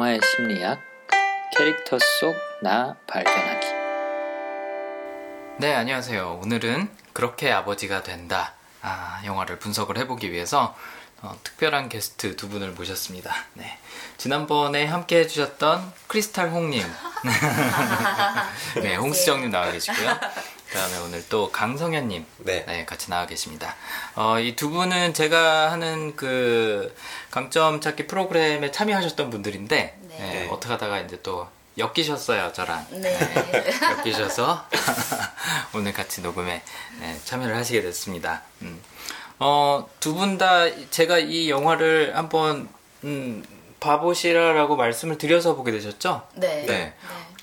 영화의 심리학 캐릭터 속 나 발견하기 네, 안녕하세요. 오늘은 그렇게 아버지가 된다. 아, 영화를 분석을 해보기 위해서 어, 특별한 게스트 두 분을 모셨습니다. 네. 지난번에 함께 해주셨던 크리스탈 홍님. 네, 홍수정님 나와 계시고요. 그 다음에 오늘 또 강성현님. 네. 같이 나와 계십니다. 어, 이 두 분은 제가 하는 그 강점 찾기 프로그램에 참여하셨던 분들인데, 네. 네, 어떻게 하다가 이제 또 엮이셨어요, 저랑. 네. 엮이셔서 오늘 같이 녹음에 네, 참여를 하시게 됐습니다. 음. 어, 두 분 다 제가 이 영화를 한번 음, 봐보시라라고 말씀을 드려서 보게 되셨죠? 네. 네.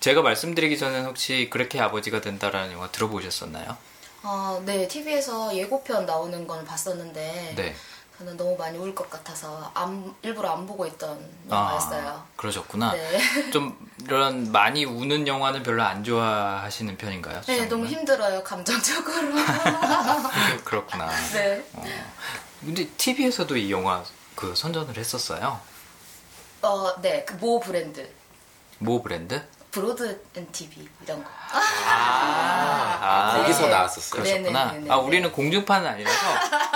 제가 말씀드리기 전에 혹시 그렇게 아버지가 된다라는 영화 들어보셨었나요? 아, 네. TV에서 예고편 나오는 건 봤었는데 네. 저는 너무 많이 울 것 같아서 안, 일부러 안 보고 있던 아, 영화였어요. 그러셨구나. 네. 좀 이런 많이 우는 영화는 별로 안 좋아하시는 편인가요? 네? 너무 힘들어요. 감정적으로. 그렇구나. 네. 근데 TV에서도 이 영화 그 선전을 했었어요. 어, 네. 그 모 브랜드. 모 브랜드? 브로드 앤 TV 이런 거. 아, 거기서 네. 나왔었어요. 그러셨구나. 네네네네. 아, 우리는 공중파는 아니라서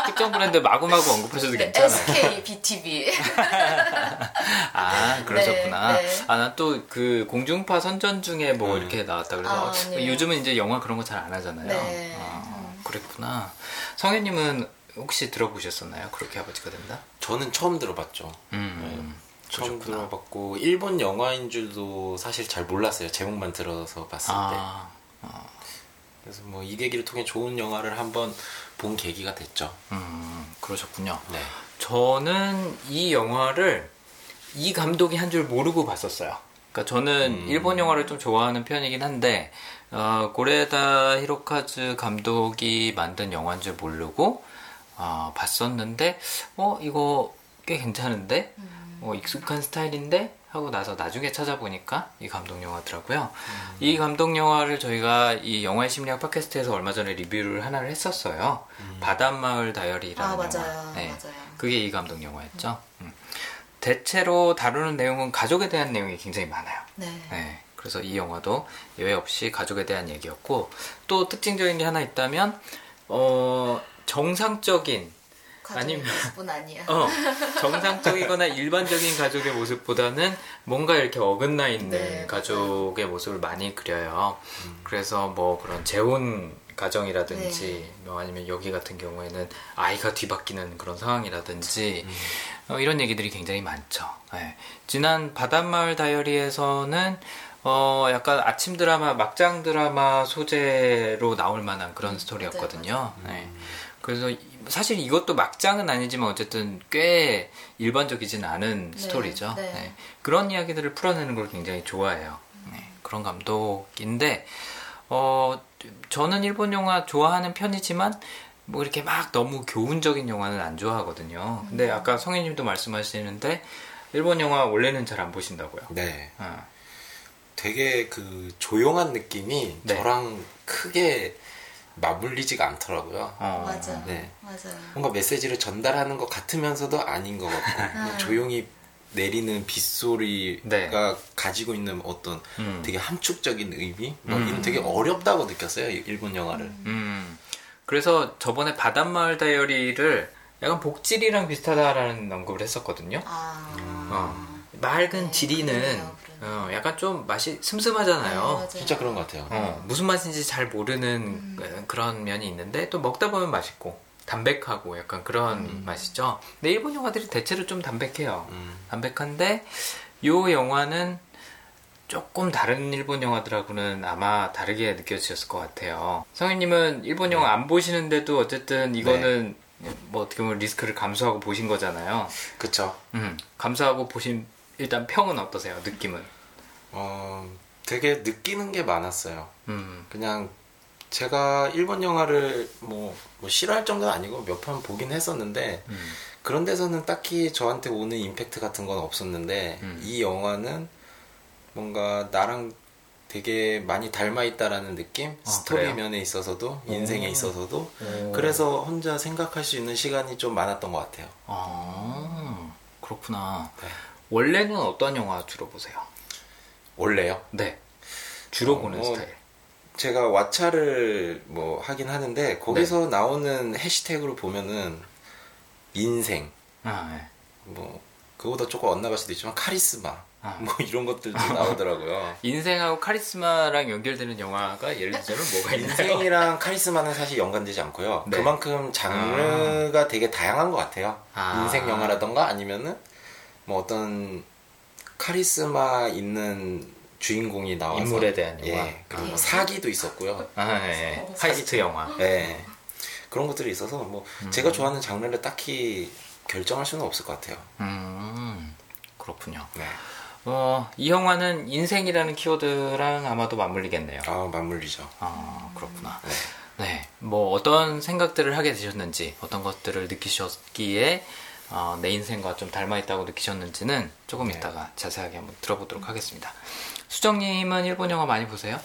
특정 브랜드 마구마구 언급하셔도 네, 괜찮아요. SK BTV. 아, 그러셨구나. 네, 네. 아, 난 또 그 공중파 선전 중에 뭐 이렇게 나왔다 그래서 아, 어, 네. 요즘은 이제 영화 그런 거 잘 안 하잖아요. 네. 아, 그랬구나. 성현님은 혹시 들어보셨었나요? 그렇게 아버지가 된다? 저는 처음 들어봤죠. 음. 처음 그러셨구나. 들어봤고 일본 영화인 줄도 사실 잘 몰랐어요. 제목만 들어서 봤을 때. 아, 그래서 뭐 이 계기를 통해 좋은 영화를 한번 본 계기가 됐죠. 음, 그러셨군요. 네. 저는 이 영화를 이 감독이 한 줄 모르고 봤었어요. 그러니까 저는 음. 일본 영화를 좀 좋아하는 편이긴 한데 어, 고레다 히로카즈 감독이 만든 영화인 줄 모르고 어, 봤었는데 어 이거 꽤 괜찮은데 어, 익숙한 스타일인데 하고 나서 나중에 찾아보니까 이 감독 영화더라고요. 이 감독 영화를 저희가 이 영화의 심리학 팟캐스트에서 얼마 전에 리뷰를 하나를 했었어요. 바닷마을 다이어리라는 아, 맞아요. 영화. 네. 맞아요. 그게 이 감독 영화였죠. 음. 대체로 다루는 내용은 가족에 대한 내용이 굉장히 많아요. 네. 네. 그래서 이 영화도 예외 없이 가족에 대한 얘기였고 또 특징적인 게 하나 있다면 어 정상적인 아니면- 모습은 아니야. 어 정상적이거나 일반적인 가족의 모습보다는 뭔가 이렇게 어긋나 있는 네, 가족의 모습을 많이 그려요. 그래서 뭐 그런 재혼 가정이라든지 네. 뭐 아니면 여기 같은 경우에는 아이가 뒤바뀌는 그런 상황이라든지 어, 이런 얘기들이 굉장히 많죠. 네. 지난 바닷마을 다이어리에서는 어 약간 아침 드라마 막장 드라마 소재로 나올 만한 그런 스토리였거든요. 네. 그래서 이- 사실 이것도 막장은 아니지만 어쨌든 꽤 일반적이진 않은 네, 스토리죠. 네. 네. 그런 이야기들을 풀어내는 걸 굉장히 좋아해요. 네. 그런 감독인데 어 저는 일본 영화 좋아하는 편이지만 뭐 이렇게 막 너무 교훈적인 영화는 안 좋아하거든요. 근데 음. 아까 성현님도 말씀하시는데 일본 영화 원래는 잘 안 보신다고요. 네. 어. 되게 그 조용한 느낌이 네. 저랑 크게 맞물리지가 않더라고요. 어. 맞아. 네. 맞아요. 뭔가 메시지를 전달하는 것 같으면서도 아닌 것 같고 그냥 조용히 내리는 빗소리가 네. 가지고 있는 어떤 음. 되게 함축적인 의미 뭐 음. 이런 되게 어렵다고 느꼈어요 일본 영화를 음. 그래서 저번에 바닷마을 다이어리를 약간 복질이랑 비슷하다라는 언급을 했었거든요. 아. 어. 맑은 네, 지리는. 어, 약간 좀 맛이 슴슴하잖아요. 네. 진짜 그런 것 같아요. 어, 무슨 맛인지 잘 모르는 음. 그런 면이 있는데 또 먹다 보면 맛있고 담백하고 약간 그런 맛이죠. 근데 일본 영화들이 대체로 좀 담백해요. 음. 담백한데 요 영화는 조금 다른 일본 영화들하고는 아마 다르게 느껴지셨을 것 같아요. 성현님은 일본 영화 안 보시는데도 어쨌든 이거는 뭐 어떻게 보면 리스크를 감수하고 보신 거잖아요. 그쵸. 음, 감수하고 보신 일단 평은 어떠세요? 느낌은? 어, 되게 느끼는 게 많았어요. 음, 그냥 제가 일본 영화를 뭐, 뭐 싫어할 정도는 아니고 몇 편 보긴 했었는데 음, 그런 데서는 딱히 저한테 오는 임팩트 같은 건 없었는데 음. 이 영화는 뭔가 나랑 되게 많이 닮아 있다라는 느낌? 아, 스토리 그래요? 면에 있어서도 인생에 있어서도 오. 그래서 혼자 생각할 수 있는 시간이 좀 많았던 것 같아요. 아, 그렇구나. 네. 원래는 어떤 영화 주로 보세요? 원래요. 네. 주로 어, 보는 뭐, 스타일. 제가 왓챠를 뭐 하긴 하는데 거기서 나오는 해시태그로 보면은 인생 아, 네. 뭐 그거보다 조금 엇나갈 수도 있지만 카리스마 아. 뭐 이런 것들도 나오더라고요. 인생하고 카리스마랑 연결되는 영화가 예를 들자면 뭐가 있나요? 인생이랑 카리스마는 사실 연관되지 않고요. 네. 그만큼 장르가 되게 다양한 것 같아요. 아. 인생 영화라던가 아니면은 뭐 어떤 카리스마 있는 주인공이 나와서 인물에 대한 영화. 예, 그리고 뭐 아. 사기도 있었고요. 아, 네. heist 영화. 예. 그런 것들이 있어서 뭐 제가 좋아하는 장르를 딱히 결정할 수는 없을 것 같아요. 음, 그렇군요. 네. 어, 이 영화는 인생이라는 키워드랑 아마도 맞물리겠네요. 아 맞물리죠. 아, 그렇구나. 네. 네. 뭐 어떤 생각들을 하게 되셨는지, 어떤 것들을 느끼셨기에 어, 내 인생과 좀 닮아 있다고 느끼셨는지는 조금 네. 이따가 자세하게 한번 들어보도록 하겠습니다. 수정님은 일본 영화 많이 보세요?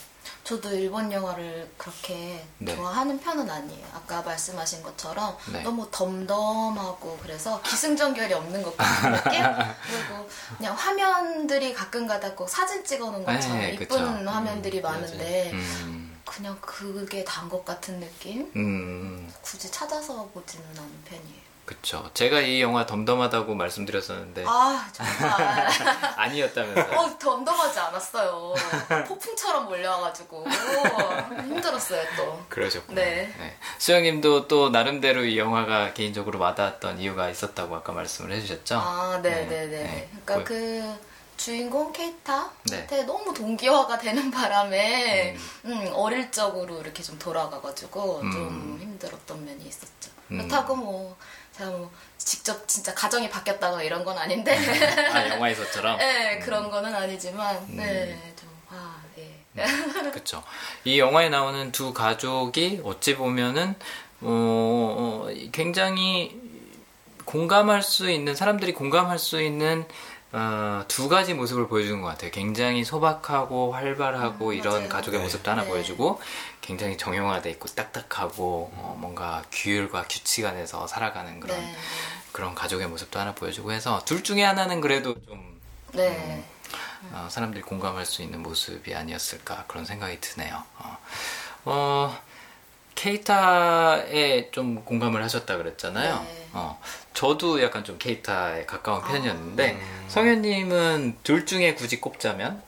저도 일본 영화를 그렇게 네. 좋아하는 편은 아니에요. 아까 말씀하신 것처럼 네. 너무 덤덤하고 그래서 기승전결이 없는 것 같은 느낌? 그리고 그냥 화면들이 가끔가다 꼭 사진 찍어놓은 것처럼 네, 이쁜 그쵸. 화면들이 많은데 음, 그냥 그게 단 것 같은 느낌? 음, 굳이 찾아서 보지는 않는 편이에요. 그쵸. 제가 이 영화 덤덤하다고 말씀드렸었는데 아 정말 아니었다면서요. 어 덤덤하지 않았어요. 폭풍처럼 몰려와가지고 힘들었어요 또. 그러셨구나. 네. 수영님도 또 나름대로 이 영화가 개인적으로 와닿았던 이유가 있었다고 아까 말씀을 해주셨죠? 아, 네네네. 네. 그러니까 뭐- 그 주인공 케이타한테 네. 너무 동기화가 되는 바람에 음, 어릴 적으로 이렇게 좀 돌아가가지고 음. 좀 힘들었던 면이 있었죠. 음. 그렇다고 뭐 제가 뭐 직접 진짜 가정이 바뀌었다거나 이런 건 아닌데 아, 영화에서처럼? 네 그런 거는 아니지만 네좀 아 예. 그쵸. 이 영화에 나오는 두 가족이 어찌 보면은, 어, 어, 굉장히 공감할 수 있는, 사람들이 공감할 수 있는, 어, 두 가지 모습을 보여주는 것 같아요. 굉장히 소박하고 활발하고 음, 이런 맞아요. 가족의 네. 모습도 하나 네. 보여주고, 굉장히 정형화돼 있고 딱딱하고, 어, 뭔가 규율과 규칙 안에서 살아가는 그런, 네. 그런 가족의 모습도 하나 보여주고 해서, 둘 중에 하나는 그래도 좀, 네. 어, 사람들이 공감할 수 있는 모습이 아니었을까 그런 생각이 드네요. 어, 어, 케이타에 좀 공감을 하셨다 그랬잖아요. 네. 어, 저도 약간 좀 케이타에 가까운 아. 편이었는데 음. 성현님은 둘 중에 굳이 꼽자면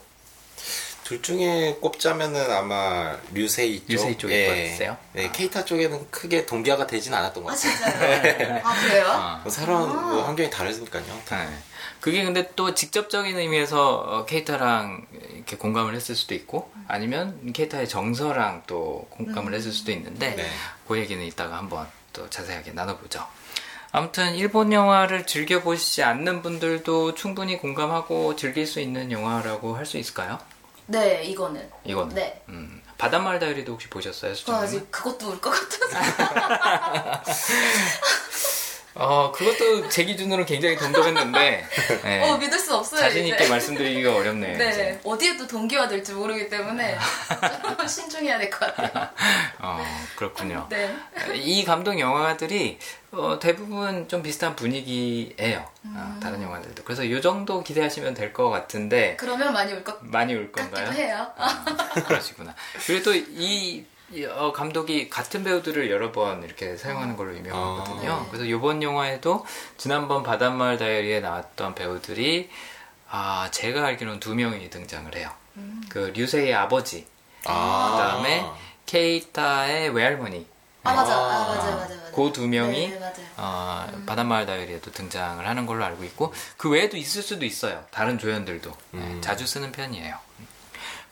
둘 중에 꼽자면은 아마 류세이 쪽. 류세이 쪽일 것 같으세요? 네, 아. 케이타 쪽에는 크게 동기화가 되진 않았던 것 아 같아요. 진짜요? 아 그래요? 어, 뭐 살아온 뭐 환경이 다르니까요. 네. 그게 근데 또 직접적인 의미에서 어, 케이타랑 이렇게 공감을 했을 수도 있고 아니면 케이타의 정서랑 또 공감을 했을 수도 있는데 네. 그 얘기는 이따가 한번 또 자세하게 나눠보죠. 아무튼 일본 영화를 즐겨 보시지 않는 분들도 충분히 공감하고 즐길 수 있는 영화라고 할 수 있을까요? 네 이거는 이거는. 네. 음, 바닷마을 다이리도 혹시 보셨어요? 저 수정님? 아직 그것도 울 것 같아서 어, 그것도 제 기준으로 굉장히 덤덤했는데 네. 어 믿을 수 없어요 자신 이제. 있게 말씀드리기가 어렵네요. 네, 이제. 어디에 또 동기화 될지 모르기 때문에 신중해야 될 것 같아요. 어, 그렇군요. 네. 이 감독 영화들이 어, 대부분 좀 비슷한 분위기예요. 어, 다른 영화들도. 그래서 이 정도 기대하시면 될 것 같은데 그러면 많이 울 것 많이 울 건가요? 같기도 해요. 아, 그러시구나. 그리고 또 이 어, 감독이 같은 배우들을 여러 번 이렇게 사용하는 걸로 유명하거든요. 아. 네. 그래서 이번 영화에도 지난번 바닷마을 다이어리에 나왔던 배우들이 아 제가 알기로는 두 명이 등장을 해요. 음. 그 류세의 아버지, 아. 그다음에 케이타의 외할머니. 아 맞아, 아, 아. 맞아, 맞아, 맞아. 그 두 명이 네. 어, 음. 바닷마을 다이어리에도 등장을 하는 걸로 알고 있고 그 외에도 있을 수도 있어요. 다른 조연들도 네, 음. 자주 쓰는 편이에요.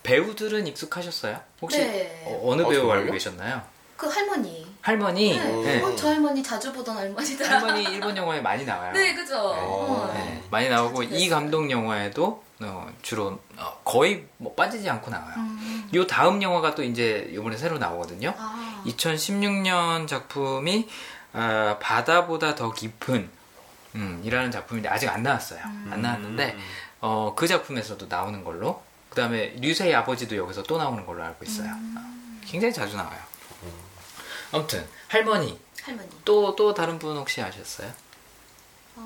배우들은 익숙하셨어요? 혹시 네. 어, 느 어, 배우 정말요? 알고 계셨나요? 그 할머니. 할머니. 네. 네. 어, 저 할머니 자주 보던 할머니다. 할머니 일본 영화에 많이 나와요. 네, 그죠. 어. 어. 네, 많이 나오고 이. 감독 영화에도 어, 주로 어, 거의 뭐 빠지지 않고 나와요. 음. 요 다음 영화가 또 이제 이번에 새로 나오거든요. 아. 2016년 작품이 아, 바다보다 더 깊은 음, 이라는 작품인데 아직 안 나왔어요. 안 나왔는데 어, 그 작품에서도 나오는 걸로 그 다음에 류세의 아버지도 여기서 또 나오는 걸로 알고 있어요. 어, 굉장히 자주 나와요. 아무튼 할머니 할머니. 또 또 다른 분 혹시 아셨어요? 어,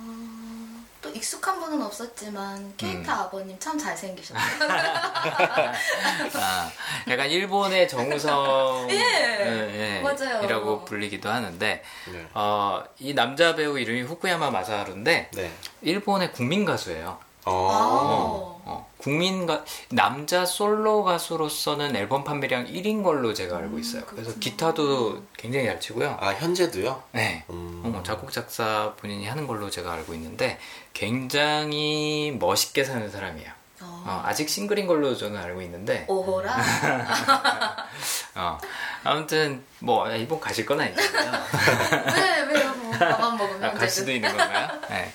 또또 익숙한 분은 없었지만 케이타 음. 아버님 참 잘생기셨어요. 아, 약간 일본의 정우성 예, 맞아요. 이라고 불리기도 하는데 네. 어, 이 남자 배우 이름이 후쿠야마 마사하루인데 네. 일본의 국민 가수예요. 어. 아. 어, 국민 가 남자 솔로 가수로서는 앨범 판매량 1인 걸로 제가 알고 있어요. 그래서 그렇구나. 기타도 굉장히 잘 치고요. 아 현재도요? 네. 음. 어, 작곡 작사 본인이 하는 걸로 제가 알고 있는데 굉장히 멋있게 사는 사람이에요. 어. 어, 아직 싱글인 걸로 저는 알고 있는데 오호라. 어, 아무튼 뭐 일본 가실 건 아니잖아요. 네, 왜요? 뭐 밥만 먹으면 아, 갈 수도 있는 건가요? 네.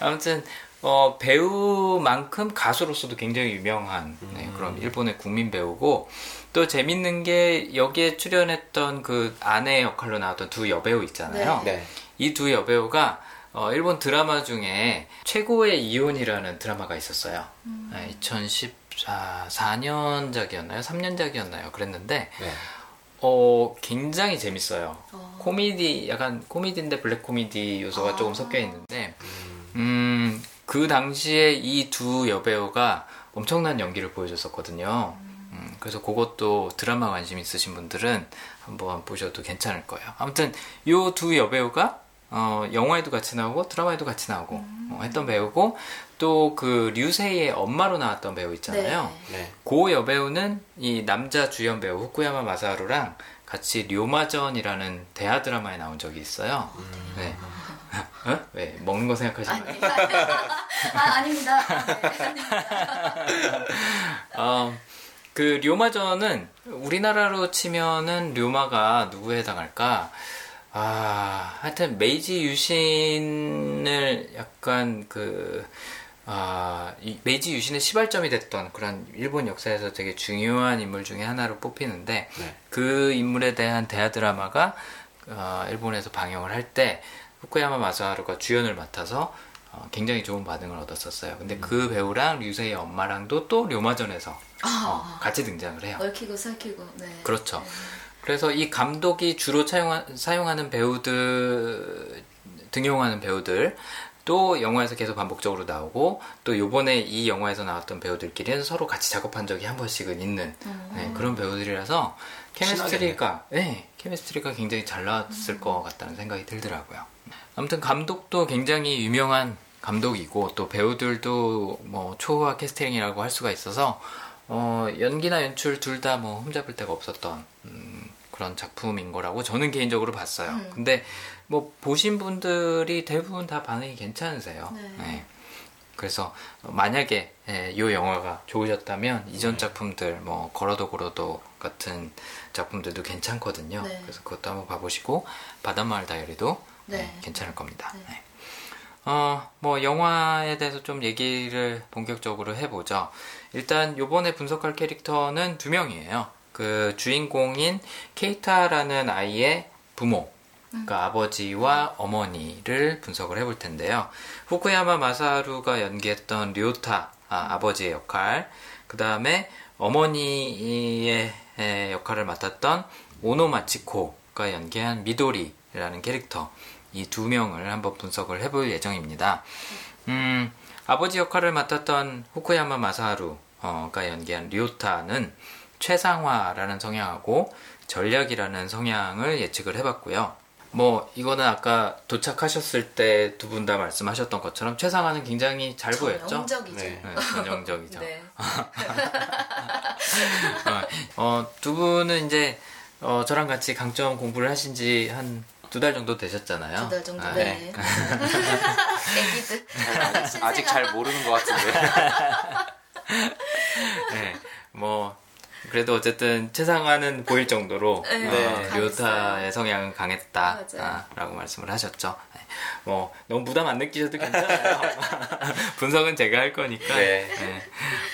아무튼 어, 배우만큼 가수로서도 굉장히 유명한 네, 음. 그런 일본의 국민 배우고 또 재밌는 게 여기에 출연했던 그 아내 역할로 나왔던 두 여배우 있잖아요. 네. 이두 여배우가 어, 일본 드라마 중에 최고의 이혼이라는 드라마가 있었어요. 음. 네, 2014년작이었나요? 3년작이었나요? 그랬는데 네. 어, 굉장히 재밌어요. 어. 코미디, 약간 코미디인데 블랙 코미디 요소가 아. 조금 섞여 있는데, 음. 음, 그 당시에 이 두 여배우가 엄청난 연기를 보여줬었거든요. 음, 그래서 그것도 드라마 관심 있으신 분들은 한번 보셔도 괜찮을 거예요. 아무튼 이 두 여배우가 어, 영화에도 같이 나오고 드라마에도 같이 나오고 어, 했던 배우고 또 그 류세이의 엄마로 나왔던 배우 있잖아요. 네. 네. 고 여배우는 이 남자 주연 배우 후쿠야마 마사루랑 같이 료마전이라는 대하 드라마에 나온 적이 있어요. 네. 어? 왜 먹는 거 생각하시나요? 아니, 아, 아닙니다. 아, 네. 어, 그 료마전은 우리나라로 치면은 료마가 누구에 해당할까? 아, 하여튼 메이지 유신을 약간 그 아, 이 메이지 유신의 시발점이 됐던 그런 일본 역사에서 되게 중요한 인물 중에 하나로 뽑히는데 네. 그 인물에 대한 대하 드라마가 어, 일본에서 방영을 할 때 후쿠야마 마사하루가 주연을 맡아서 어, 굉장히 좋은 반응을 얻었었어요. 근데 그 배우랑 류세의 엄마랑도 또 료마전에서 어, 같이 등장을 해요. 얽히고 설키고. 네. 그렇죠. 네. 그래서 이 감독이 주로 사용하, 사용하는 배우들 등용하는 배우들 또 영화에서 계속 반복적으로 나오고 또 요번에 이 영화에서 나왔던 배우들끼리는 서로 같이 작업한 적이 한 번씩은 있는 음. 네, 그런 배우들이라서 케미스트리가 네, 케미스트리가 굉장히 잘 나왔을 것 같다는 생각이 들더라고요. 아무튼 감독도 굉장히 유명한 감독이고 또 배우들도 뭐 초호화 캐스팅이라고 할 수가 있어서 어, 연기나 연출 둘 다 뭐 흠잡을 데가 없었던 음, 그런 작품인 거라고 저는 개인적으로 봤어요. 음. 근데 뭐 보신 분들이 대부분 다 반응이 괜찮으세요. 네. 네. 그래서 만약에 예, 이 영화가 좋으셨다면 네. 이전 작품들 뭐 걸어도 걸어도 같은 작품들도 괜찮거든요. 네. 그래서 그것도 한번 봐보시고 바닷마을 다이어리도 네. 네, 괜찮을 겁니다. 네. 네. 어, 뭐 영화에 대해서 좀 얘기를 본격적으로 해보죠. 일단 요번에 분석할 캐릭터는 두 명이에요. 그 주인공인 케이타라는 아이의 부모, 그러니까 아버지와 어머니를 분석을 해볼 텐데요. 후쿠야마 마사루가 연기했던 료타 아, 버지의 역할, 그 다음에 어머니의 에, 역할을 맡았던 오노 마치코가 연기한 미도리라는 캐릭터 이 두 명을 한번 분석을 해볼 예정입니다. 음, 아버지 역할을 맡았던 후쿠야마 마사루가 연기한 료타는 최상화라는 성향하고 전략이라는 성향을 예측을 해봤고요. 뭐 이거는 아까 도착하셨을 때 두 분 다 말씀하셨던 것처럼 최상화는 굉장히 잘 보였죠. 전형적이죠. 네. 네, 전형적이죠. 네. 어, 두 분은 이제 어, 저랑 같이 강점 공부를 하신 지한 두 달 정도 되셨잖아요. 두 달 정도. 아, 네. 애기들. 아직, 아직 잘 모르는 것 같은데. 네, 뭐 그래도 어쨌든 최상화는 보일 정도로 네, 어, 강했어요. 료타의 성향은 강했다라고 맞아요. 말씀을 하셨죠. 네, 뭐 너무 부담 안 느끼셔도 괜찮아요. 분석은 제가 할 거니까. 네. 네.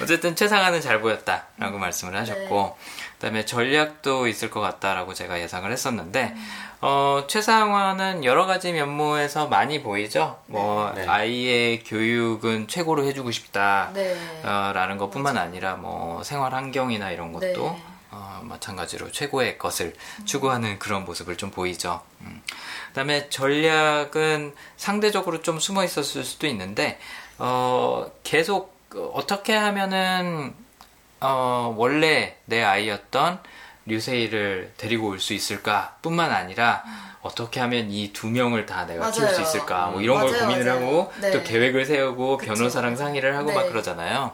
어쨌든 최상화는 잘 보였다라고 말씀을 하셨고 그다음에 전략도 있을 것 같다라고 제가 예상을 했었는데 어, 최상화는 여러 가지 면모에서 많이 보이죠. 뭐 네. 아이의 교육은 최고로 해주고 싶다. 네. 어, 라는 것뿐만 아니라 뭐 생활 환경이나 이런 것도 네. 어, 마찬가지로 최고의 것을 추구하는 그런 모습을 좀 보이죠. 음. 그다음에 전략은 상대적으로 좀 숨어 있었을 수도 있는데 어, 계속 어떻게 하면은 어, 원래 내 아이였던 류세이를 데리고 올 수 있을까 뿐만 아니라 어떻게 하면 이 두 명을 다 내가 키울 수 맞아요. 있을까 뭐 이런 걸 맞아요, 고민을 맞아요. 하고 네. 또 계획을 세우고 그쵸. 변호사랑 상의를 하고 막 네. 그러잖아요.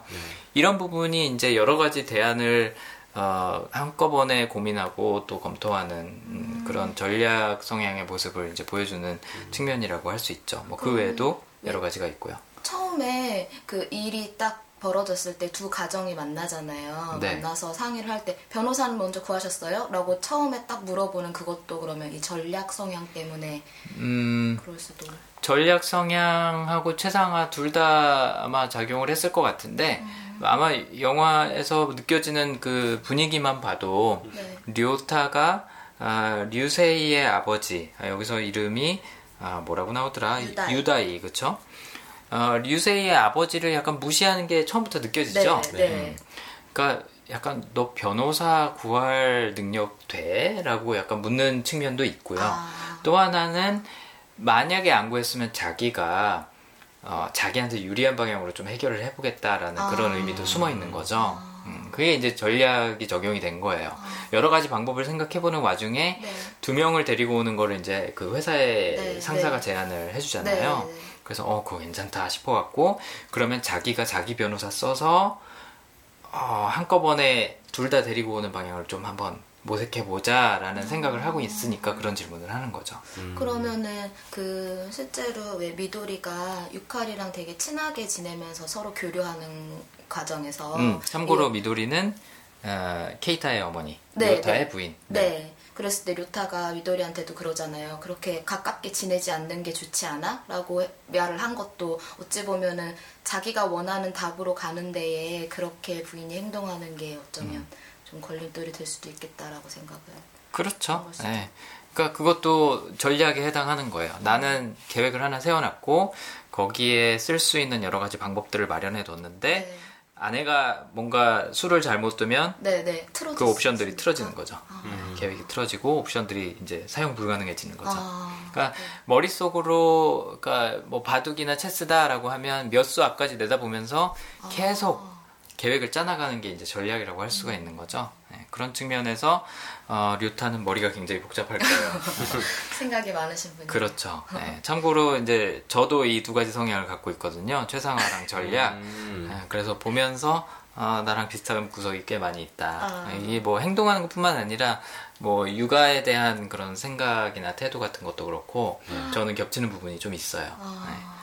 이런 부분이 이제 여러 가지 대안을 어, 한꺼번에 고민하고 또 검토하는 음, 그런 전략 성향의 모습을 이제 보여주는 측면이라고 할 수 있죠. 뭐 그 외에도 여러 가지가 있고요. 처음에 그 일이 딱 벌어졌을 때 두 가정이 만나잖아요. 네. 만나서 상의를 할 때 변호사는 먼저 구하셨어요? 라고 처음에 딱 물어보는 그것도 그러면 이 전략 성향 때문에 음, 그럴 수도. 전략 성향하고 최상화 둘 다 아마 작용을 했을 것 같은데 아마 영화에서 느껴지는 그 분위기만 봐도 네. 류타가 아, 류세이의 아버지 아, 여기서 이름이 아, 뭐라고 나오더라 유다이. 유다이 그쵸? 어, 류세이의 아버지를 약간 무시하는 게 처음부터 느껴지죠. 네, 네. 그러니까 약간 너 변호사 구할 능력 돼? 라고 약간 묻는 측면도 있고요. 아. 또 하나는 만약에 안 구했으면 자기가 어, 자기한테 유리한 방향으로 좀 해결을 해보겠다라는 아. 그런 의미도 숨어 있는 거죠. 음, 그게 이제 전략이 적용이 된 거예요. 여러 가지 방법을 생각해보는 와중에 네. 두 명을 데리고 오는 거를 이제 그 회사의 네, 상사가 네. 제안을 해주잖아요. 네, 네. 그래서 어 그거 괜찮다 싶어갖고 그러면 자기가 자기 변호사 써서 어, 한꺼번에 둘 다 데리고 오는 방향을 좀 한번 모색해보자라는 생각을 하고 있으니까 그런 질문을 하는 거죠. 그러면은 그 실제로 왜 미도리가 유칼이랑 되게 친하게 지내면서 서로 교류하는 과정에서 음, 참고로 이- 미도리는 어, 케이타의 어머니, 네, 료타의 네. 부인. 네. 그랬을 때 류타가 미도리한테도 그러잖아요. 그렇게 가깝게 지내지 않는 게 좋지 않아? 라고 말을 한 것도 어찌 보면은 자기가 원하는 답으로 가는 데에 그렇게 부인이 행동하는 게 어쩌면 음. 좀 걸림돌이 될 수도 있겠다라고 생각을. 그렇죠. 네. 그러니까 그것도 전략에 해당하는 거예요. 나는 계획을 하나 세워놨고 거기에 쓸 수 있는 여러 가지 방법들을 마련해 뒀는데 네. 아내가 뭔가 수를 잘못 두면 네, 네. 틀어질 그수 옵션들이. 틀어지는 거죠. 계획이 틀어지고 옵션들이 이제 사용 불가능해지는 거죠. 아, 그러니까 머릿속으로 그러니까 뭐 바둑이나 체스다라고 하면 몇 수 앞까지 내다보면서 계속 계획을 짜나가는 게 이제 전략이라고 할 수가 있는 거죠. 네, 그런 측면에서 어, 류타는 머리가 굉장히 복잡할 거예요. 생각이 많으신 분이. 그렇죠. 네, 참고로 이제 저도 이 두 가지 성향을 갖고 있거든요. 최상화랑 전략. 음. 네, 그래서 보면서 아, 나랑 비슷한 구석이 꽤 많이 있다. 아. 이게 뭐 행동하는 것뿐만 아니라 뭐 육아에 대한 그런 생각이나 태도 같은 것도 그렇고 저는 겹치는 부분이 좀 있어요. 네. 아,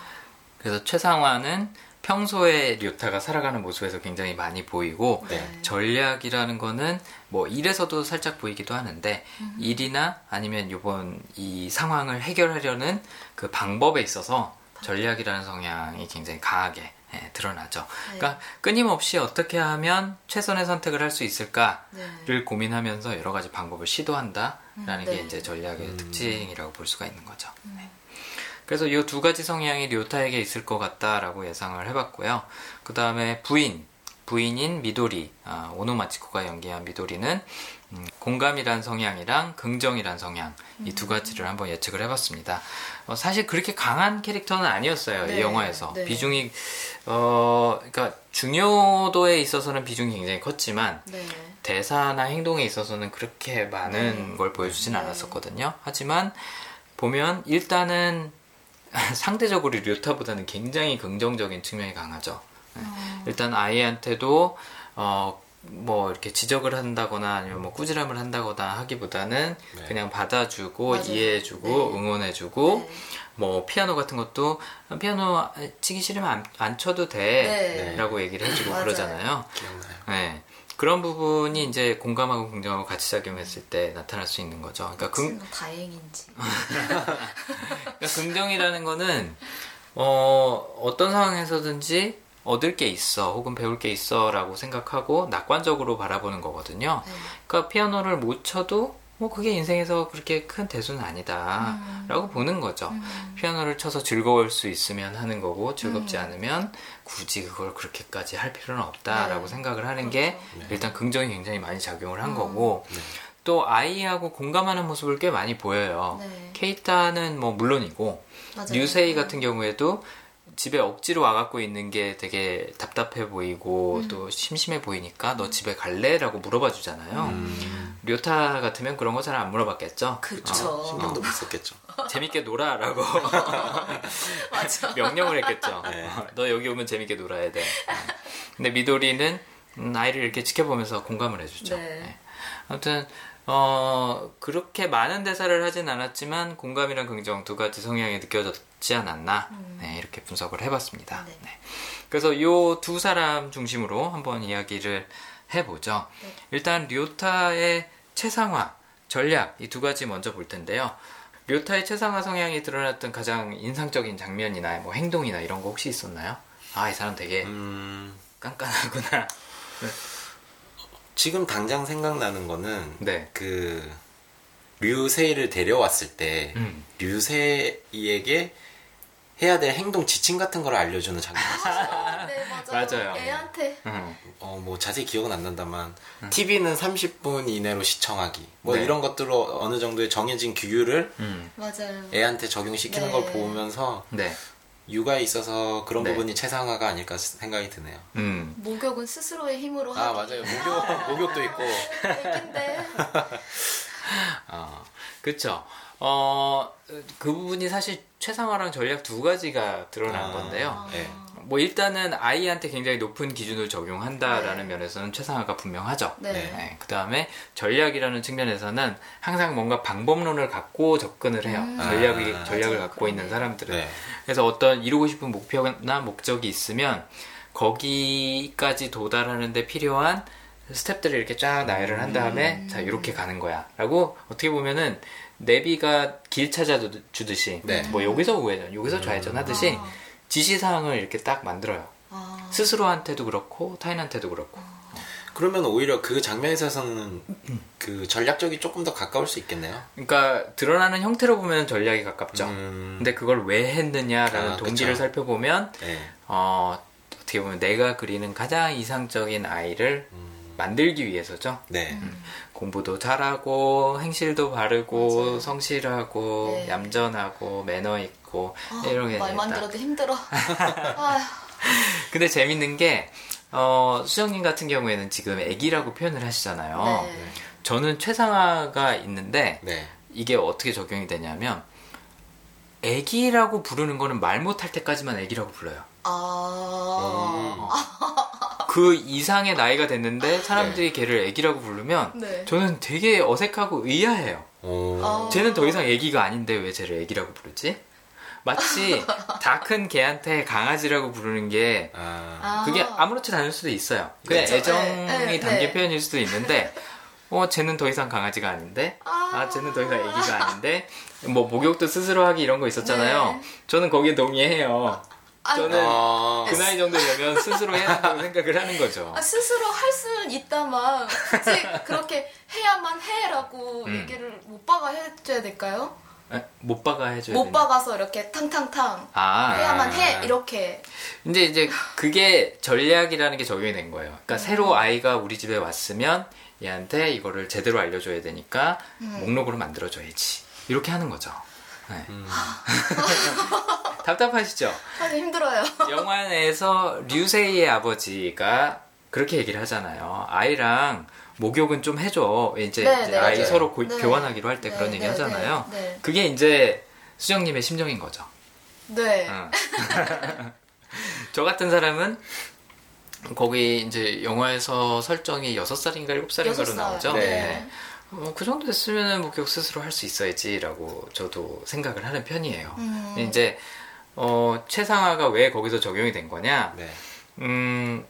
그래서 최상화는 평소에 류타가 살아가는 모습에서 굉장히 많이 보이고 네. 전략이라는 거는 뭐 일에서도 살짝 보이기도 하는데 일이나 아니면 요번 이 상황을 해결하려는 그 방법에 있어서 전략이라는 성향이 굉장히 강하게 예, 드러나죠. 네. 그러니까 끊임없이 어떻게 하면 최선의 선택을 할 수 있을까를 네. 고민하면서 여러 가지 방법을 시도한다라는 음, 게 네. 이제 전략의 특징이라고 볼 수가 있는 거죠. 음. 네. 그래서 이 두 가지 성향이 료타에게 있을 것 같다라고 예상을 해봤고요. 그 다음에 부인, 부인인 미도리, 아, 오노마치코가 연기한 미도리는 음, 공감이란 성향이랑 긍정이란 성향 이 두 가지를 한번 예측을 해봤습니다. 어, 사실 그렇게 강한 캐릭터는 아니었어요 이 네, 영화에서 네. 비중이 어 그러니까 중요도에 있어서는 비중이 굉장히 컸지만 네. 대사나 행동에 있어서는 그렇게 많은 네. 걸 보여주진 네. 않았었거든요. 하지만 보면 일단은 상대적으로 류타보다는 굉장히 긍정적인 측면이 강하죠. 네. 어. 일단 아이한테도 어, 뭐 이렇게 지적을 한다거나 아니면 뭐 꾸지람을 한다거나 하기보다는 네. 그냥 받아주고 맞아요. 이해해주고 네. 응원해주고 네. 뭐 피아노 같은 것도 피아노 치기 싫으면 안, 안 쳐도 돼라고 네. 얘기를 해주고. 그러잖아요. 기억나요. 네. 그런 부분이 이제 공감하고 긍정하고 같이 작용했을 때 나타날 수 있는 거죠. 그러니까, 긍, 뭐 다행인지. 그러니까 긍정이라는 거는 어, 어떤 상황에서든지 얻을 게 있어 혹은 배울 게 있어라고 생각하고 낙관적으로 바라보는 거거든요. 네. 그러니까 피아노를 못 쳐도 뭐 그게 인생에서 그렇게 큰 대수는 아니다라고 보는 거죠. 음. 피아노를 쳐서 즐거울 수 있으면 하는 거고 즐겁지 음. 않으면 굳이 그걸 그렇게까지 할 필요는 없다라고 네. 생각을 하는 게 그렇죠. 일단 긍정이 굉장히 많이 작용을 한 음. 거고 네. 또 아이하고 공감하는 모습을 꽤 많이 보여요. 네. 케이타는 뭐 물론이고 맞아요. 류세이 음. 같은 경우에도 집에 억지로 와갖고 있는 게 되게 답답해 보이고 음. 또 심심해 보이니까 너 집에 갈래? 라고 물어봐 주잖아요. 음, 료타 같으면 그런 거 잘 안 물어봤겠죠? 그쵸. 신경도 못 썼겠죠. 어, 재밌게 놀아라고. 명령을 했겠죠. 네. 어, 너 여기 오면 재밌게 놀아야 돼. 어. 근데 미도리는 음, 아이를 이렇게 지켜보면서 공감을 해주죠. 네. 네. 아무튼 어, 그렇게 많은 대사를 하진 않았지만 공감이랑 긍정 두 가지 성향이 느껴졌 지 않았나 네, 이렇게 분석을 해봤습니다. 네. 네. 그래서 이 두 사람 중심으로 한번 이야기를 해보죠. 네. 일단 료타의 최상화 전략 이 두 가지 먼저 볼 텐데요. 료타의 최상화 성향이 드러났던 가장 인상적인 장면이나 뭐 행동이나 이런 거 혹시 있었나요? 아 이 사람 되게 음, 깐깐하구나. 지금 당장 생각나는 거는 네. 그 류세이를 데려왔을 때 음. 류세이에게 해야 될 행동 지침 같은 걸 알려주는 장면이 있어요. 네, 맞아요. 맞아요. 애한테. 음. 어, 뭐 자세히 기억은 안 난다만 TV는 30분 이내로 시청하기 뭐 네. 이런 것들로 어느 정도의 정해진 규율을 음. 맞아요. 애한테 적용시키는 네. 걸 보면서 네. 육아에 있어서 그런 네. 부분이 최상화가 아닐까 생각이 드네요. 음. 목욕은 스스로의 힘으로 아 하기. 맞아요 목욕 목욕도 있고 얘긴데. 어, 그쵸. 어, 그 부분이 사실 최상화랑 전략 두 가지가 드러난 아. 건데요. 네. 뭐 일단은 아이한테 굉장히 높은 기준을 적용한다라는 네. 면에서는 최상화가 분명하죠. 네. 그 다음에 전략이라는 측면에서는 항상 뭔가 방법론을 갖고 접근을 해요. 음. 전략이, 아, 전략을 맞아요. 갖고 있는 그러네. 사람들은. 네. 그래서 어떤 이루고 싶은 목표나 목적이 있으면 거기까지 도달하는데 필요한 스텝들을 이렇게 쫙 나열을 한 다음에 음. 자 이렇게 가는 거야 라고 어떻게 보면은 내비가 길 찾아주듯이 네. 뭐 여기서 우회전 여기서 좌회전 하듯이 아. 지시사항을 이렇게 딱 만들어요 아. 스스로한테도 그렇고 타인한테도 그렇고 그러면 오히려 그 장면에 있어서는 그 전략적이 조금 더 가까울 수 있겠네요. 그러니까 드러나는 형태로 보면 전략이 가깝죠 음, 근데 그걸 왜 했느냐라는 아, 동기를 그쵸. 살펴보면 네. 어, 어떻게 보면 내가 그리는 가장 이상적인 아이를 음, 만들기 위해서죠. 네. 공부도 잘하고 행실도 바르고 맞아요. 성실하고 네. 얌전하고 매너 있고 아, 이런 게 말만 딱. 들어도 힘들어. 근데 재밌는 게 어, 수정님 같은 경우에는 지금 애기라고 표현을 하시잖아요. 네. 저는 최상화가 있는데 네. 이게 어떻게 적용이 되냐면 애기라고 부르는 거는 말 못할 때까지만 애기라고 불러요. 아. 그 이상의 나이가 됐는데 사람들이 걔를 애기라고 부르면 네. 저는 되게 어색하고 의아해요. 오. 아. 쟤는 더 이상 애기가 아닌데 왜 쟤를 애기라고 부르지? 마치 다 큰 개한테 강아지라고 부르는 게 아. 아. 그게 아무렇지도 않을 수도 있어요. 그냥 그쵸. 애정이 네, 네, 담긴 네. 표현일 수도 있는데 어 쟤는 더 이상 강아지가 아닌데 아. 아 쟤는 더 이상 애기가 아닌데 뭐 목욕도 스스로 하기 이런 거 있었잖아요. 네. 저는 거기에 동의해요. 아, 저는 아. 그 나이 정도 되면 스스로 해야 한다고 생각을 하는 거죠. 아, 스스로 할 수는 있다만 굳이 그렇게 해야만 해라고 음. 얘기를 못 박아 해줘야 될까요? 에? 못 박아 해줘야 못 되나? 박아서 이렇게 탕탕탕 아 해야만 해 이렇게 근데 이제 그게 전략이라는 게 적용이 된 거예요. 그러니까 음. 새로 아이가 우리 집에 왔으면 얘한테 이거를 제대로 알려줘야 되니까 음. 목록으로 만들어줘야지. 이렇게 하는 거죠. 네. 음. 답답하시죠? 아주 힘들어요. 영화 내에서 류세이의 아버지가 그렇게 얘기를 하잖아요. 아이랑 목욕은 좀 해줘. 이제, 네, 이제 네, 아이 맞아요. 서로 고- 네. 교환하기로 할때 네, 그런 얘기 네, 하잖아요. 네, 네. 그게 이제 수정님의 심정인 거죠. 네. 응. 저 같은 사람은 거기 이제 영화에서 설정이 6살인가 7살인가로 여섯 살. 나오죠. 네. 어, 그 정도 됐으면 목욕 스스로 할 수 있어야지라고 저도 생각을 하는 편이에요. 음. 이제 어, 최상화가 왜 거기서 적용이 된 거냐? 네. 음,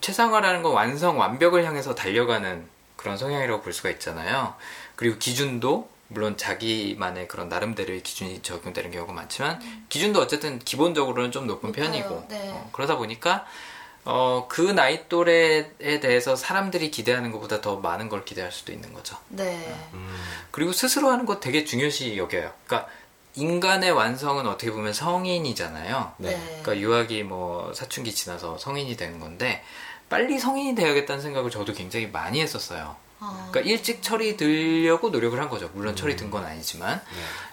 최상화라는 건 완성, 완벽을 향해서 달려가는 그런 성향이라고 볼 수가 있잖아요. 그리고 기준도 물론 자기만의 그런 나름대로의 기준이 적용되는 경우가 많지만 기준도 어쨌든 기본적으로는 좀 높은 높아요. 편이고 네. 어, 그러다 보니까 어, 그 나이 또래에 대해서 사람들이 기대하는 것보다 더 많은 걸 기대할 수도 있는 거죠. 네. 그리고 스스로 하는 거 되게 중요시 여겨요. 그러니까 인간의 완성은 어떻게 보면 성인이잖아요. 네. 그러니까 유아기 뭐 사춘기 지나서 성인이 되는 건데 빨리 성인이 되어야겠다는 생각을 저도 굉장히 많이 했었어요. 아, 그러니까 일찍 철이 들려고 노력을 한 거죠. 물론 철이 든 건 아니지만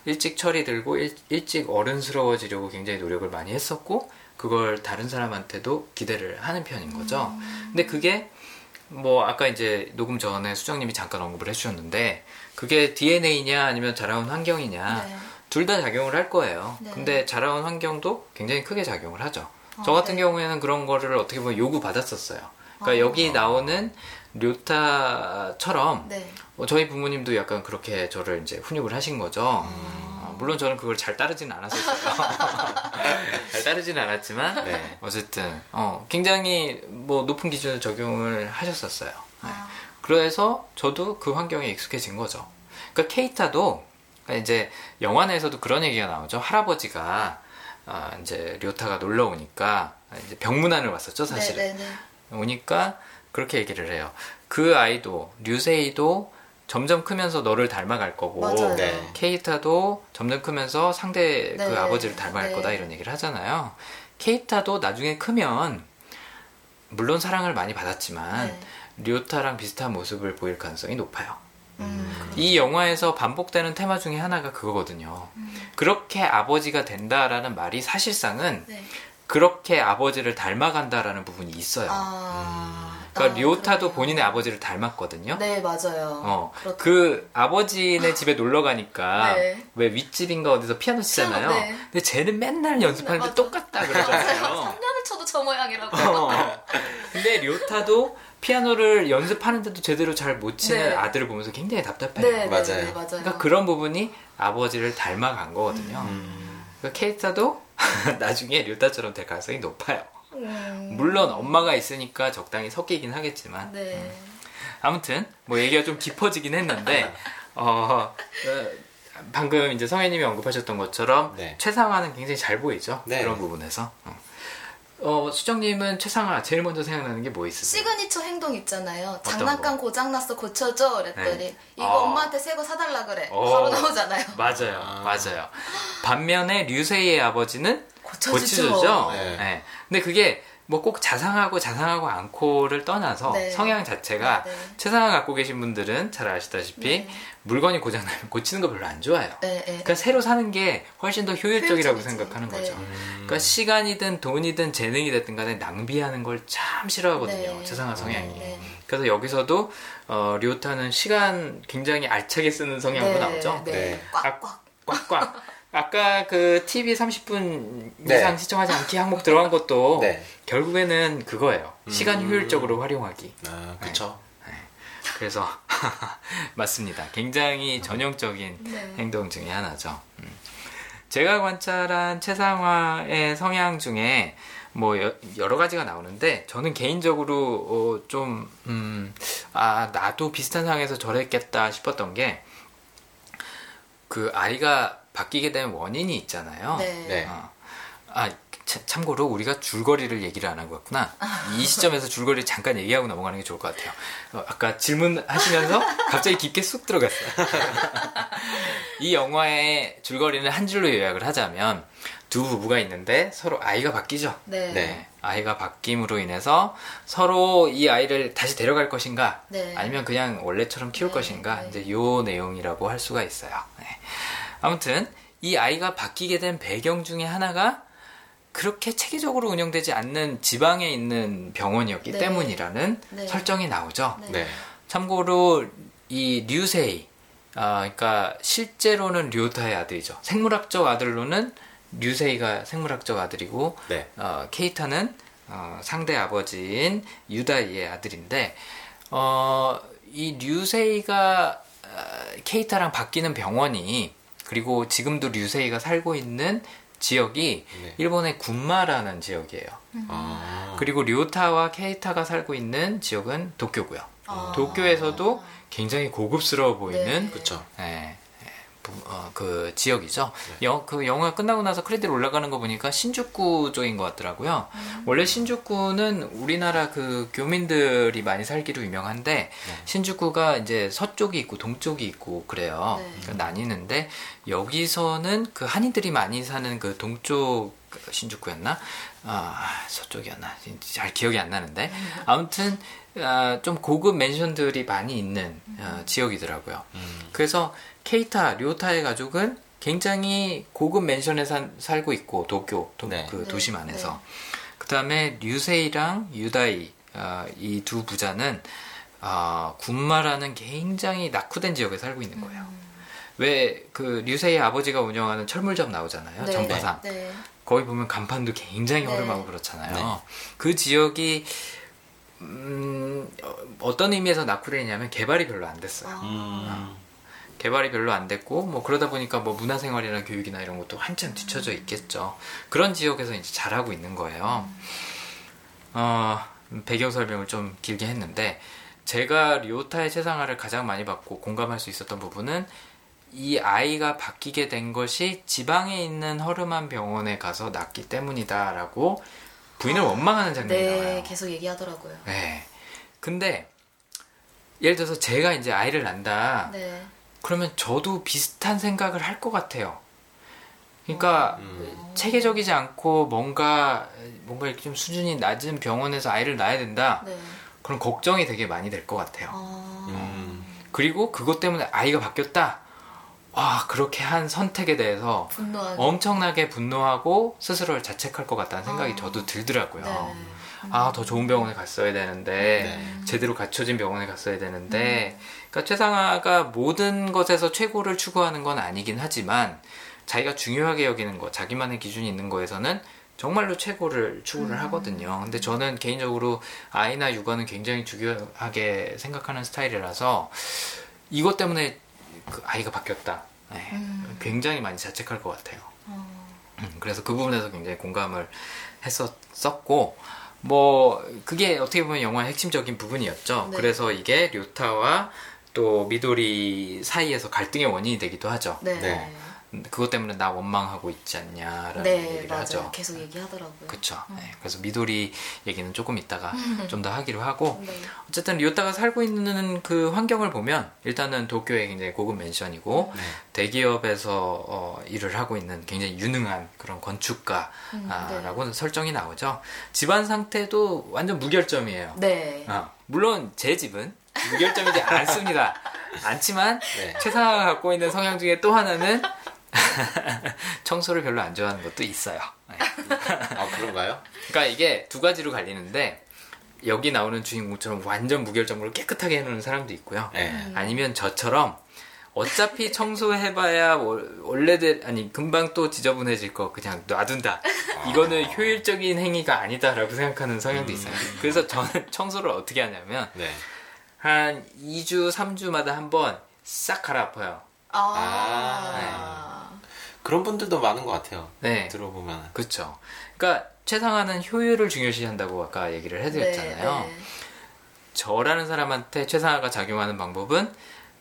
일찍 철이 들고 일, 일찍 어른스러워지려고 굉장히 노력을 많이 했었고 그걸 다른 사람한테도 기대를 하는 편인 거죠. 근데 그게 뭐 아까 이제 녹음 전에 수정님이 잠깐 언급을 해주셨는데 그게 DNA냐 아니면 자라온 환경이냐 네. 둘 다 작용을 할 거예요. 네. 근데 자라온 환경도 굉장히 크게 작용을 하죠. 아, 저 같은 네. 경우에는 그런 거를 어떻게 보면 요구 받았었어요. 그러니까 아. 여기 나오는 료타처럼 네. 어, 저희 부모님도 약간 그렇게 저를 이제 훈육을 하신 거죠. 어, 물론 저는 그걸 잘 따르지는 않았었어요. 잘 따르지는 않았지만 네. 어쨌든 어, 굉장히 뭐 높은 기준을 적용을 하셨었어요. 네. 아, 그래서 저도 그 환경에 익숙해진 거죠. 그러니까 케이타도 그러니까 이제 영화 내에서도 그런 얘기가 나오죠. 할아버지가 아, 이제 료타가 놀러 오니까 이제 병문안을 왔었죠, 사실은. 네, 네, 네. 오니까 그렇게 얘기를 해요. 그 아이도 류세이도 점점 크면서 너를 닮아갈 거고. 네. 케이타도 점점 크면서 상대 그 네. 아버지를 닮아갈 네. 거다 이런 얘기를 하잖아요. 케이타도 나중에 크면 물론 사랑을 많이 받았지만 네. 류타랑 비슷한 모습을 보일 가능성이 높아요. 음, 이 영화에서 반복되는 테마 중에 하나가 그거거든요. 그렇게 아버지가 된다라는 말이 사실상은 네. 그렇게 아버지를 닮아간다라는 부분이 있어요. 아, 그러니까 아, 료타도 그러네요. 본인의 아버지를 닮았거든요. 네, 맞아요. 어, 그렇- 그 아버지네 집에 놀러 가니까 네. 왜 윗집인가 어디서 피아노 치잖아요. 피아노, 네. 근데 쟤는 맨날 연습하는데 맞아. 똑같다 그러잖아요. 3년을 쳐도 저 모양이라고. 어. 근데 료타도 피아노를 연습하는데도 제대로 잘 못 치는 네. 아들을 보면서 굉장히 답답해요. 네, 맞아요. 네, 네, 맞아요. 그러니까 그런 부분이 아버지를 닮아간 거거든요. 음. 그러니까 케이타도 나중에 료타처럼 될 가능성이 높아요. 음, 물론 엄마가 있으니까 적당히 섞이긴 하겠지만 네. 아무튼 뭐 얘기가 좀 깊어지긴 했는데 어, 어, 방금 이제 성혜님이 언급하셨던 것처럼 네. 최상화는 굉장히 잘 보이죠 네. 그런 부분에서 어. 어, 수정님은 최상화 제일 먼저 생각나는 게 뭐 있으세요? 시그니처 행동 있잖아요. 장난감 고장났어 고쳐줘 그랬더니 네. 이거 어. 엄마한테 새 거 사달라 그래. 어. 바로 나오잖아요. 맞아요, 아. 맞아요. 반면에 류세이의 아버지는 고쳐주죠. 고쳐주죠. 네. 네. 근데 그게 뭐 꼭 자상하고 자상하고 않고를 떠나서 네. 성향 자체가 네. 최상화 갖고 계신 분들은 잘 아시다시피 네. 물건이 고장나면 고치는 거 별로 안 좋아해요. 네, 네. 그러니까 새로 사는 게 훨씬 더 효율적이라고 효율적이지. 생각하는 네. 거죠. 음. 그러니까 시간이든 돈이든 재능이 됐든 간에 낭비하는 걸 참 싫어하거든요. 네. 최상화 성향이. 네. 그래서 여기서도 어, 료타는 시간 굉장히 알차게 쓰는 성향으로 나오죠. 네. 네. 꽉꽉. 꽉꽉. 아까 그 TV 30분 네. 이상 시청하지 않기 항목 들어간 것도 네. 결국에는 그거예요. 시간 음. 효율적으로 활용하기. 아, 그쵸. 그래서 맞습니다. 굉장히 전형적인 네. 행동 중에 하나죠. 음. 제가 관찰한 최상화의 성향 중에 뭐 여, 러 가지가 나오는데 저는 개인적으로 어, 좀 음, 아, 나도 비슷한 상황에서 저랬겠다 싶었던 게 그 아이가 바뀌게 된 원인이 있잖아요. 네. 네. 어. 아, 차- 참고로 우리가 줄거리를 얘기를 안 하고 있구나. 이 시점에서 줄거리를 잠깐 얘기하고 넘어가는 게 좋을 것 같아요. 어, 아까 질문하시면서 갑자기 깊게 쑥 들어갔어요. 이 영화의 줄거리는 한 줄로 요약을 하자면 두 부부가 있는데 서로 아이가 바뀌죠. 네. 네. 아이가 바뀜으로 인해서 서로 이 아이를 다시 데려갈 것인가 네. 아니면 그냥 원래처럼 키울 네, 것인가 네. 이제 요 내용이라고 할 수가 있어요. 네. 아무튼 이 아이가 바뀌게 된 배경 중에 하나가 그렇게 체계적으로 운영되지 않는 지방에 있는 병원이었기 네. 때문이라는 네. 설정이 나오죠. 네. 네. 참고로 이 류세이, 아, 그러니까 실제로는 류타의 아들이죠. 생물학적 아들로는 류세이가 생물학적 아들이고 네. 어, 케이타는 어, 상대 아버지인 유다이의 아들인데 어, 이 류세이가 어, 케이타랑 바뀌는 병원이 그리고 지금도 류세이가 살고 있는 지역이 네. 일본의 군마라는 지역이에요. 아. 그리고 류타와 케이타가 살고 있는 지역은 도쿄고요. 아. 도쿄에서도 굉장히 고급스러워 보이는 네. 그쵸. 예, 예, 어, 그 지역이죠. 영, 그 영화가 끝나고 나서 크레딧 올라가는 거 보니까 신주쿠 쪽인 것 같더라고요. 원래 신주쿠는 우리나라 그 교민들이 많이 살기로 유명한데 신주쿠가 이제 서쪽이 있고 동쪽이 있고 그래요. 네. 그러니까 나뉘는데 여기서는 그 한인들이 많이 사는 그 동쪽 신주쿠였나? 아 서쪽이었나? 잘 기억이 안 나는데 아무튼 아, 좀 고급 맨션들이 많이 있는 어, 지역이더라고요. 그래서 케이타, 료타의 가족은 굉장히 고급 맨션에 산- 살고 있고 도쿄 도, 네. 그 네, 도심 안에서 네. 그 다음에 류세이랑 유다이 어, 이두 부자는 어, 군마라는 굉장히 낙후된 지역에 살고 있는 거예요. 왜그 류세이 아버지가 운영하는 철물점 나오잖아요. 네. 전파상 네. 거기 보면 간판도 굉장히 네. 허름하고 그렇잖아요. 네. 그 지역이 음, 어, 어떤 의미에서 낙후되냐면 개발이 별로 안 됐어요. 아, 음. 개발이 별로 안 됐고 뭐 그러다 보니까 뭐 문화생활이나 교육이나 이런 것도 한참 뒤쳐져 있겠죠. 그런 지역에서 이제 잘하고 있는 거예요. 어, 배경 설명을 좀 길게 했는데 제가 료타의 세상화를 가장 많이 받고 공감할 수 있었던 부분은 이 아이가 바뀌게 된 것이 지방에 있는 허름한 병원에 가서 낳기 때문이다라고 부인을 원망하는 장면이 네, 나와요. 계속 얘기하더라고요. 네. 근데 예를 들어서 제가 이제 아이를 낳는다. 네. 그러면 저도 비슷한 생각을 할 것 같아요. 그러니까 음. 체계적이지 않고 뭔가 뭔가 이렇게 좀 수준이 낮은 병원에서 아이를 낳아야 된다. 네. 그런 걱정이 되게 많이 될 것 같아요. 아, 음. 그리고 그것 때문에 아이가 바뀌었다. 와 그렇게 한 선택에 대해서 분노하는. 엄청나게 분노하고 스스로를 자책할 것 같다는 생각이 아. 저도 들더라고요. 네. 아, 더 좋은 병원에 갔어야 되는데, 네. 제대로 갖춰진 병원에 갔어야 되는데, 그러니까 최상화가 모든 것에서 최고를 추구하는 건 아니긴 하지만, 자기가 중요하게 여기는 거, 자기만의 기준이 있는 거에서는 정말로 최고를 추구를 하거든요. 근데 저는 개인적으로 아이나 육아는 굉장히 중요하게 생각하는 스타일이라서, 이것 때문에 그 아이가 바뀌었다. 네, 음. 굉장히 많이 자책할 것 같아요. 어, 음, 그래서 그 부분에서 굉장히 공감을 했었고 뭐 그게 어떻게 보면 영화의 핵심적인 부분이었죠. 네. 그래서 이게 료타와 또 미도리 사이에서 갈등의 원인이 되기도 하죠. 네. 네. 음, 그것 때문에 나 원망하고 있지 않냐라는 네, 얘기를 맞아요. 하죠. 계속 얘기하더라고요. 그쵸. 네, 그래서 미도리 얘기는 조금 이따가 좀 더 하기로 하고 네. 어쨌든 료타가 살고 있는 그 환경을 보면 일단은 도쿄의 굉장히 고급 맨션이고 네. 대기업에서 어, 일을 하고 있는 굉장히 유능한 그런 건축가라고 음, 설정이 나오죠. 집안 상태도 완전 무결점이에요. 네. 어, 물론 제 집은 무결점이지 않습니다. 않지만 네. 최상화가 갖고 있는 성향 중에 또 하나는 청소를 별로 안 좋아하는 것도 있어요. 네. 아 그런가요? 그러니까 이게 두 가지로 갈리는데 여기 나오는 주인공처럼 완전 무결점으로 깨끗하게 해놓는 사람도 있고요. 네. 아니면 저처럼 어차피 청소해봐야 월- 원래대 아니 금방 또 지저분해질 거 그냥 놔둔다. 이거는 효율적인 행위가 아니다라고 생각하는 성향도 있어요. 그래서 저는 청소를 어떻게 하냐면 네. 한 2주, 3주마다 한 번 싹 갈아엎어요. 아. 그런 분들도 많은 것 같아요. 네. 들어보면. 그렇죠. 그러니까 최상화는 효율을 중요시한다고 아까 얘기를 해드렸잖아요. 네, 네. 저라는 사람한테 최상화가 작용하는 방법은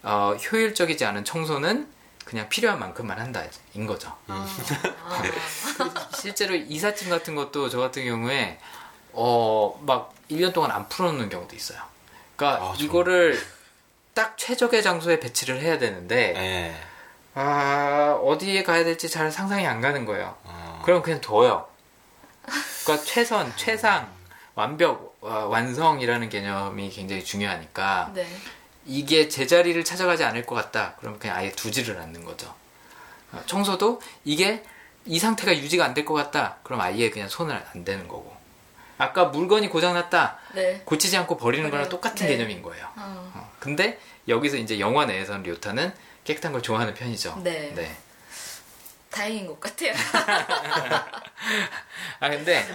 어, 효율적이지 않은 청소는 그냥 필요한 만큼만 한다인 거죠. 아. 실제로 이삿짐 같은 것도 저 같은 경우에 어, 막 1년 동안 안 풀어놓는 경우도 있어요. 그러니까 아. 이거를 딱 최적의 장소에 배치를 해야 되는데 네. 아, 어디에 가야 될지 잘 상상이 안 가는 거예요. 어, 그럼 그냥 둬요. 그러니까 최선, 최상, 완벽, 어, 완성이라는 개념이 굉장히 중요하니까 네. 이게 제자리를 찾아가지 않을 것 같다. 그럼 그냥 아예 두지를 않는 거죠. 어, 청소도 이게 이 상태가 유지가 안 될 것 같다. 그럼 아예 그냥 손을 안 대는 거고. 아까 물건이 고장났다. 네. 고치지 않고 버리는 거랑 버려요. 똑같은 네. 개념인 거예요. 어. 어, 근데 여기서 이제 영화 내에서는 료타는 깨끗한 걸 좋아하는 편이죠. 네. 다행인 것 같아요. 아 근데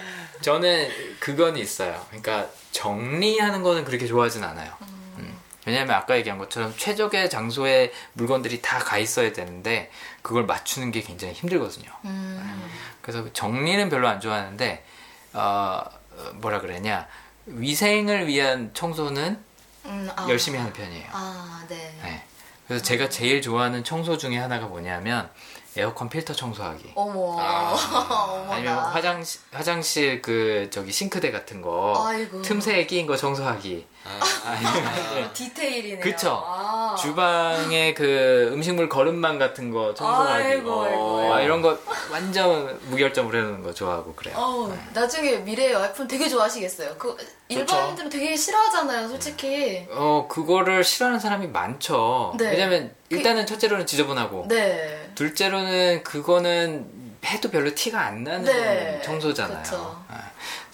저는 그건 있어요. 그러니까 정리하는 거는 그렇게 좋아하진 않아요. 음. 왜냐하면 아까 얘기한 것처럼 최적의 장소에 물건들이 다 가 있어야 되는데 그걸 맞추는 게 굉장히 힘들거든요. 음. 그래서 정리는 별로 안 좋아하는데 어, 어, 뭐라 그러냐 위생을 위한 청소는 음, 아. 열심히 하는 편이에요. 아, 네. 네. 그래서 제가 제일 좋아하는 청소 중에 하나가 뭐냐면 에어컨 필터 청소하기. 어머, 아. 아니면 화장실 화장실 그 저기 싱크대 같은 거 아이고. 틈새에 끼인 거 청소하기. 아, 아니면 디테일이네요. 그쵸. 아. 주방에 그 음식물 거름망 같은 거 청소하기. 아이고, 아이고. 아, 이런 거 완전 무결점으로 해놓는 거 좋아하고 그래요. 어우, 나중에 미래의 와이프는 되게 좋아하시겠어요. 그 일반인들은 되게 싫어하잖아요, 솔직히. 어 그거를 싫어하는 사람이 많죠. 네. 왜냐면 일단은 첫째로는 지저분하고 네. 둘째로는 그거는 해도 별로 티가 안 나는 네. 청소잖아요.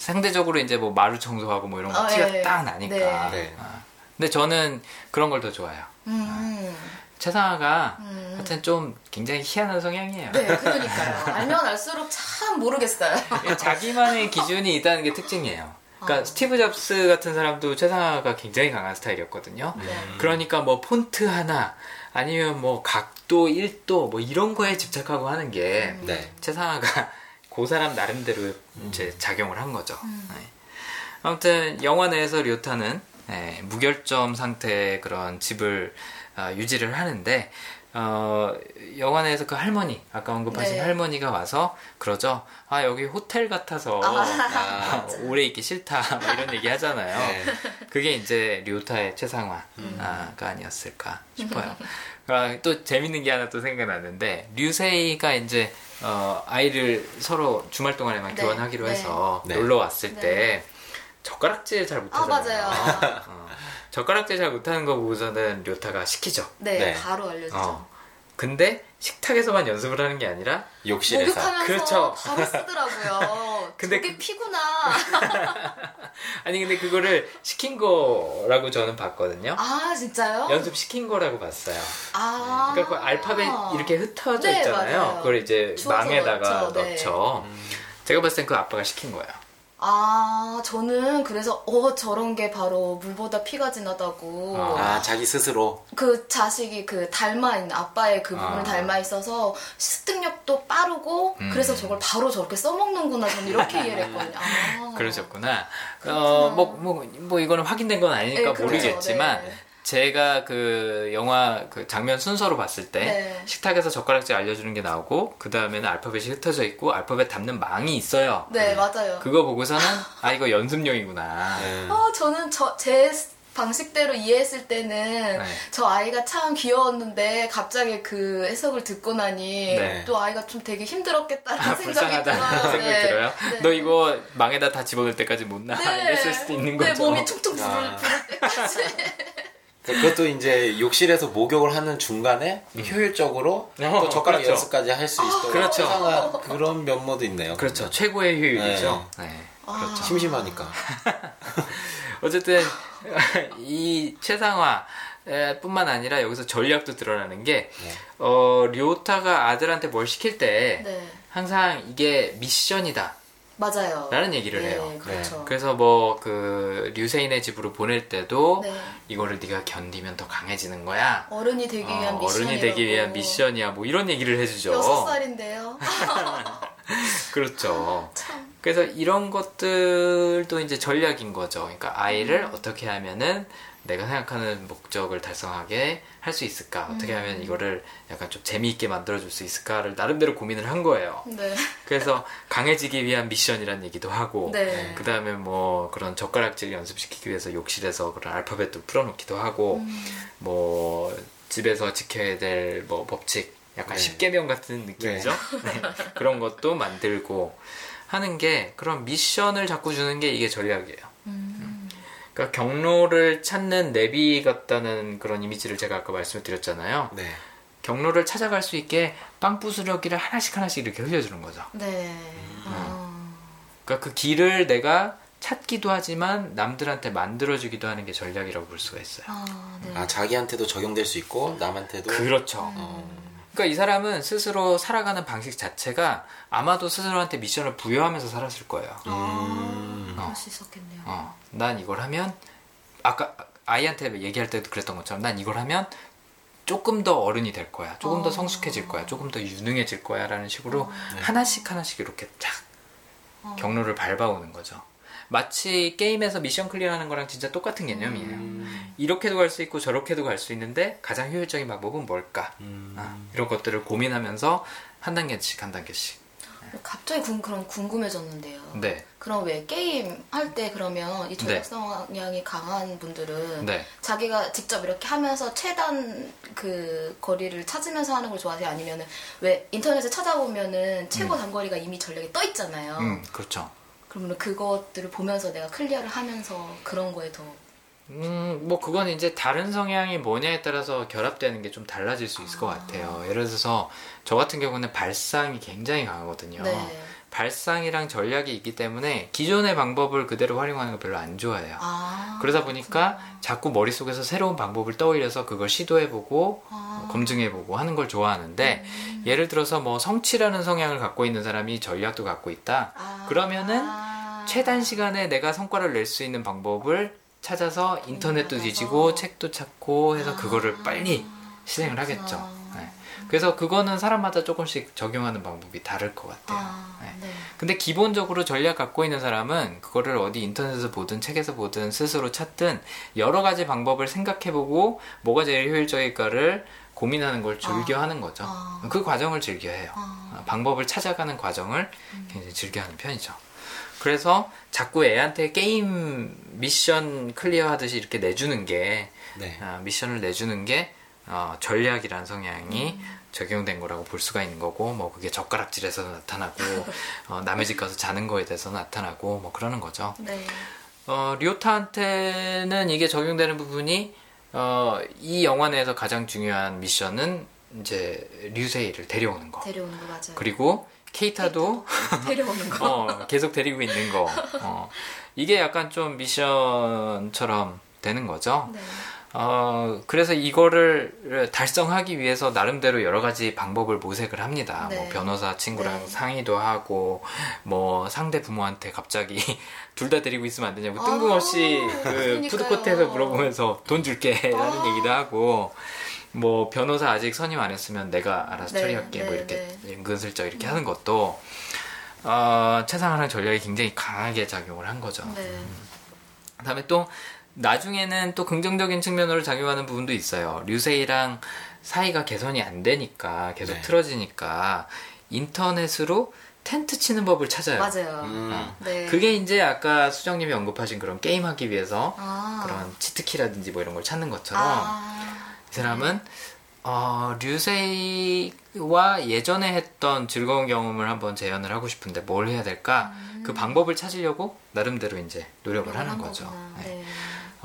아, 상대적으로 이제 뭐 마루 청소하고 뭐 이런 거 아, 티가 예. 딱 나니까. 네. 네. 아, 근데 저는 그런 걸 더 좋아해요. 음. 최상화가 음. 하여튼 좀 굉장히 희한한 성향이에요. 네, 그러니까요. 알면 알수록 참 모르겠어요. 자기만의 기준이 있다는 게 특징이에요. 그러니까 아. 스티브 잡스 같은 사람도 최상화가 굉장히 강한 스타일이었거든요. 네. 그러니까 뭐 폰트 하나 아니면 뭐 각도, 일도 뭐 이런 거에 집착하고 하는 게 네. 최상화가 그 사람 나름대로 이제 작용을 한 거죠. 음. 네. 아무튼 영화 내에서 료타는 네, 무결점 상태의 그런 집을 아, 유지를 하는데 어, 영화 내에서 그 할머니 아까 언급하신 네. 할머니가 와서 그러죠. 아 여기 호텔 같아서 아, 오래 있기 싫다 막 이런 얘기 하잖아요. 네. 그게 이제 류타의 최상화가 아니었을까 싶어요. 아, 또 재밌는 게 하나 또 생각났는데 류세이가 이제 어, 아이를 서로 주말 동안에만 네. 교환하기로 네. 해서 네. 놀러 왔을 네. 때 젓가락질 잘 아, 못하잖아요. 맞아요. 어, 젓가락질 잘 못하는 거 보고서는 료타가 시키죠. 네, 네. 바로 알려주죠. 어. 근데 식탁에서만 연습을 하는 게 아니라 욕실에서. 목욕하면서 그렇죠. 바로 쓰더라고요. 근데 저게 그- 피구나. 아니 근데 그거를 시킨 거라고 저는 봤거든요. 아, 진짜요? 연습 시킨 거라고 봤어요. 아. 그러니까 그 알파벳 이렇게 흩어져 네, 있잖아요. 맞아요. 그걸 이제 망에다가 넣죠, 네. 넣죠. 제가 봤을 땐 그 아빠가 시킨 거예요. 아, 저는 그래서 어 저런 게 바로 물보다 피가 진하다고. 아, 자기 스스로. 그 자식이 그 닮아 있는 아빠의 그 부분을 아. 닮아 있어서 습득력도 빠르고 음. 그래서 저걸 바로 저렇게 써먹는구나 저는 이렇게 이해를 했거든요. 아. 그러셨구나. 어, 뭐, 뭐, 뭐 이거는 확인된 건 아니니까 네, 그렇죠. 모르겠지만 네. 제가 그 영화 그 장면 순서로 봤을 때 네. 식탁에서 젓가락질 알려주는 게 나오고 그 다음에는 알파벳이 흩어져 있고 알파벳 담는 망이 있어요. 네 맞아요. 그거 보고서는 아 이거 연습용이구나. 네. 어, 저는 저, 제 방식대로 이해했을 때는 네. 저 아이가 참 귀여웠는데 갑자기 그 해석을 듣고 나니 네. 또 아이가 좀 되게 힘들었겠다는 아, 생각이 불쌍하다는 들어요. 생각이 네. 들어요? 네. 너 이거 망에다 다 집어넣을 때까지 못 나? 네. 이랬을 수도 있는 네, 거죠. 몸이 퉁퉁 부를, 아. 부를 때까지. 그것도 이제 욕실에서 목욕을 하는 중간에 효율적으로 어, 또 젓가락 그렇죠. 연습까지 할 수 있도록 그렇죠. 세상한 그런 면모도 있네요. 그렇죠. 최고의 효율이죠. 네. 아. 그렇죠. 심심하니까. 어쨌든 이 최상화 에, 뿐만 아니라 여기서 전략도 드러나는 게 네. 어, 료타가 아들한테 뭘 시킬 때 네, 항상 이게 미션이다 맞아요. 라는 얘기를 네, 해요. 그렇죠. 그래서 뭐 그 류세인의 집으로 보낼 때도 네. 이거를 네가 견디면 더 강해지는 거야. 어른이 되기 위한 어, 미션. 어른이 되기 위한 미션이야. 뭐 이런 얘기를 해주죠. 여섯 살인데요. 그렇죠. 참. 그래서 이런 것들도 이제 전략인 거죠. 그러니까 아이를 음. 어떻게 하면은 내가 생각하는 목적을 달성하게 할 수 있을까? 어떻게 음. 하면 이거를 약간 좀 재미있게 만들어줄 수 있을까를 나름대로 고민을 한 거예요. 네. 그래서 강해지기 위한 미션이란 얘기도 하고, 네. 그 다음에 뭐 그런 젓가락질 연습시키기 위해서 욕실에서 그런 알파벳도 풀어놓기도 하고, 음. 뭐 집에서 지켜야 될 뭐 법칙, 약간 네. 십계명 같은 느낌이죠. 네. 그런 것도 만들고 하는 게 그런 미션을 자꾸 주는 게 이게 전략이에요. 음. 그러니까 경로를 찾는 내비 같다는 그런 이미지를 제가 아까 말씀을 드렸잖아요. 네. 경로를 찾아갈 수 있게 빵 부스러기를 하나씩 하나씩 이렇게 흘려주는 거죠. 네. 음. 아. 그러니까 그 길을 내가 찾기도 하지만 남들한테 만들어주기도 하는 게 전략이라고 볼 수가 있어요. 아, 네. 아, 자기한테도 적용될 수 있고 남한테도 그렇죠. 어, 그러니까 이 사람은 스스로 살아가는 방식 자체가 아마도 스스로한테 미션을 부여하면서 살았을 거예요. 음. 아, 그럴 수 있었겠네요. 어, 난 이걸 하면 아까 아이한테 얘기할 때도 그랬던 것처럼 난 이걸 하면 조금 더 어른이 될 거야. 조금 더 어. 성숙해질 거야. 조금 더 유능해질 거야. 라는 식으로 네. 하나씩 하나씩 이렇게 쫙 어. 경로를 밟아오는 거죠. 마치 게임에서 미션 클리어하는 거랑 진짜 똑같은 개념이에요. 음. 이렇게도 갈 수 있고 저렇게도 갈 수 있는데 가장 효율적인 방법은 뭘까? 음. 아, 이런 것들을 고민하면서 한 단계씩 한 단계씩. 갑자기 궁, 그럼 궁금해졌는데요. 네, 그럼 왜 게임 할 때 그러면 이 네. 전략 성향이 강한 분들은 네. 자기가 직접 이렇게 하면서 최단 그 거리를 찾으면서 하는 걸 좋아하세요? 아니면은 왜 인터넷에 찾아보면은 최고 단거리가 이미 전략에 떠 있잖아요. 음, 그렇죠. 그러면 그것들을 보면서 내가 클리어를 하면서 그런 거에 더 음, 뭐 그건 이제 다른 성향이 뭐냐에 따라서 결합되는 게 좀 달라질 수 있을 것 같아요. 예를 들어서 저 같은 경우는 발상이 굉장히 강하거든요. 네. 발상이랑 전략이 있기 때문에 기존의 방법을 그대로 활용하는 거 별로 안 좋아해요. 아 그러다 보니까 자꾸 머릿속에서 새로운 방법을 떠올려서 그걸 시도해보고 아. 어, 검증해보고 하는 걸 좋아하는데 예를 들어서 뭐 성취라는 성향을 갖고 있는 사람이 전략도 갖고 있다. 아. 그러면은 아. 최단 시간에 내가 성과를 낼 수 있는 방법을 찾아서 인터넷도 찾아서. 뒤지고 책도 찾고 해서 아. 그거를 빨리 실행을 그렇구나. 하겠죠. 네. 그래서 그거는 사람마다 조금씩 적용하는 방법이 다를 것 같아요. 아, 네. 네. 근데 기본적으로 전략 갖고 있는 사람은 그거를 어디 인터넷에서 보든 책에서 보든 스스로 찾든 여러 가지 방법을 생각해보고 뭐가 제일 효율적일까를 고민하는 걸 즐겨 아. 하는 거죠. 아. 그 과정을 즐겨해요. 아. 어, 방법을 찾아가는 과정을 굉장히 즐겨하는 편이죠. 그래서 자꾸 애한테 게임 미션 clear 하듯이 이렇게 내주는 게 네. 아, 미션을 내주는 게 어, 전략이란 성향이 적용된 거라고 볼 수가 있는 거고 뭐 그게 젓가락질에서 나타나고 어, 남의 집 가서 자는 거에 대해서 나타나고 뭐 그러는 거죠. 네. 어, 료타한테는 이게 적용되는 부분이 어, 이 영화 내에서 가장 중요한 미션은 이제 류세이를 데려오는 거. 데려오는 거 맞아요. 그리고 케이타도 데려오는 거. 어, 계속 데리고 있는 거. 어, 이게 약간 좀 미션처럼 되는 거죠. 네. 어, 그래서 이거를 달성하기 위해서 나름대로 여러 가지 방법을 모색을 합니다. 네. 뭐 변호사 친구랑 네. 상의도 하고, 뭐 상대 부모한테 갑자기 둘 다 데리고 있으면 안 되냐고 아, 뜬금없이 그 그러니까요. 푸드코트에서 물어보면서 돈 줄게 라는 아. 얘기도 하고, 뭐 변호사 아직 선임 안 했으면 내가 알아서 네, 처리할게 뭐 네, 이렇게 네. 은근슬쩍 이렇게 하는 것도 어, 최상화랑 전략이 굉장히 강하게 작용을 한 거죠. 네. 그다음에 또 나중에는 또 긍정적인 측면으로 작용하는 부분도 있어요. 류세이랑 사이가 개선이 안 되니까 계속 네. 틀어지니까 인터넷으로 텐트 치는 법을 찾아요. 맞아요. 음. 어. 네. 그게 이제 아까 수정님이 언급하신 그런 게임하기 위해서 아. 그런 치트키라든지 뭐 이런 걸 찾는 것처럼 아. 이 사람은 어, 류세이와 예전에 했던 즐거운 경험을 한번 재현을 하고 싶은데 뭘 해야 될까? 그 방법을 찾으려고 나름대로 이제 노력을 하는 음. 한 거죠. 네. 네.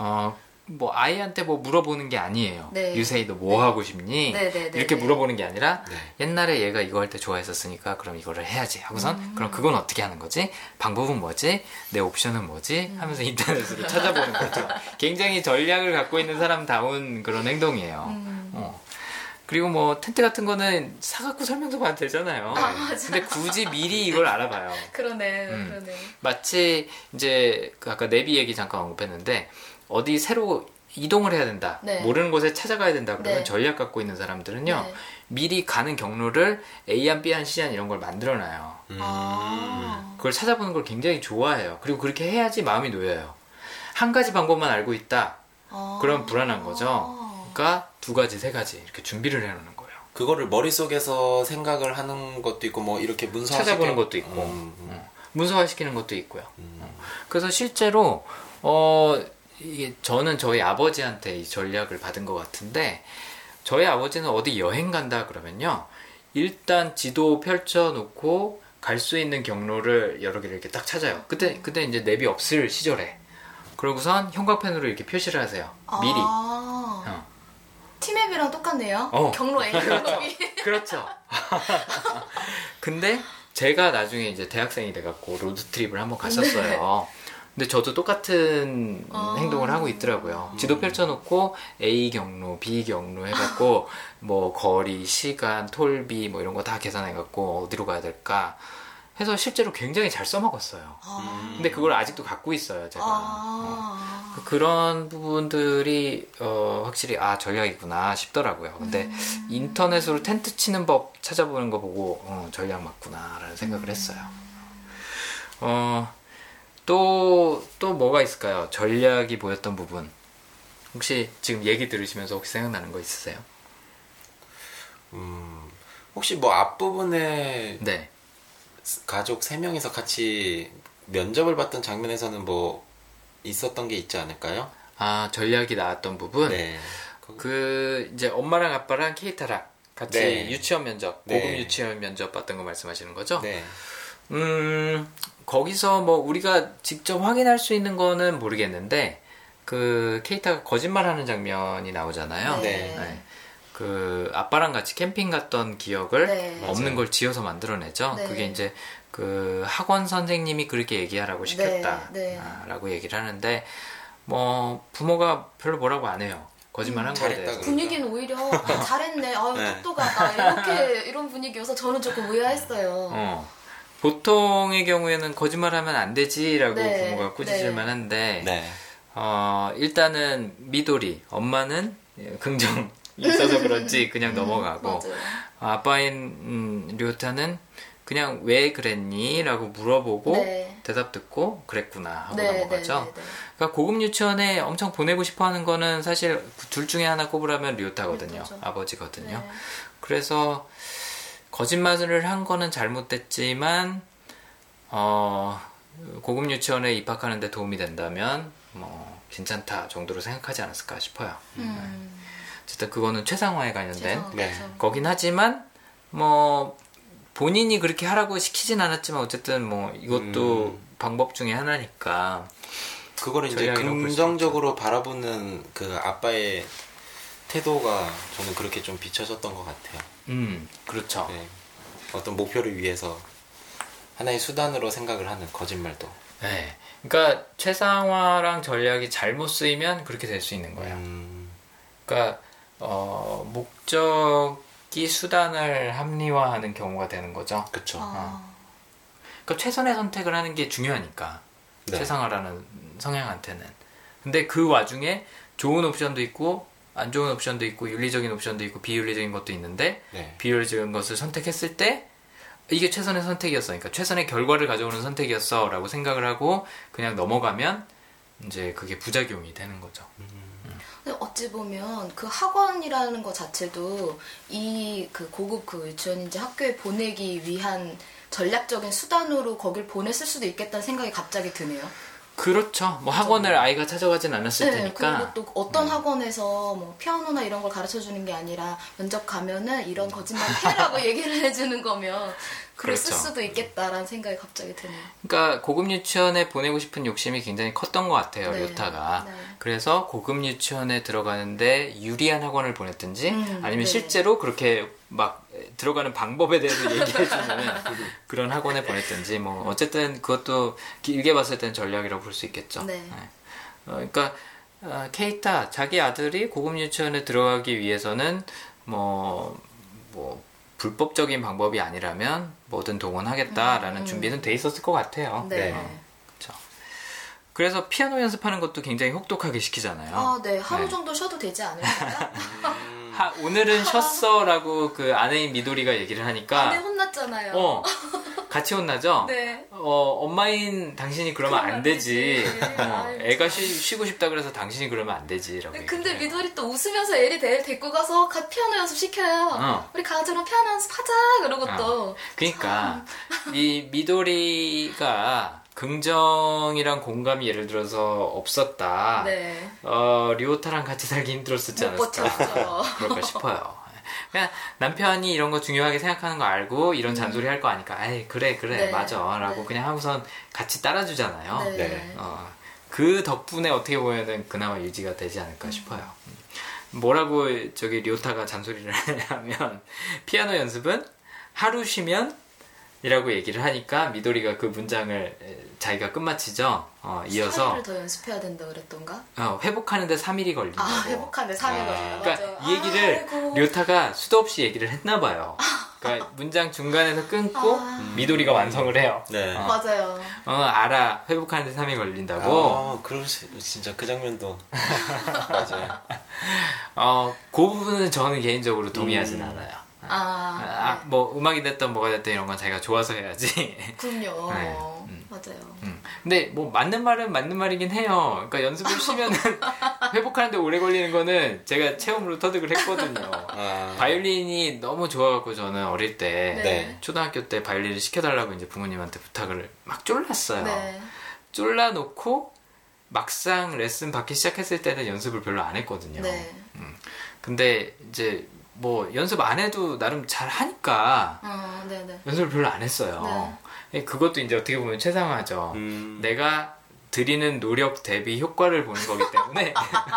어, 뭐 아이한테 뭐 물어보는 게 아니에요. 네. 유세이 너뭐 하고 싶니? 네, 네, 네, 이렇게 네. 물어보는 게 아니라 네. 옛날에 얘가 이거 할 때 좋아했었으니까 그럼 이거를 해야지 하고선 음. 그럼 그건 어떻게 하는 거지? 방법은 뭐지? 내 옵션은 뭐지? 음. 하면서 인터넷으로 찾아보는 거죠. 굉장히 전략을 갖고 있는 사람다운 그런 행동이에요. 음. 어. 그리고 뭐 텐트 같은 거는 사갖고 설명서 봐도 되잖아요. 아, 맞아. 근데 굳이 미리 이걸 알아봐요. 그러네. 음. 그러네. 마치 이제 그 아까 내비 얘기 잠깐 언급했는데 어디 새로 이동을 해야 된다. 네. 모르는 곳에 찾아가야 된다. 그러면 네. 전략 갖고 있는 사람들은요. 네. 미리 가는 경로를 A안, B안, C안 이런 걸 만들어 놔요. 음. 아. 그걸 찾아보는 걸 굉장히 좋아해요. 그리고 그렇게 해야지 마음이 놓여요. 한 가지 방법만 알고 있다. 아. 그럼 불안한 거죠. 그러니까 두 가지, 세 가지 이렇게 준비를 해 놓는 거예요. 그거를 머릿속에서 생각을 하는 것도 있고 뭐 이렇게 문서 찾아보는 것도 있고 음, 음. 어, 문서화시키는 것도 있고요. 음. 그래서 실제로 어 이게 저는 저희 아버지한테 이 전략을 받은 것 같은데 저희 아버지는 어디 여행 간다 그러면요 일단 지도 펼쳐놓고 갈 수 있는 경로를 여러 개를 이렇게 딱 찾아요. 그때 그때 이제 앱이 없을 시절에 그러고선 형광펜으로 이렇게 표시를 하세요. 미리. 아. 어. 티맵이랑 똑같네요. 어. 경로 A, 경로 B. 그렇죠. 근데 제가 나중에 이제 대학생이 돼갖고 로드트립을 한번 갔었어요. 근데 저도 똑같은 아. 행동을 하고 있더라고요. 지도 펼쳐놓고 A 경로, B 경로 해갖고 뭐 거리, 시간, 톨비 뭐 이런 거 다 계산해갖고 어디로 가야 될까 해서 실제로 굉장히 잘 써먹었어요. 아. 근데 그걸 아직도 갖고 있어요, 제가. 어. 아. 그런 부분들이 어, 확실히 아 전략이구나 싶더라고요. 근데 음. 인터넷으로 텐트 치는 법 찾아보는 거 보고 어, 전략 맞구나라는 생각을 했어요. 어, 또, 또 뭐가 있을까요? 전략이 보였던 부분. 혹시 지금 얘기 들으시면서 혹시 생각나는 거 있으세요? 음, 혹시 뭐 앞부분에 네. 가족 세 명이서 같이 면접을 봤던 장면에서는 뭐 있었던 게 있지 않을까요? 아, 전략이 나왔던 부분? 네. 그, 이제 엄마랑 아빠랑 케이타랑 같이 네. 유치원 면접, 네. 고급 유치원 면접 봤던 거 말씀하시는 거죠? 네. 음, 거기서 뭐 우리가 직접 확인할 수 있는 거는 모르겠는데, 그 케이타가 거짓말하는 장면이 나오잖아요. 네. 그 아빠랑 같이 캠핑 갔던 기억을 네. 없는 맞아요. 걸 지어서 만들어내죠. 네. 그게 이제 그 학원 선생님이 그렇게 얘기하라고 시켰다라고 네. 얘기를 하는데 뭐 부모가 별로 뭐라고 안 해요. 거짓말 한 거에 잘했다 대해서. 그러니까. 분위기는 오히려 아, 잘했네. 아유 네. 똑똑하다. 이렇게 이런 분위기여서 저는 조금 의아했어요. 어. 보통의 경우에는 거짓말하면 안 되지라고 네. 부모가 꾸짖을만 한데 네. 어, 일단은 미도리 엄마는 긍정 있어서 그런지 그냥 넘어가고 맞아요. 아빠인 음, 류타는 그냥 왜 그랬니? 라고 물어보고 네. 대답 듣고 그랬구나 하고 네, 넘어가죠. 네, 네, 네. 그러니까 고급 유치원에 엄청 보내고 싶어 하는 거는 사실 둘 중에 하나 꼽으라면 류타거든요. 류타죠. 아버지거든요. 네. 그래서 거짓말을 한 거는 잘못됐지만 어, 고급 유치원에 입학하는데 도움이 된다면 뭐 괜찮다 정도로 생각하지 않았을까 싶어요. 음, 어쨌든 그거는 최상화에 관련된. 네. 거긴 하지만 뭐 본인이 그렇게 하라고 시키진 않았지만 어쨌든 뭐 이것도 음. 방법 중에 하나니까 그거를 이제 긍정적으로 바라보는 그 아빠의 태도가 저는 그렇게 좀 비춰졌던 것 같아요. 음 그렇죠. 네. 어떤 목표를 위해서 하나의 수단으로 생각을 하는 거짓말도. 네. 그러니까 최상화랑 전략이 잘못 쓰이면 그렇게 될 수 있는 거예요. 음, 그러니까 어, 목적이 수단을 합리화하는 경우가 되는 거죠. 그쵸. 아, 그러니까 최선의 선택을 하는 게 중요하니까 네. 최상화라는 성향한테는. 근데 그 와중에 좋은 옵션도 있고 안 좋은 옵션도 있고 윤리적인 옵션도 있고 비윤리적인 것도 있는데 네. 비윤리적인 것을 선택했을 때 이게 최선의 선택이었어. 그러니까 최선의 결과를 가져오는 선택이었어라고 생각을 하고 그냥 넘어가면 이제 그게 부작용이 되는 거죠. 근데 어찌 보면 그 학원이라는 것 자체도 이 그 고급 그 유치원인지 학교에 보내기 위한 전략적인 수단으로 거길 보냈을 수도 있겠다는 생각이 갑자기 드네요. 그렇죠. 뭐 학원을 아이가 찾아가진 않았을 네, 테니까. 그리고 또 어떤 학원에서 뭐 피아노나 이런 걸 가르쳐 주는 게 아니라 면접 가면은 이런 거짓말 해라고 얘기를 해주는 거면 그랬을 그렇죠. 수도 있겠다라는 생각이 갑자기 드네요. 그러니까 고급 유치원에 보내고 싶은 욕심이 굉장히 컸던 것 같아요, 네, 요타가. 네. 그래서 고급 유치원에 들어가는데 유리한 학원을 보냈든지 음, 아니면 네. 실제로 그렇게 막 들어가는 방법에 대해서 얘기해주는 그런 학원에 보냈든지 뭐 어쨌든 그것도 길게 봤을 때는 전략이라고 볼 수 있겠죠. 네. 어, 그러니까 어, 케이타 자기 아들이 고급 유치원에 들어가기 위해서는 뭐, 뭐 불법적인 방법이 아니라면 뭐든 동원하겠다라는 음. 준비는 돼 있었을 것 같아요. 네. 어, 그렇죠. 그래서 피아노 연습하는 것도 굉장히 혹독하게 시키잖아요. 아, 네. 하루 네. 정도 쉬어도 되지 않을까요? 하- 오늘은 쉬었어라고 그 아내인 미도리가 얘기를 하니까 네, 혼났잖아요. 어 같이 혼나죠. 네. 어 엄마인 당신이 그러면 안안 되지. 어, 애가 참. 쉬, 쉬고 싶다 그래서 당신이 그러면 안 되지라고. 네, 근데. 미도리 또 웃으면서 애를 데, 데리고 가서 가- 피아노 연습 시켜요. 어. 우리 강아지랑 피아노 연습하자. 그러고 또. 그러니까 이 미도리가 긍정이랑 공감이 예를 들어서 없었다. 네. 어 리오타랑 같이 살기 힘들었었지 못 않았을까. 그럴까 싶어요. 그냥 남편이 이런 거 중요하게 생각하는 거 알고 이런 잔소리 할 거 아니까, 아이 그래 그래 네. 맞아 라고 네. 그냥 하고선 같이 따라주잖아요. 네. 네. 어, 그 덕분에 어떻게 보면은 그나마 유지가 되지 않을까 싶어요. 뭐라고 저기 리오타가 잔소리를 하냐면 피아노 연습은 하루 쉬면 이라고 얘기를 하니까 미도리가 그 문장을 에, 자기가 끝마치죠. 어, 이어서 3일을 더 연습해야 된다 그랬던가? 어, 회복하는데 3일이 걸린다고. 아, 회복하는데 3일 아, 걸려요. 그러니까. 이 얘기를 아이고. 료타가 수도 없이 얘기를 했나 봐요. 그러니까 문장 중간에서 끊고 아. 미도리가 완성을 해요. 네. 어. 맞아요. 어, 알아. 회복하는데 3일 걸린다고. 아, 수, 진짜 그 장면도. 맞아요. 어, 그 부분은 저는 개인적으로 동의하진 음. 않아요. 아, 아, 아, 뭐 음악이 됐든 뭐가 됐든 이런 건 자기가 좋아서 해야지. 그럼요. 네. 음. 맞아요. 음. 근데 뭐 맞는 말은 맞는 말이긴 해요. 그러니까 연습을 쉬면은 회복하는데 오래 걸리는 거는 제가 체험으로 터득을 했거든요. 아, 바이올린이 너무 좋아갖고 저는 어릴 때 네. 초등학교 때 바이올린을 시켜달라고 이제 부모님한테 부탁을 막 쫄랐어요. 네. 쫄라놓고 막상 레슨 받기 시작했을 때는 연습을 별로 안 했거든요. 네. 근데 이제 뭐 연습 안 해도 나름 잘 하니까 어, 네, 네. 연습을 별로 안 했어요. 예, 그것도 이제 어떻게 보면 최상화죠. 음, 내가 드리는 노력 대비 효과를 보는 거기 때문에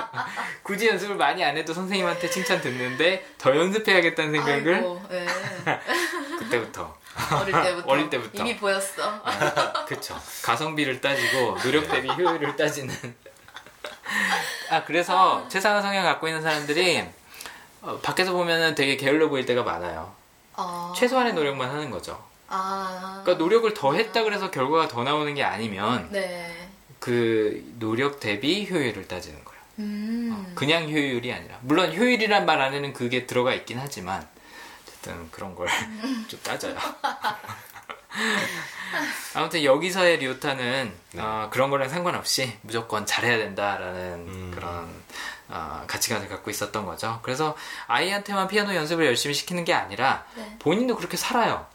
굳이 연습을 많이 안 해도 선생님한테 칭찬 듣는데 더 연습해야겠다는 생각을 아이고, 네. 그때부터 어릴 때부터. 어릴 때부터. 이미 보였어. 그쵸 가성비를 따지고 노력 대비 효율을 따지는 아 그래서 최상화 성향 갖고 있는 사람들이 어, 밖에서 보면은 되게 게을러 보일 때가 많아요 아. 최소한의 노력만 하는 거죠 아. 그러니까 노력을 더 했다 그래서 결과가 더 나오는 게 아니면 네. 그 노력 대비 효율을 따지는 거예요 음. 그냥 효율이 아니라 물론 효율이란 말 안에는 그게 들어가 있긴 하지만 어쨌든 그런 걸 좀 따져요. 아무튼 여기서의 리오타는 어, 그런 거랑 상관없이 무조건 잘해야 된다라는 음. 그런 어, 가치관을 갖고 있었던 거죠. 그래서 아이한테만 피아노 연습을 열심히 시키는 게 아니라 네. 본인도 그렇게 살아요.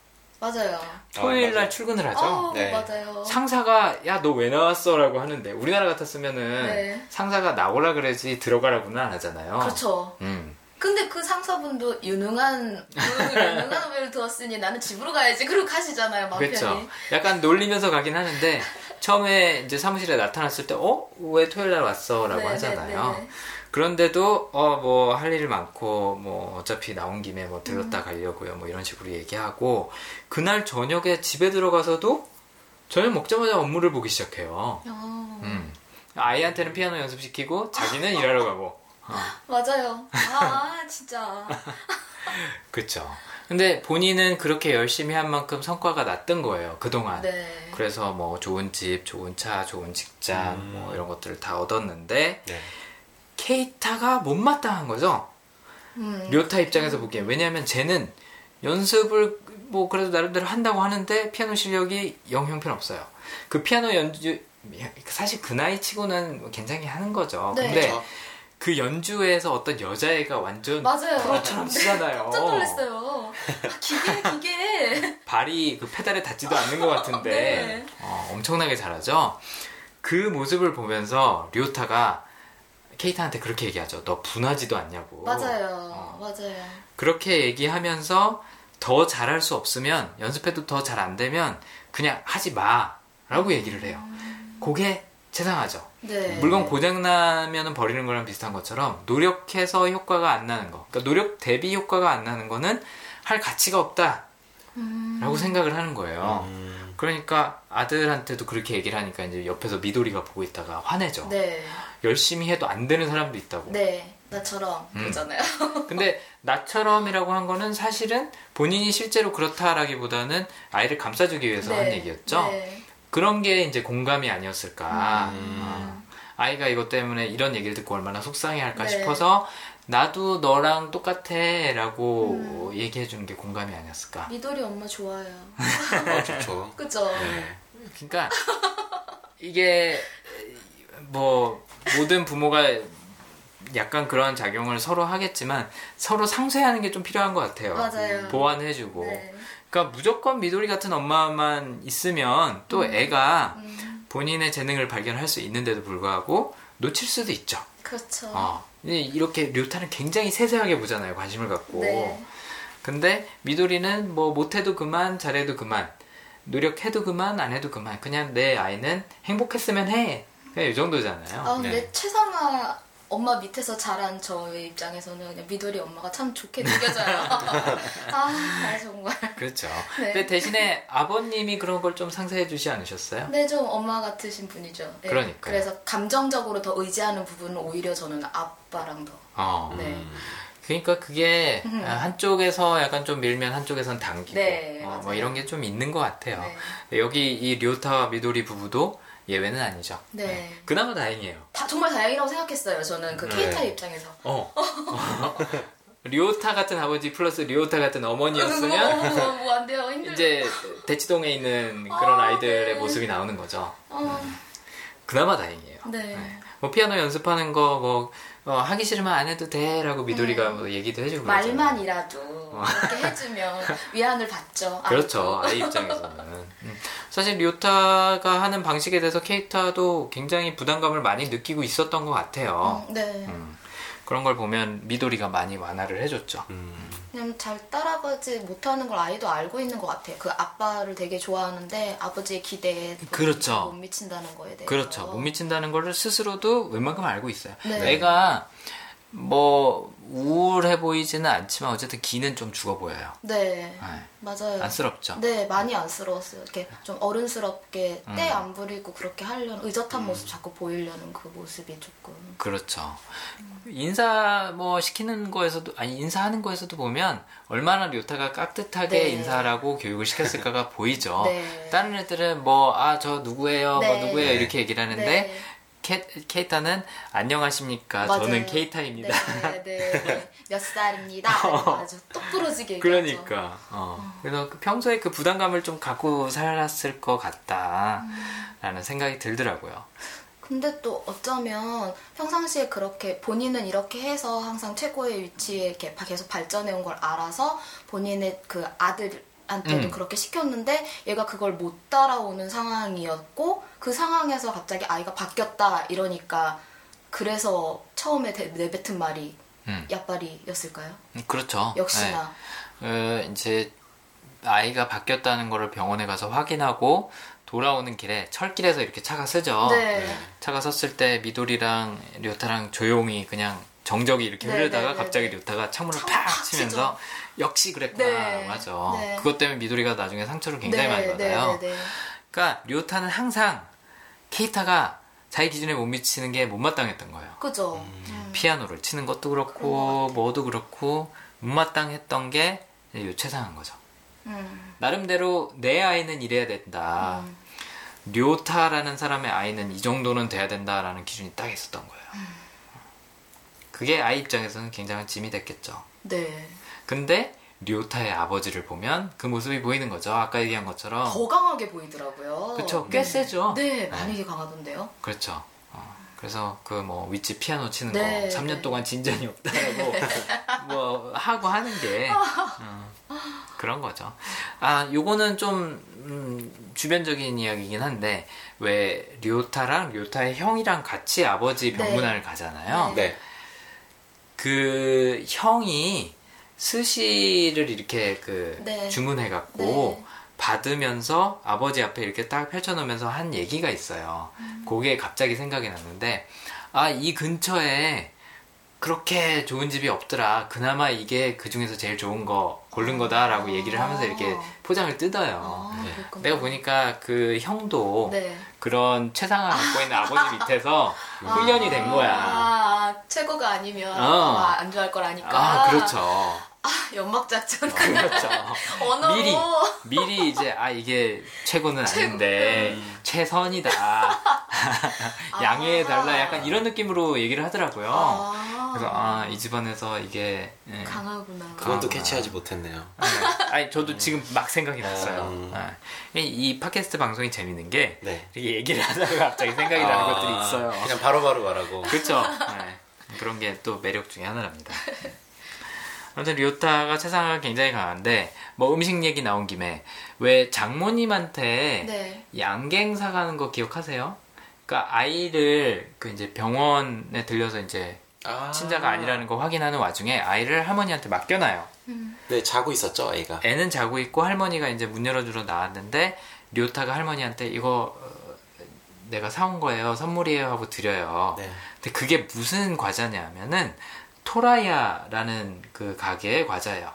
맞아요. 토요일 날 맞아요. 출근을 하죠. 어, 네. 맞아요. 상사가 야 너 왜 나왔어라고 하는데 우리나라 같았으면은 네. 상사가 나오라 그래지 들어가라고는 안 하잖아요. 그렇죠. 음. 근데 그 상사분도 유능한 그 유능한 후배를 두었으니 나는 집으로 가야지. 그러고 가시잖아요, 마음 그렇죠. 편히. 약간 놀리면서 가긴 하는데 처음에 이제 사무실에 나타났을 때 어? 왜 토요일 날 왔어? 라고 네, 하잖아요. 그런데도 어 뭐 할 일이 많고 뭐 어차피 나온 김에 뭐 들렀다 가려고요. 뭐 이런 식으로 얘기하고 그날 저녁에 집에 들어가서도 저녁 먹자마자 업무를 보기 시작해요. 어, 음. 아이한테는 피아노 연습시키고 자기는 일하러 가고. 맞아요. 아, 진짜. 그쵸. 근데 본인은 그렇게 열심히 한 만큼 성과가 났던 거예요. 그동안. 네. 그래서 뭐 좋은 집, 좋은 차, 좋은 직장 음. 뭐 이런 것들을 다 얻었는데 네. 케이타가 못마땅한 거죠. 음. 료타 입장에서 보기엔 왜냐하면 쟤는 연습을 뭐 그래도 나름대로 한다고 하는데 피아노 실력이 영 형편없어요. 그 피아노 연주 사실 그 나이 치고는 뭐 괜찮게 하는 거죠. 네. 근데 그렇죠. 그 연주에서 어떤 여자애가 완전 맞아요. 프로처럼 치잖아요. 깜짝 놀랐어요. 아, 기계, 기계. 발이 그 페달에 닿지도 않는 것 같은데 네. 어, 엄청나게 잘하죠. 그 모습을 보면서 류타가 케이타한테 그렇게 얘기하죠. 너 분하지도 않냐고. 맞아요. 어. 맞아요. 그렇게 얘기하면서 더 잘할 수 없으면 연습해도 더 잘 안 되면 그냥 하지 마라고 얘기를 해요. 그게 최상하죠. 네. 물건 고장 나면 버리는 거랑 비슷한 것처럼 노력해서 효과가 안 나는 거. 그러니까 노력 대비 효과가 안 나는 거는 할 가치가 없다라고 음. 생각을 하는 거예요. 음, 그러니까 아들한테도 그렇게 얘기를 하니까 이제 옆에서 미도리가 보고 있다가 화내죠. 네. 열심히 해도 안 되는 사람도 있다고. 네. 나처럼 음. 그러잖아요. 근데 나처럼이라고 한 거는 사실은 본인이 실제로 그렇다라기보다는 아이를 감싸주기 위해서 한 얘기였죠. 네. 그런 게 이제 공감이 아니었을까. 음. 어. 아이가 이것 때문에 이런 얘기를 듣고 얼마나 속상해할까 네. 싶어서 나도 너랑 똑같아라고 음. 얘기해 주는 게 공감이 아니었을까. 미도리 엄마 좋아요. 아, 좋죠. 그죠? 네. 그러니까 이게 뭐 모든 부모가 약간 그런 작용을 서로 하겠지만 서로 상쇄하는 게 좀 필요한 것 같아요. 맞아요. 보완해주고. 네. 그러니까 무조건 미도리 같은 엄마만 있으면 또 애가 음, 본인의 재능을 발견할 수 있는데도 불구하고 놓칠 수도 있죠. 그렇죠. 어. 이렇게 류타는 굉장히 세세하게 보잖아요. 관심을 갖고. 네. 근데 미도리는 뭐 못해도 그만, 잘해도 그만, 노력해도 그만, 안 해도 그만. 그냥 내 아이는 행복했으면 해. 그냥 이 정도잖아요. 아 근데 네. 최상아 엄마 밑에서 자란 저의 입장에서는 그냥 미도리 엄마가 참 좋게 느껴져요. 아 정말. 그렇죠. 네. 근데 대신에 아버님이 그런 걸 좀 상세해 주지 않으셨어요? 네, 좀 엄마 같으신 분이죠. 네. 그러니까요. 그래서 감정적으로 더 의지하는 부분은 오히려 저는 아빠랑 더. 어. 네. 음, 그러니까 그게 음. 아, 한쪽에서 약간 좀 밀면 한쪽에선 당기고 네, 어, 뭐. 이런 게 좀 있는 것 같아요. 네. 여기 이 료타와 미도리 부부도 예외는 아니죠. 네. 그나마 다행이에요. 다 정말 다행이라고 생각했어요. 저는 그 네. 케이타 입장에서. 어. 리오타 같은 아버지 플러스 리오타 같은 어머니였으면 뭐안 돼요 힘들. 이제 대치동에 있는 그런 아 이들의 모습이 나오는 거죠. 어, 그나마 다행이에요. 네. 뭐 피아노 연습하는 거 뭐 하기 싫으면 안 해도 돼라고 미도리가 뭐 얘기도 해주고 그러잖아요. 말만이라도 이렇게 해주면 위안을 받죠. 그렇죠. 아이도. 아이 입장에서는. 음. 사실 리오타가 하는 방식에 대해서 케이타도 굉장히 부담감을 많이 느끼고 있었던 것 같아요. 음, 네. 음. 그런 걸 보면 미도리가 많이 완화를 해줬죠. 음. 그냥 잘 따라가지 못하는 걸 아이도 알고 있는 것 같아요. 그 아빠를 되게 좋아하는데 아버지의 기대에 그렇죠. 못 미친다는 거에 대해서. 그렇죠. 못 미친다는 거를 스스로도 웬만큼 알고 있어요. 네. 애가 뭐 우울해 보이지는 않지만 어쨌든 기는 좀 죽어 보여요. 네, 네. 맞아요. 안쓰럽죠. 네, 많이 안쓰러웠어요. 이렇게 좀 어른스럽게 음. 때안 부리고 그렇게 하려는 의젓한 모습 자꾸 보이려는 그 모습이 조금. 그렇죠. 인사 뭐 시키는 거에서도 아니 인사하는 거에서도 보면 얼마나 료타가 깍듯하게 네. 인사라고 교육을 시켰을까가 보이죠. 네. 다른 애들은 뭐 아 저 누구예요, 네. 뭐 누구예요 이렇게 얘기를 하는데 네. 케, 케이타는 안녕하십니까 맞아요. 저는 케이타입니다. 네, 네, 네. 몇 살입니다. 아주 똑 부러지게 얘기하죠. 그러니까 어. 그래서 그 평소에 그 부담감을 좀 갖고 살았을 것 같다라는 생각이 들더라고요. 근데 또 어쩌면 평상시에 그렇게 본인은 이렇게 해서 항상 최고의 위치에 이렇게 바- 계속 발전해 온 걸 알아서 본인의 그 아들 한테도 음. 그렇게 시켰는데 얘가 그걸 못 따라오는 상황이었고 그 상황에서 갑자기 아이가 바뀌었다 이러니까 그래서 처음에 대- 내뱉은 말이 음. 야빨이였을까요? 음, 그렇죠. 역시나 네. 어, 이제 아이가 바뀌었다는 거를 병원에 가서 확인하고 돌아오는 길에 철길에서 이렇게 차가 쓰죠. 네. 차가 섰을 때 미도리랑 료타랑 조용히 그냥 정적이 이렇게 네, 흐르다가 네, 네, 갑자기 네. 료타가 창문을 창문 팍팍 치면서 역시 그랬구나. 네, 맞아. 네. 그것 때문에 미도리가 나중에 상처를 굉장히 많이 받아요. 그러니까 료타는 항상 케이타가 자기 기준에 못 미치는 게 못마땅했던 거예요. 그죠. 음. 피아노를 치는 것도 그렇고 것 뭐도 그렇고 못마땅했던 게 최상한 거죠. 음. 나름대로 내 아이는 이래야 된다. 음. 료타라는 사람의 아이는 이 정도는 돼야 된다라는 기준이 딱 있었던 거예요. 그게 아이 입장에서는 굉장한 짐이 됐겠죠. 네. 근데 료타의 아버지를 보면 그 모습이 보이는 거죠. 아까 얘기한 것처럼. 더 강하게 보이더라고요. 그쵸. 꽤 세죠. 네, 많이 강하던데요. 그렇죠. 어, 그래서 그 뭐 위치 피아노 치는 네, 거 3년 네. 동안 진전이 없다라고 뭐 하고 하는 게 어, 그런 거죠. 아 요거는 좀 음, 주변적인 이야기이긴 한데 왜 료타랑 료타의 형이랑 같이 아버지 네. 병문안을 가잖아요. 네. 그 형이 스시를 이렇게 그 네. 주문해 갖고 네. 받으면서 아버지 앞에 이렇게 딱 펼쳐놓으면서 한 얘기가 있어요. 음. 그게 갑자기 생각이 났는데 아 이 근처에 그렇게 좋은 집이 없더라. 그나마 이게 그 중에서 제일 좋은 거 고른 거다라고 아. 얘기를 하면서 이렇게 포장을 뜯어요. 아, 네. 내가 보니까 그 형도 네. 그런 최상을 갖고 있는 아버지 밑에서 훈련이 된 거야. 아, 최고가 아니면 어. 아, 안 좋아할 걸 아니까. 아, 그렇죠. 아, 연막 작전. 그렇죠. 언어로. 미리 미리 이제 아 이게 최고는 아닌데 최선이다 양해해 달라 약간 이런 느낌으로 얘기를 하더라고요. 아, 그래서 아 이 집안에서 이게 예. 강하구나. 그건 또 아. 캐치하지 못했네요. 네. 아니 저도 지금 막 생각이 났어요. 음. 아, 이, 이 팟캐스트 방송이 재밌는 게 네. 이렇게 얘기를 하다가 갑자기 생각이 나는 아, 것들이 있어요. 그냥 바로 바로 말하고. 그렇죠. 그런 게 또 매력 중에 하나랍니다. 아무튼 리오타가 체상가 굉장히 강한데 뭐 음식 얘기 나온 김에 왜 장모님한테 네. 양갱 사 가는 거 기억하세요? 그러니까 아이를 그 이제 병원에 들려서 이제 아. 친자가 아니라는 거 확인하는 와중에 아이를 할머니한테 맡겨놔요. 네, 자고 있었죠, 애가. 애는 자고 있고 할머니가 이제 문 열어주러 나왔는데 리오타가 할머니한테 이거 어, 내가 사온 거예요 선물이에요 하고 드려요. 네. 근데 그게 무슨 과자냐면은 토라야라는 그 가게의 과자예요.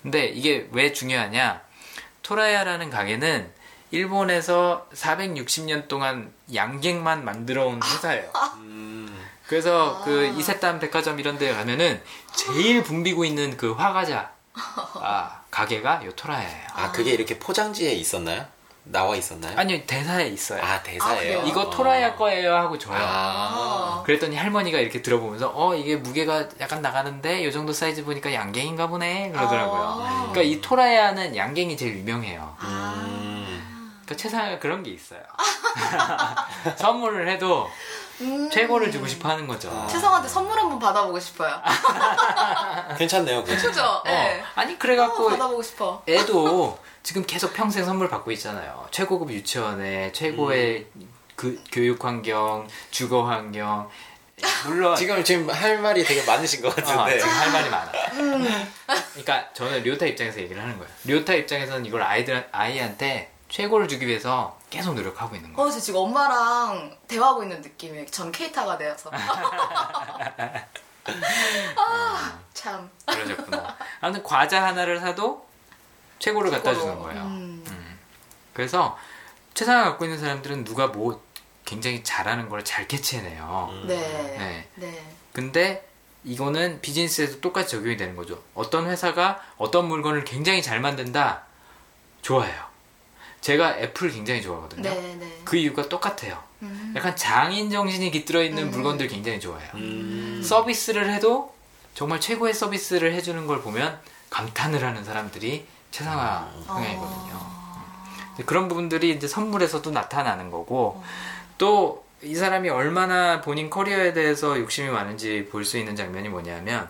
근데 이게 왜 중요하냐? 토라야라는 가게는 일본에서 460년 동안 양갱만 만들어 온 회사예요. 음. 그래서 아. 그 이세탄 백화점 이런 데 가면은 제일 붐비고 있는 그 화과자 아, 가게가 요 토라야예요. 아, 그게 이렇게 포장지에 있었나요? 나와 있었나요? 아니요 대사에 있어요. 아, 대사예요. 아? 이거 토라야 거예요 하고 줘요. 아. 그랬더니 할머니가 이렇게 들어보면서 어 이게 무게가 약간 나가는데 이 정도 사이즈 보니까 양갱인가 보네 그러더라고요. 아. 그러니까 이 토라야는 양갱이 제일 유명해요. 음. 그러니까 최상위가 그런 게 있어요. 선물을 해도 음. 최고를 주고 싶어 하는 거죠. 아. 최성한테 선물 한번 받아보고 싶어요. 괜찮네요. 그죠? 그죠? 네. 어. 아니 어, 그래갖고 받아보고 싶어. 애도 지금 계속 평생 선물 받고 있잖아요. 최고급 유치원에 최고의 그 교육 환경, 주거 환경. 물론 지금 지금 할 말이 되게 많으신 것 어, 같은데. 지금 할 말이 많아. 그러니까 저는 료타 입장에서 얘기를 하는 거예요. 료타 입장에서는 이걸 아이들 아이한테 최고를 주기 위해서 계속 노력하고 있는 거예요. 어, 저 지금 엄마랑 대화하고 있는 느낌이에요. 전 케이타가 되어서. 아, 참. 그러셨구나. 아무튼 과자 하나를 사도 최고를 갖다 주는. 거예요. 음. 그래서 최상을 갖고 있는 사람들은 누가 뭐 굉장히 잘하는 걸 잘 캐치해내요. 음. 네. 네. 네. 근데 이거는 비즈니스에도 똑같이 적용이 되는 거죠. 어떤 회사가 어떤 물건을 굉장히 잘 만든다? 좋아해요. 제가 애플 굉장히 좋아하거든요. 네, 네. 그 이유가 똑같아요. 음. 약간 장인 정신이 깃들어 있는 음. 물건들 굉장히 좋아해요. 음. 서비스를 해도 정말 최고의 서비스를 해주는 걸 보면 감탄을 하는 사람들이 최상화 성향이거든요. 아. 그런 부분들이 이제 선물에서도 나타나는 거고 또이 사람이 얼마나 본인 커리어에 대해서 욕심이 많은지 볼 수 있는 장면이 뭐냐면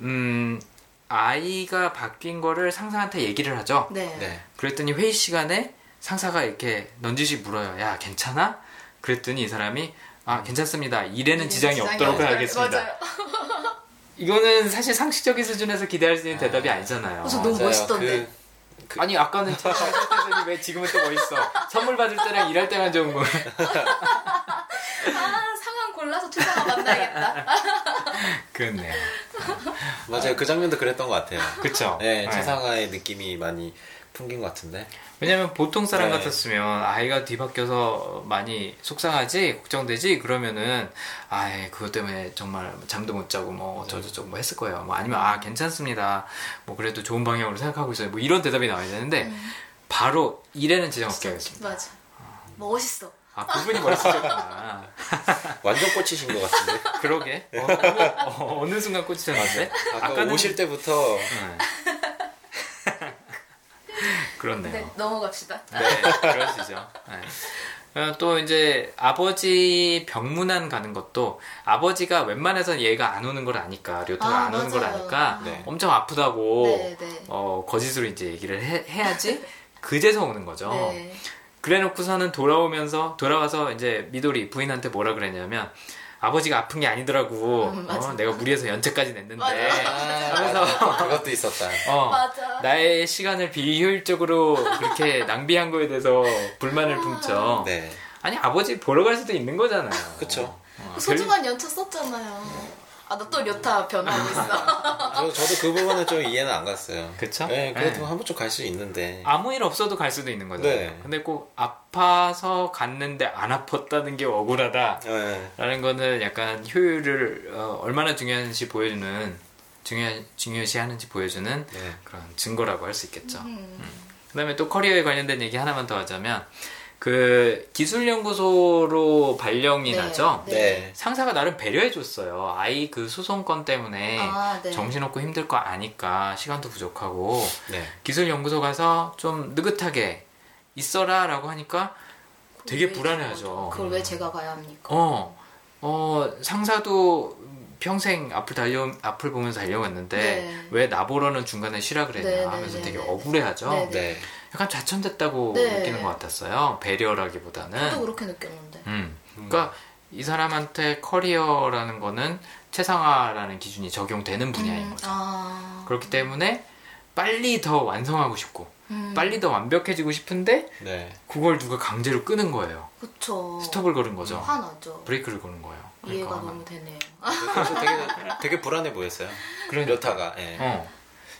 음 아이가 바뀐 거를 상사한테 얘기를 하죠. 네. 네. 그랬더니 회의 시간에 상사가 이렇게 넌지시 물어요. 야 괜찮아? 그랬더니 이 사람이 아 괜찮습니다. 일에는 지장이 없도록 없어요. 하겠습니다. 이거는 사실 상식적인 수준에서 기대할 수 있는 대답이 아니잖아요. 그래서 너무 맞아요. 멋있던데. 그, 아니 아까는 잘못했더니 왜 지금은 또 멋있어? 선물 받을 때랑 일할 때만 좋은 거. 아, 상황 골라서 최상화 만나야겠다. 그렇네요. 맞아요. 그 장면도 그랬던 것 같아요. 그쵸? 네, 네. 최상화의 느낌이 많이 풍긴 것 같은데. 왜냐면 보통 사람 네. 같았으면 아이가 뒤바뀌어서 많이 속상하지 걱정되지 그러면은 아예 그것 때문에 정말 잠도 못 자고 뭐 어쩌고저쩌고 뭐 했을 거예요 뭐 아니면 아 괜찮습니다 뭐 그래도 좋은 방향으로 생각하고 있어요 뭐 이런 대답이 나와야 되는데 바로 일에는 지장 없게 하겠습니다 맞아. 멋있어. 아 그분이 멋있으셨구나 완전 꽂히신 것 같은데. 그러게 어, 어느, 어, 어느 순간 꽂히셨는데 아까 오실 때부터 네. 그렇네요 네, 넘어갑시다. 네, 그러시죠. 네. 어, 또 이제 아버지 병문안 가는 것도 아버지가 웬만해선 얘가 안 오는 걸 아니까 료타가 아, 안 오는 걸 맞아요. 아니까 네. 엄청 아프다고 네, 네. 어, 거짓으로 이제 얘기를 해, 해야지 그제서 오는 거죠. 네. 그래놓고서는 돌아오면서 돌아와서 이제 미도리 부인한테 뭐라 그랬냐면 아버지가 아픈 게 아니더라고. 음. 어, 내가 무리해서 연체까지 냈는데. 맞아. 아, 하면서 맞아. 그것도 있었다. 어, 맞아. 나의 시간을 비효율적으로 그렇게 낭비한 거에 대해서 불만을 품죠. 네. 아니 아버지 보러 갈 수도 있는 거잖아요. 그쵸. 어, 소중한 연차 썼잖아요. 아, 나 또 료타 변하고 있어. 저, 저도 그 부분은 좀 이해는 안 갔어요. 그쵸? 네, 그래도 네. 한 번쯤 갈 수 있는데. 아무 일 없어도 갈 수도 있는 거잖아요. 네. 근데 꼭 아파서 갔는데 안 아팠다는 게 억울하다. 네. 라는 거는 약간 효율을 어, 얼마나 중요한지 보여주는 중요 중요시하는지 보여주는 네. 그런 증거라고 할 수 있겠죠. 음. 그다음에 또 커리어에 관련된 얘기 하나만 더 하자면 그 기술연구소로 발령이 네. 나죠. 네. 네. 상사가 나름 배려해 줬어요. 아이 그 소송건 때문에 아, 네. 정신없고 힘들 거 아니까 시간도 부족하고 네. 기술연구소 가서 좀 느긋하게 있어라라고 하니까 되게 왜 불안해하죠. 그걸 왜 제가 가야 합니까? 어, 어, 상사도 평생 앞을 달려, 앞을 보면서 달려왔는데, 네. 왜 나보러는 중간에 쉬라 그랬냐 하면서 네, 되게 네, 억울해하죠. 약간 좌천됐다고 네. 느끼는 것 같았어요. 배려라기보다는. 저도 그렇게 느꼈는데. 음. 그러니까 이 사람한테 커리어라는 거는 최상화라는 기준이 적용되는 분야인 음, 거죠. 아. 그렇기 때문에 빨리 더 완성하고 싶고, 음. 빨리 더 완벽해지고 싶은데, 네. 그걸 누가 강제로 끄는 거예요. 그쵸. 스톱을 거는 거죠. 화나죠. 브레이크를 거는 거예요. 이해가 그러니까 너무 되네요. 그래서 되게, 되게 불안해 보였어요. 그러니까. 료타가. 예. 어,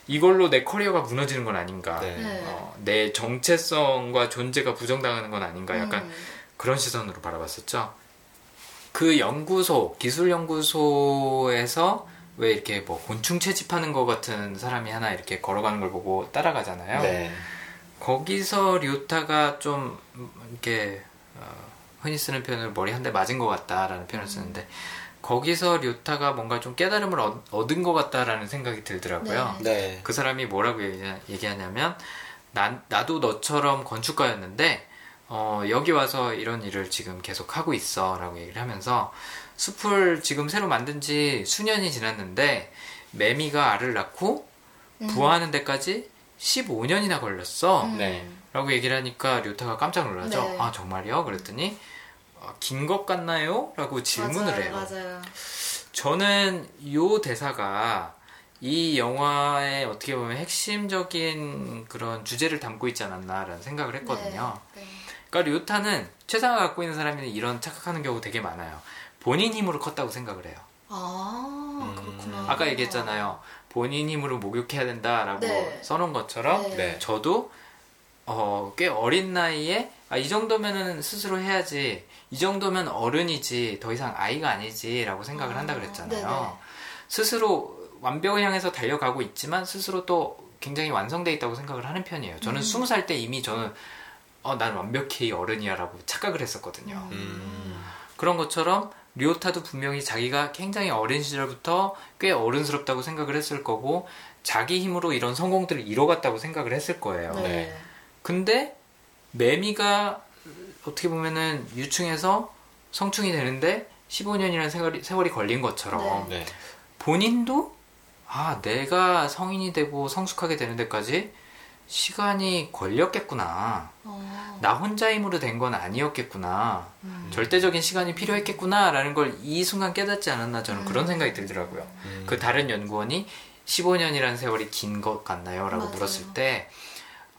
이걸로 내 커리어가 무너지는 건 아닌가. 네. 네. 어, 내 정체성과 존재가 부정당하는 건 아닌가. 약간 음. 그런 시선으로 바라봤었죠. 그 연구소, 기술연구소에서 왜 이렇게 뭐 곤충 채집하는 것 같은 사람이 하나 이렇게 걸어가는 걸 보고 따라가잖아요. 네. 거기서 류타가 좀 음, 이렇게 어, 흔히 쓰는 표현을 머리 한 대 맞은 것 같다라는 표현을 쓰는데 거기서 류타가 뭔가 좀 깨달음을 얻, 얻은 것 같다라는 생각이 들더라고요. 네. 그 사람이 뭐라고 얘기하- 얘기하 냐면 난, 나도 너처럼 건축가였는데 어, 여기 와서 이런 일을 지금 계속 하고 있어 라고 얘기를 하면서 숲을 지금 새로 만든 지 수년이 지났는데 매미가 알을 낳고 부화하는 데까지 15년이나 걸렸어 네. 라고 얘기를 하니까 류타가 깜짝 놀라죠 네. 아 정말요? 그랬더니 긴것 같나요? 라고 질문을 맞아요, 해요 맞아요. 저는 요 대사가 이 영화의 어떻게 보면 핵심적인 그런 주제를 담고 있지 않았나라는 생각을 했거든요. 네, 네. 그러니까 류타는 최상을 갖고 있는 사람이 이런 착각하는 경우 되게 많아요. 본인 힘으로 컸다고 생각을 해요. 아 그렇구나. 아까 얘기했잖아요. 본인 힘으로 목욕해야 된다라고 네. 써놓은 것처럼 네. 네. 저도 어, 꽤 어린 나이에 아, 이 정도면은 스스로 해야지 이 정도면 어른이지 더 이상 아이가 아니지라고 생각을 한다 그랬잖아요. 네네. 스스로 완벽을 향해서 달려가고 있지만 스스로 또 굉장히 완성돼 있다고 생각을 하는 편이에요. 저는 음. 스무 살때 이미 저는 어, 난 완벽히 어른이야라고 착각을 했었거든요. 음. 그런 것처럼 리오타도 분명히 자기가 굉장히 어린 시절부터 꽤 어른스럽다고 생각을 했을 거고 자기 힘으로 이런 성공들을 이뤄갔다고 생각을 했을 거예요. 네. 네. 근데 매미가 어떻게 보면은 유충해서 성충이 되는데 15년이라는 세월이, 세월이 걸린 것처럼 네. 본인도 아 내가 성인이 되고 성숙하게 되는 데까지 시간이 걸렸겠구나. 어. 나 혼자 힘으로 된 건 아니었겠구나. 음. 절대적인 시간이 필요했겠구나라는 걸 이 순간 깨닫지 않았나 저는 그런 생각이 들더라고요. 음. 그 다른 연구원이 15년이라는 세월이 긴 것 같나요? 라고 맞아요. 물었을 때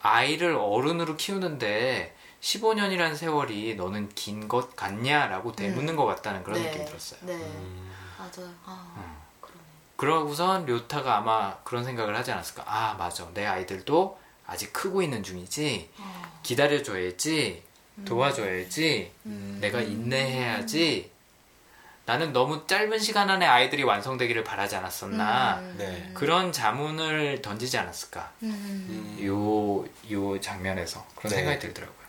아이를 어른으로 키우는데 15년이라는 세월이 너는 긴 것 같냐라고 되묻는 것 같다는 그런 네. 느낌이 들었어요. 네. 음. 맞아요. 아, 음. 그러네. 그러고선 료타가 아마 그런 생각을 하지 않았을까. 아, 맞아. 내 아이들도 아직 크고 있는 중이지. 어. 기다려줘야지. 도와줘야지. 음. 내가 인내해야지. 나는 너무 짧은 시간 안에 아이들이 완성되기를 바라지 않았었나. 음. 네. 그런 자문을 던지지 않았을까. 음. 음. 요, 요 장면에서. 그런 네. 생각이 들더라고요.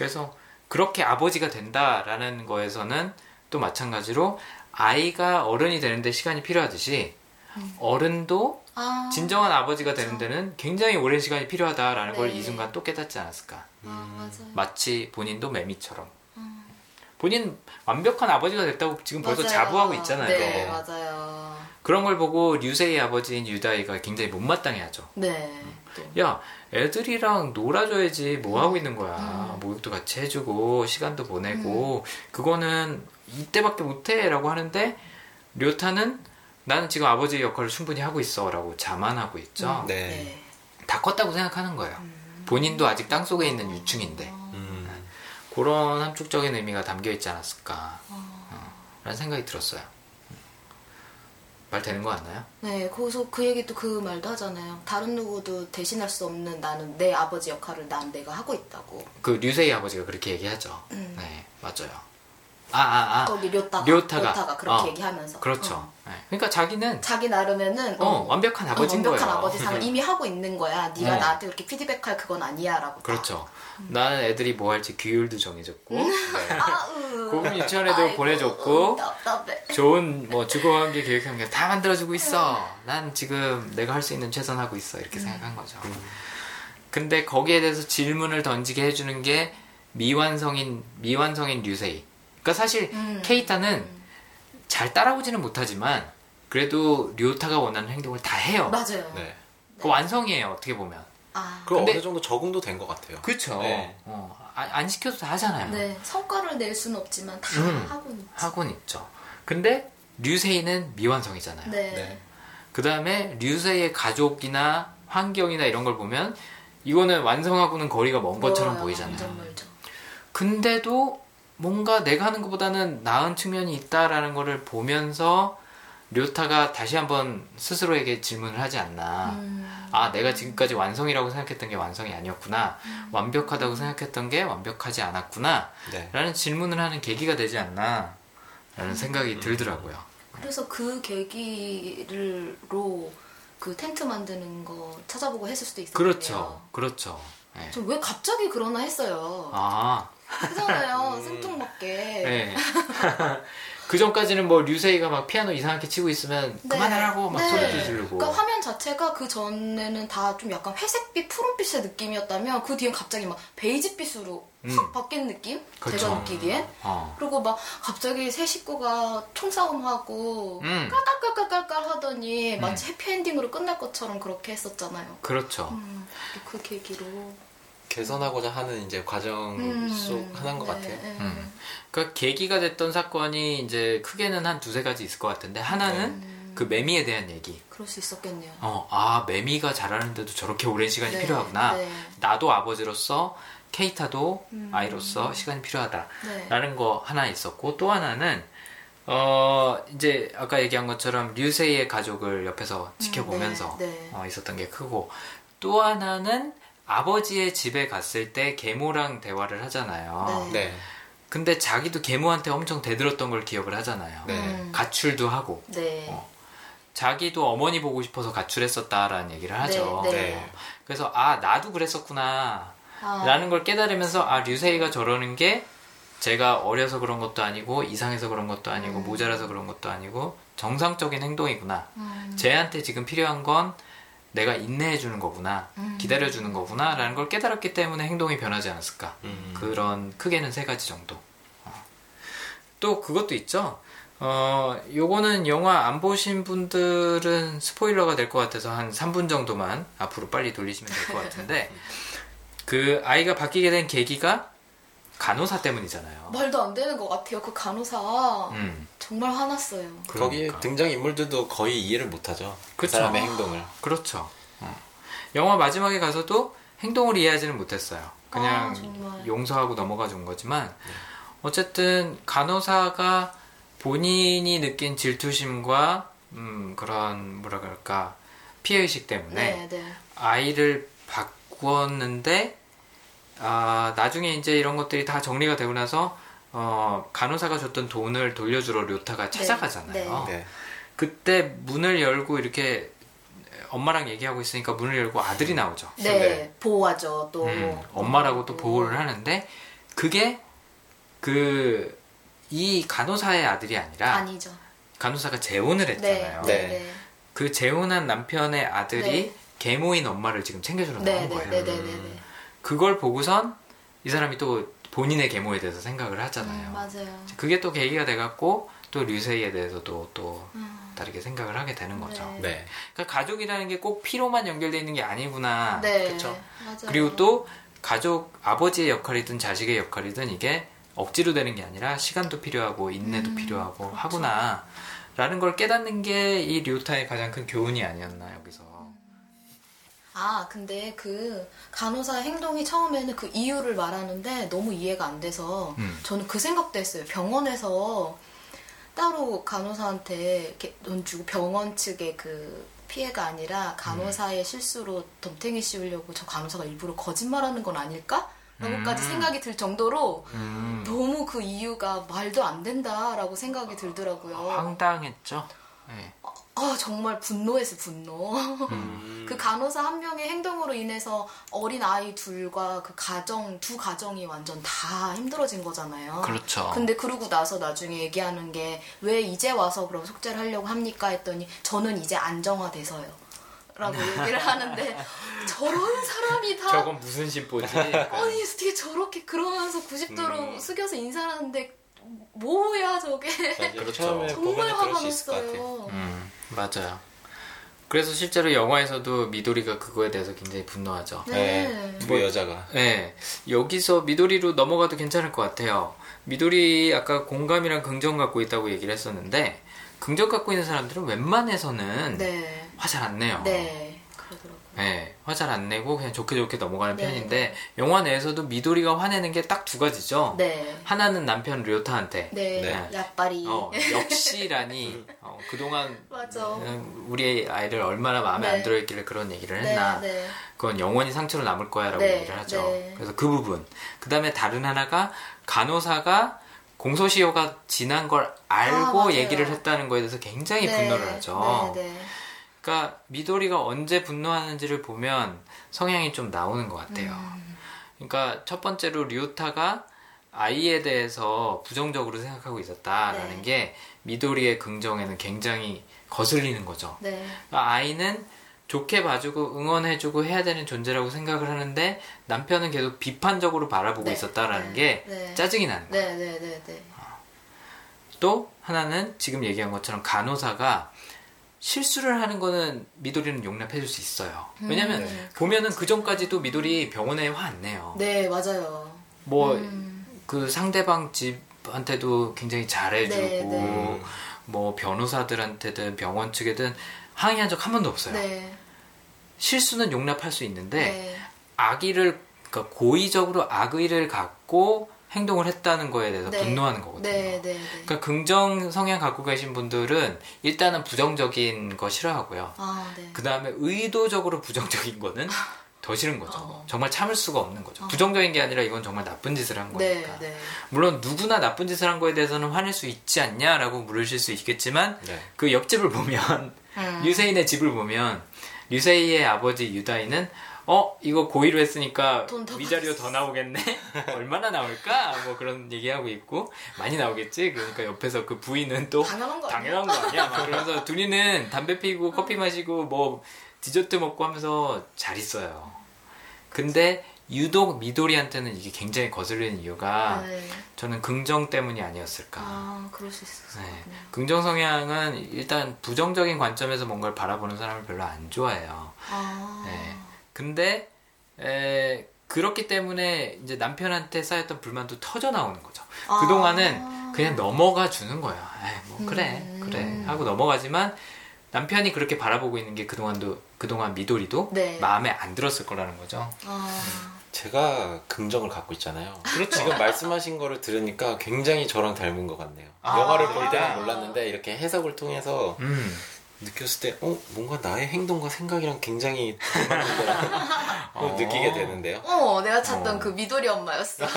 그래서 그렇게 아버지가 된다라는 거에서는 또 마찬가지로 아이가 어른이 되는데 시간이 필요하듯이 어른도 아. 진정한 아버지가 되는 데는 굉장히 오랜 시간이 필요하다라는 걸 네. 이 순간 또 깨닫지 않았을까. 아, 맞아요. 마치 본인도 매미처럼. 음. 본인 완벽한 아버지가 됐다고 지금 벌써 맞아요. 자부하고 있잖아요. 네, 맞아요. 그런 걸 보고 류세의 아버지인 유다이가 굉장히 못마땅해하죠. 네. 또. 야, 애들이랑 놀아줘야지 뭐 하고 있는 거야. 음. 목욕도 같이 해주고 시간도 보내고 그거는 이때밖에 못해라고 하는데 료타는 나는 지금 아버지의 역할을 충분히 하고 있어라고 자만하고 있죠. 네. 네. 다 컸다고 생각하는 거예요. 본인도 아직 땅 속에 있는 유충인데 음. 그런 함축적인 의미가 담겨 있지 않았을까 어. 라는 생각이 들었어요. 말 되는 거 같나요? 네, 거기서 그 얘기도 그 말도 하잖아요. 다른 누구도 대신할 수 없는 나는 내 아버지 역할을 난 내가 하고 있다고. 그 류세이 아버지가 그렇게 얘기하죠. 음. 네, 맞아요. 아, 아, 아. 거기 료타가 료타가. 그렇게 어. 얘기하면서. 그렇죠. 어. 네. 그러니까 자기는 자기 나름에는 어, 완벽한 아버지인 완벽한 거예요. 아버지상을 이미 하고 있는 거야. 네가 어. 나한테 그렇게 피드백할 그건 아니야라고. 그렇죠. 나는 애들이 뭐 할지 규율도 정해줬고 음. 네. 아, 으. 고급 유치원에도 아이고, 보내줬고 답답해. 좋은 뭐 주거관계 교육 환경 다 만들어주고 있어. 난 지금 내가 할 수 있는 최선 하고 있어. 이렇게 음. 생각한 거죠. 근데 거기에 대해서 질문을 던지게 해주는 게 미완성인 미완성인 류세이. 그러니까 사실 음. 케이타는 잘 따라오지는 못하지만 그래도 류타가 원하는 행동을 다 해요. 맞아요. 네. 그 완성이에요. 어떻게 보면. 아, 그럼 근데- 어느 정도 적응도 된 것 같아요. 그렇죠. 네. 어, 아- 안 시켜도 다 하잖아요. 네 성과를 낼 수는 없지만 다 음. 하고 있지. 하곤 있죠. 근데 류세이는 미완성이잖아요. 네. 네. 그 다음에 류세이의 가족이나 환경이나 이런 걸 보면 이거는 완성하고는 거리가 먼 것처럼 멀어요. 보이잖아요. 완전 멀죠. 근데도 뭔가 내가 하는 것보다는 나은 측면이 있다라는 거를 보면서 료타가 다시 한번 스스로에게 질문을 하지 않나. 음. 아, 내가 지금까지 완성이라고 생각했던 게 완성이 아니었구나. 완벽하다고 생각했던 게 완벽하지 않았구나. 네. 라는 질문을 하는 계기가 되지 않나. 라는 생각이 들더라고요. 그래서 그 계기로 그 텐트 만드는 거 찾아보고 했을 수도 있어요. 그렇죠. 그렇죠. 네. 저왜 갑자기 그러나 했어요. 아, 그잖아요. 생뚱맞게. 네. 그 전까지는 뭐 류세이가 막 피아노 이상하게 치고 있으면 네. 그만하라고 막 네. 소리도 지르고. 그러니까 화면 자체가 그 전에는 다 좀 약간 회색빛, 푸른빛의 느낌이었다면 그 뒤엔 갑자기 막 베이지빛으로 확 음. 바뀐 느낌? 그쵸. 제가 느끼기엔. 어. 그리고 막 갑자기 세 식구가 총싸움하고 음. 깔깔깔깔깔깔 하더니 마치 해피엔딩으로 끝날 것처럼 그렇게 했었잖아요. 그렇죠. 음, 그 계기로. 개선하고자 하는 이제 과정 음, 속 하나인 것 네, 같아요. 네. 음. 그러니까 계기가 됐던 사건이 이제 크게는 한 두세 가지 있을 것 같은데 하나는 음. 그 매미에 대한 얘기. 그럴 수 있었겠네요. 어, 아 매미가 자라는데도 저렇게 오랜 시간이 네, 필요하구나. 네. 나도 아버지로서 케이타도 음. 아이로서 시간이 필요하다. 네. 라는 거 하나 있었고 또 하나는 어 이제 아까 얘기한 것처럼 류세이의 가족을 옆에서 지켜보면서 네, 네. 어, 있었던 게 크고 또 하나는 아버지의 집에 갔을 때 계모랑 대화를 하잖아요. 네. 네. 근데 자기도 계모한테 엄청 대들었던 걸 기억을 하잖아요. 네. 음. 가출도 하고 네. 어. 자기도 어머니 보고 싶어서 가출했었다라는 얘기를 하죠. 네, 네. 그래서 아 나도 그랬었구나 아, 라는 걸 깨달으면서 아 류세이가 저러는 게 제가 어려서 그런 것도 아니고 이상해서 그런 것도 아니고 음. 모자라서 그런 것도 아니고 정상적인 행동이구나 음. 쟤한테 지금 필요한 건 내가 인내해 주는 거구나 음. 기다려 주는 거구나 라는 걸 깨달았기 때문에 행동이 변하지 않았을까 음. 그런 크게는 세 가지 정도 어. 또 그것도 있죠 어 요거는 영화 안 보신 분들은 스포일러가 될 것 같아서 한 3분 정도만 앞으로 빨리 돌리시면 될 것 같은데 그 아이가 바뀌게 된 계기가 간호사 때문이잖아요. 말도 안 되는 것 같아요. 그 간호사 음, 정말 화났어요. 거기 그러니까. 등장 인물들도 거의 이해를 못하죠. 그 그쵸. 사람의 행동을. 그렇죠. 어. 영화 마지막에 가서도 행동을 이해하지는 못했어요. 그냥 아. 용서하고 넘어가 준 거지만 어쨌든 간호사가 본인이 느낀 질투심과 음, 그런 뭐라 그럴까 피해 의식 때문에 네, 네. 아이를 바꾸었는데 아, 나중에 이제 이런 것들이 다 정리가 되고 나서 어, 간호사가 줬던 돈을 돌려주러 료타가 찾아가잖아요. 네. 그때 문을 열고 이렇게 엄마랑 얘기하고 있으니까 문을 열고 아들이 나오죠. 네, 네. 보호하죠. 또 음, 엄마라고 또 보호를 하는데 그게 그 이 간호사의 아들이 아니라 아니죠. 간호사가 재혼을 네, 했잖아요. 네, 네. 네, 그 재혼한 남편의 아들이 네. 계모인 엄마를 지금 챙겨주러 네, 나온 네, 거예요. 네, 네, 네, 네. 그걸 보고선 이 사람이 또 본인의 계모에 대해서 생각을 하잖아요. 음, 맞아요. 그게 또 계기가 돼갖고 또 류세이에 대해서도 또 음, 다르게 생각을 하게 되는 거죠. 네. 네. 그러니까 가족이라는 게 꼭 피로만 연결되어 있는 게 아니구나. 네, 그쵸. 맞아요. 그리고 또 가족 아버지의 역할이든 자식의 역할이든 이게 억지로 되는 게 아니라 시간도 필요하고 인내도 음, 필요하고 그렇죠. 하구나. 라는 걸 깨닫는 게 이 류타의 가장 큰 교훈이 아니었나 여기서. 아, 근데 그 간호사 행동이 처음에는 그 이유를 말하는데 너무 이해가 안 돼서 음. 저는 그 생각도 했어요. 병원에서 따로 간호사한테 이렇게 돈 주고 병원 측의 그 피해가 아니라 간호사의 실수로 덤탱이 씌우려고 저 간호사가 일부러 거짓말하는 건 아닐까? 라고까지 음. 생각이 들 정도로 음, 너무 그 이유가 말도 안 된다라고 생각이 들더라고요. 황당했죠. 네. 아 정말 분노했어요 분노. 음. 그 간호사 한 명의 행동으로 인해서 어린 아이 둘과 그 가정 두 가정이 완전 다 힘들어진 거잖아요. 그렇죠. 근데 그러고 나서 나중에 얘기하는 게 왜 이제 와서 그럼 속죄를 하려고 합니까 했더니 저는 이제 안정화돼서요. 라고 얘기를 하는데 저런 사람이 다 저건 무슨 심보지? 아니 어떻게 저렇게 그러면서 90도로 음. 숙여서 인사를 하는데 뭐야 저게 맞아요. 그렇죠. 처음에 정말 화가. 났어요. 음, 맞아요. 그래서 실제로 영화에서도 미도리가 그거에 대해서 굉장히 분노하죠. 네. 네. 두 여자가. 네, 여기서 미도리로 넘어가도 괜찮을 것 같아요. 미도리 아까 공감이랑 긍정 갖고 있다고 얘기를 했었는데 긍정 갖고 있는 사람들은 웬만해서는 네. 화잘안 내요. 네. 네, 화잘 안 내고 그냥 좋게 좋게 넘어가는 네. 편인데 영화 내에서도 미도리가 화내는 게 딱 두 가지죠. 네. 하나는 남편 료타한테 네. 네. 약발이. 어, 역시라니 어, 그동안 맞아. 음, 우리 아이를 얼마나 마음에 네. 안 들어있길래 그런 얘기를 네, 했나 네. 그건 영원히 상처로 남을 거야라고 네, 얘기를 하죠. 네. 그래서 그 부분. 그 다음에 다른 하나가 간호사가 공소시효가 지난 걸 알고 아. 얘기를 했다는 거에 대해서 굉장히 네, 분노를 하죠. 네, 네. 그러니까 미도리가 언제 분노하는지를 보면 성향이 좀 나오는 것 같아요. 음. 그러니까 첫 번째로 류타가 아이에 대해서 부정적으로 생각하고 있었다라는 네. 게 미도리의 긍정에는 굉장히 거슬리는 거죠. 네. 그러니까 아이는 좋게 봐주고 응원해주고 해야 되는 존재라고 생각을 하는데 남편은 계속 비판적으로 바라보고 네. 있었다라는 네. 게 네. 짜증이 나는 거예요. 네. 또 하나는 지금 얘기한 것처럼 간호사가 실수를 하는 거는 미도리는 용납해줄 수 있어요. 왜냐면 음. 보면은 그 전까지도 미도리 병원에 화 안 내요. 네, 맞아요. 뭐 음. 그 상대방 집한테도 굉장히 잘해주고 네, 네. 뭐 변호사들한테든 병원 측에든 항의한 적 한 번도 없어요. 네. 실수는 용납할 수 있는데 네. 악의를 그러니까 고의적으로 악의를 갖고 행동을 했다는 거에 대해서 네. 분노하는 거거든요. 네, 네, 네. 그러니까 긍정 성향 갖고 계신 분들은 일단은 부정적인 거 싫어하고요. 아, 네. 그 다음에 의도적으로 부정적인 거는 더 싫은 거죠. 어. 정말 참을 수가 없는 거죠. 어. 부정적인 게 아니라 이건 정말 나쁜 짓을 한 네, 거니까. 네. 물론 누구나 나쁜 짓을 한 거에 대해서는 화낼 수 있지 않냐라고 물으실 수 있겠지만 네. 그 옆집을 보면 음. 류세인의 집을 보면 류세이의 아버지 유다인은 어 이거 고의로 했으니까 위자료 더 나오겠네 얼마나 나올까 뭐 그런 얘기하고 있고 많이 나오겠지 그러니까 옆에서 그 부인은 또 당연한 거 아니야? 당연한 거 아니야 막 그러면서 둘이는 담배 피고 커피 마시고 뭐 디저트 먹고 하면서 잘 있어요 근데 유독 미도리한테는 이게 굉장히 거슬리는 이유가 네. 저는 긍정 때문이 아니었을까 아, 그럴 수것 네. 긍정 성향은 일단 부정적인 관점에서 뭔가를 바라보는 사람을 별로 안 좋아해요. 아. 네. 근데 에, 그렇기 때문에 이제 남편한테 쌓였던 불만도 터져 나오는 거죠. 아. 그 동안은 그냥 넘어가 주는 거예요. 에이, 뭐 그래 음. 그래 하고 넘어가지만 남편이 그렇게 바라보고 있는 게 그동안도 그동안 미도리도 네. 마음에 안 들었을 거라는 거죠. 아. 제가 긍정을 갖고 있잖아요. 그렇죠. 지금 말씀하신 거를 들으니까 굉장히 저랑 닮은 것 같네요. 아, 영화를 볼. 때는 몰랐는데 이렇게 해석을 통해서 음. 느꼈을 때, 어, 뭔가 나의 행동과 생각이랑 굉장히 닮았는데 어. 느끼게 되는데요. 어, 내가 찾던 어. 그 미도리 엄마였어.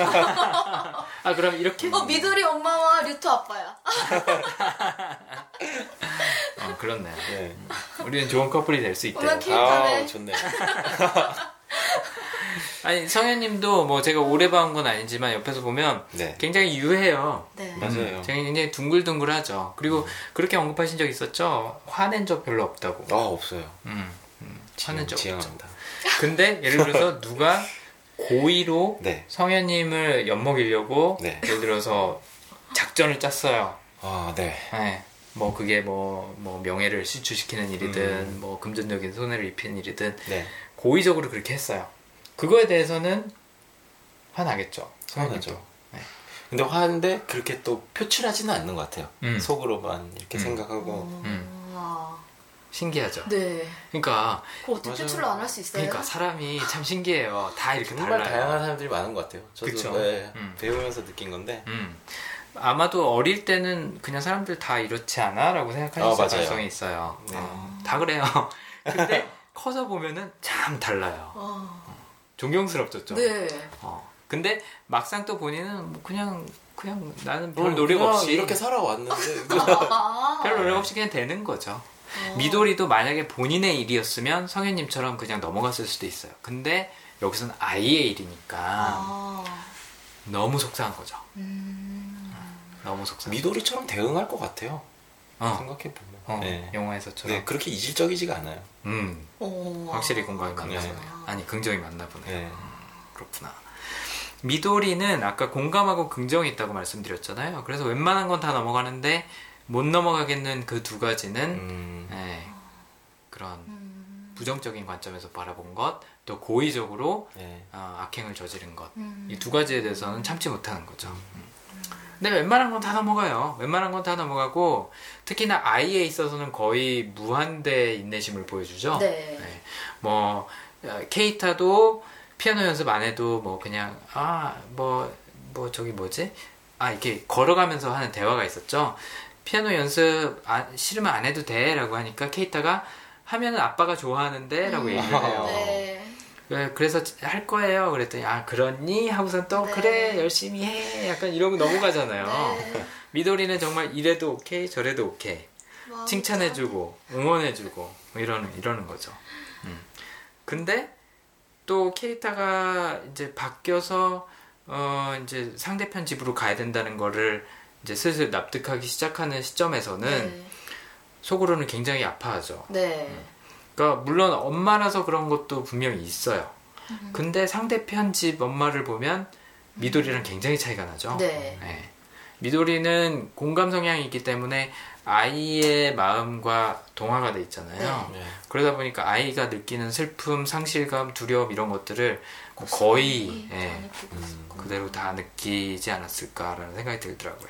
아 그럼 이렇게 어, 미도리 엄마와 류토 아빠야. 어, 그렇네. 네. 우리는 좋은 커플이 될 수 있대요. 오늘 캐릭터네. 아, 좋네요. 아니 성현님도 뭐 제가 오래 봐온 건 아니지만 옆에서 보면 네. 굉장히 유해요. 네. 맞아요. 굉장히 굉장히 둥글둥글하죠. 그리고 그렇게 언급하신 적 있었죠. 화낸 적 별로 없다고. 아, 없어요. 음, 음, 화낸 적 없죠. 지향합니다. 근데 예를 들어서 누가 고의로 네. 성현님을 엿먹이려고 네. 예를 들어서 작전을 짰어요. 아, 네. 네. 뭐 그게 뭐, 뭐 명예를 실추시키는 일이든 음. 뭐 금전적인 손해를 입히는 일이든 네. 고의적으로 그렇게 했어요. 그거에 대해서는 화나겠죠. 화나죠. 네. 근데 화인데 그렇게 또 표출하지는 않는 것 같아요. 음. 속으로만 이렇게 음. 생각하고. 음. 아. 신기하죠. 네. 그러니까 그거 어떻게. 표출을 안 할 수 있어요? 그러니까 사람이 참 신기해요. 다 이렇게 정말 달라요. 다양한 사람들이 많은 것 같아요. 저도 그쵸. 네, 음. 배우면서 느낀 건데. 음. 아마도 어릴 때는 그냥 사람들 다 이렇지 않아라고 생각하실 아, 맞아요. 가능성이 있어요. 네. 어, 다 그래요. 근데 커서 보면은 참 달라요. 아. 존경스럽죠, 좀. 네. 어. 근데 막상 또 본인은 뭐 그냥 그냥 나는 별 어, 노력 없이 이렇게 살아왔는데. 아. 별 노력 없이 그냥 되는 거죠. 어. 미도리도 만약에 본인의 일이었으면 성현님처럼 그냥 넘어갔을 수도 있어요. 근데 여기서는 아이의 일이니까 아. 너무 속상한 거죠. 음. 너무 속상. 미도리처럼 대응할 것 같아요. 어, 생각해 보면. 어, 네. 영화에서처럼. 네, 그렇게 이질적이지가 않아요. 음, 오. 확실히 공감이 맞나 네. 보네. 아니 긍정이 맞나 보네. 네. 그렇구나. 미도리는 아까 공감하고 긍정이 있다고 말씀드렸잖아요. 그래서 웬만한 건 다 넘어가는데 못 넘어가겠는 그 두 가지는 음, 네, 그런 음. 부정적인 관점에서 바라본 것, 또 고의적으로 네. 어, 악행을 저지른 것. 음. 이두 가지에 대해서는 참지 못하는 거죠. 음. 근데 웬만한 건 다 넘어가요. 웬만한 건 다 넘어가고 특히나 아이에 있어서는 거의 무한대 인내심을 보여주죠. 네. 네. 뭐 어, 케이타도 피아노 연습 안 해도 뭐 그냥 아뭐뭐 저기 뭐지 아 이렇게 걸어가면서 하는 대화가 있었죠 피아노 연습 안- 싫으면 안 해도 돼라고 하니까 케이타가 하면은 아빠가 좋아하는데라고 음. 얘기를 해요 네. 네, 그래서 할 거예요 그랬더니 아 그렇니 하고선 또 네. 그래 열심히 해 약간 이러고 넘어가잖아요 네. 미도리는 정말 이래도 오케이 저래도 오케이 마음이 칭찬해주고 응원해주고 뭐 이러는 이러는 거죠. 음. 근데 또 캐릭터가 이제 바뀌어서 어 이제 상대편 집으로 가야 된다는 거를 이제 슬슬 납득하기 시작하는 시점에서는 네. 속으로는 굉장히 아파하죠. 네. 그러니까 물론 엄마라서 그런 것도 분명히 있어요. 음. 근데 상대편 집 엄마를 보면 미도리랑 굉장히 차이가 나죠. 네. 네. 미도리는 공감 성향이 있기 때문에 아이의 마음과 동화가 돼 있잖아요. 네. 그러다 보니까 아이가 느끼는 슬픔, 상실감, 두려움 이런 것들을 거의 이 예, 거예요. 그대로 다 느끼지 않았을까라는 생각이 들더라고요.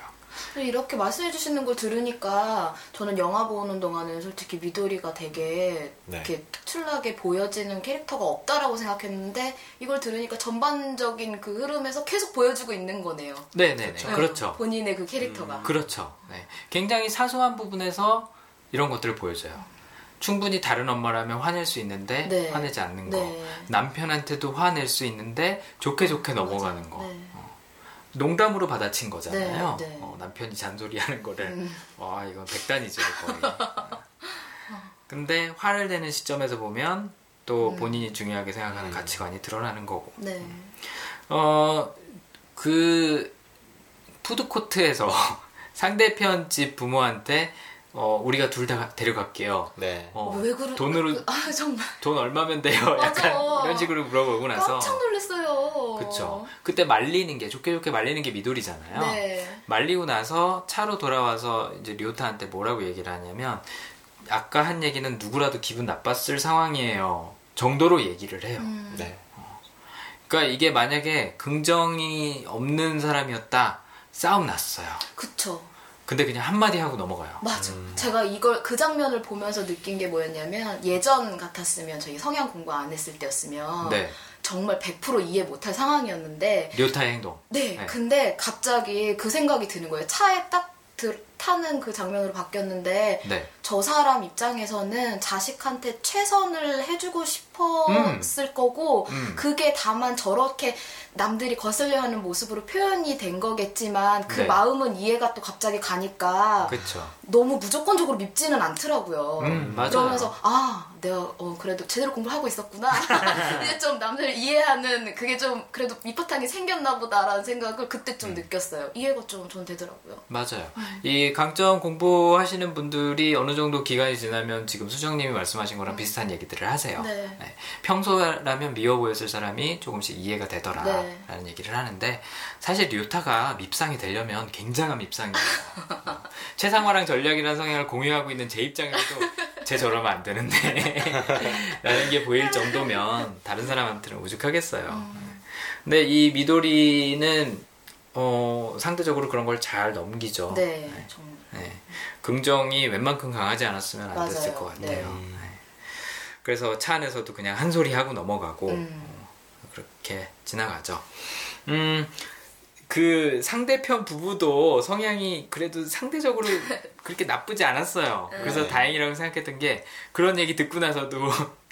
이렇게 말씀해 주시는 걸 들으니까 저는 영화 보는 동안은 솔직히 미도리가 되게 네. 이렇게 특출나게 보여지는 캐릭터가 없다라고 생각했는데 이걸 들으니까 전반적인 그 흐름에서 계속 보여주고 있는 거네요. 네네네. 그렇죠. 그렇죠. 본인의 그 캐릭터가. 그렇죠. 네. 굉장히 사소한 부분에서 이런 것들을 보여줘요. 충분히 다른 엄마라면 화낼 수 있는데 네. 화내지 않는 거. 네. 남편한테도 화낼 수 있는데 좋게 좋게 넘어가는 맞아. 거. 네. 농담으로 받아친 거잖아요. 네, 네. 어, 남편이 잔소리하는 거를 음. 와 이건 백단이죠 거의. 근데 화를 내는 시점에서 보면 또 음. 본인이 중요하게 생각하는 가치관이 드러나는 거고. 네. 어, 그, 푸드코트에서 상대편 집 부모한테, 어, 우리가 둘 다 데려갈게요. 네. 어, 왜 그러? 돈으로, 아 정말 돈 얼마면 돼요? 맞아. 약간 이런 식으로 물어보고 나서. 깜짝 놀랐어요. 그쵸. 그때 말리는 게, 좋게 좋게 말리는 게 미돌이잖아요. 네. 말리고 나서 차로 돌아와서 이제 리오타한테 뭐라고 얘기를 하냐면, 아까 한 얘기는 누구라도 기분 나빴을 상황이에요. 정도로 얘기를 해요. 음. 네. 그러니까 이게 만약에 긍정이 없는 사람이었다 싸움 났어요. 그쵸. 근데 그냥 한마디 하고 넘어가요. 맞아. 제가 이걸 그 장면을 보면서 느낀 게 뭐였냐면 예전 같았으면 저희 성향 공부 안 했을 때였으면 네. 정말 100% 이해 못할 상황이었는데 료타의 행동. 네, 네. 근데 갑자기 그 생각이 드는 거예요. 차에 딱 들- 타는 그 장면으로 바뀌었는데 네. 저 사람 입장에서는 자식한테 최선을 해주고 싶었을 거고 음. 그게 다만 저렇게 남들이 거슬려 하는 모습으로 표현이 된 거겠지만 그 네. 마음은 이해가 또 갑자기 가니까 그쵸. 너무 무조건적으로 밉지는 않더라고요. 음. 그러면서 아 내가 어, 그래도 제대로 공부를 하고 있었구나. 이제 좀 남들 이해하는 그게 좀 그래도 밑바탕이 생겼나 보다라는 생각을 그때 음. 좀 느꼈어요. 이해가 좀 전 되더라고요. 맞아요. 이 강점 공부하시는 분들이 어느 정도 기간이 지나면 지금 수정님이 말씀하신 거랑 비슷한 얘기들을 하세요. 네. 평소라면 미워 보였을 사람이 조금씩 이해가 되더라. 네. 라는 얘기를 하는데 사실 류타가 밉상이 되려면 굉장한 밉상이에요. 어, 최상화랑 전략이라는 성향을 공유하고 있는 제 입장에서도 쟤 저러면 안 되는데 라는 게 보일 정도면 다른 사람한테는 오죽하겠어요. 근데 이 미도리는 어, 상대적으로 그런 걸 잘 넘기죠. 네, 정말. 네. 긍정이 웬만큼 강하지 않았으면 안 맞아요. 됐을 것 같아요. 네. 네. 그래서 차 안에서도 그냥 한 소리 하고 넘어가고 음. 그렇게 지나가죠. 음, 그 상대편 부부도 성향이 그래도 상대적으로 그렇게 나쁘지 않았어요. 그래서 네. 다행이라고 생각했던 게 그런 얘기 듣고 나서도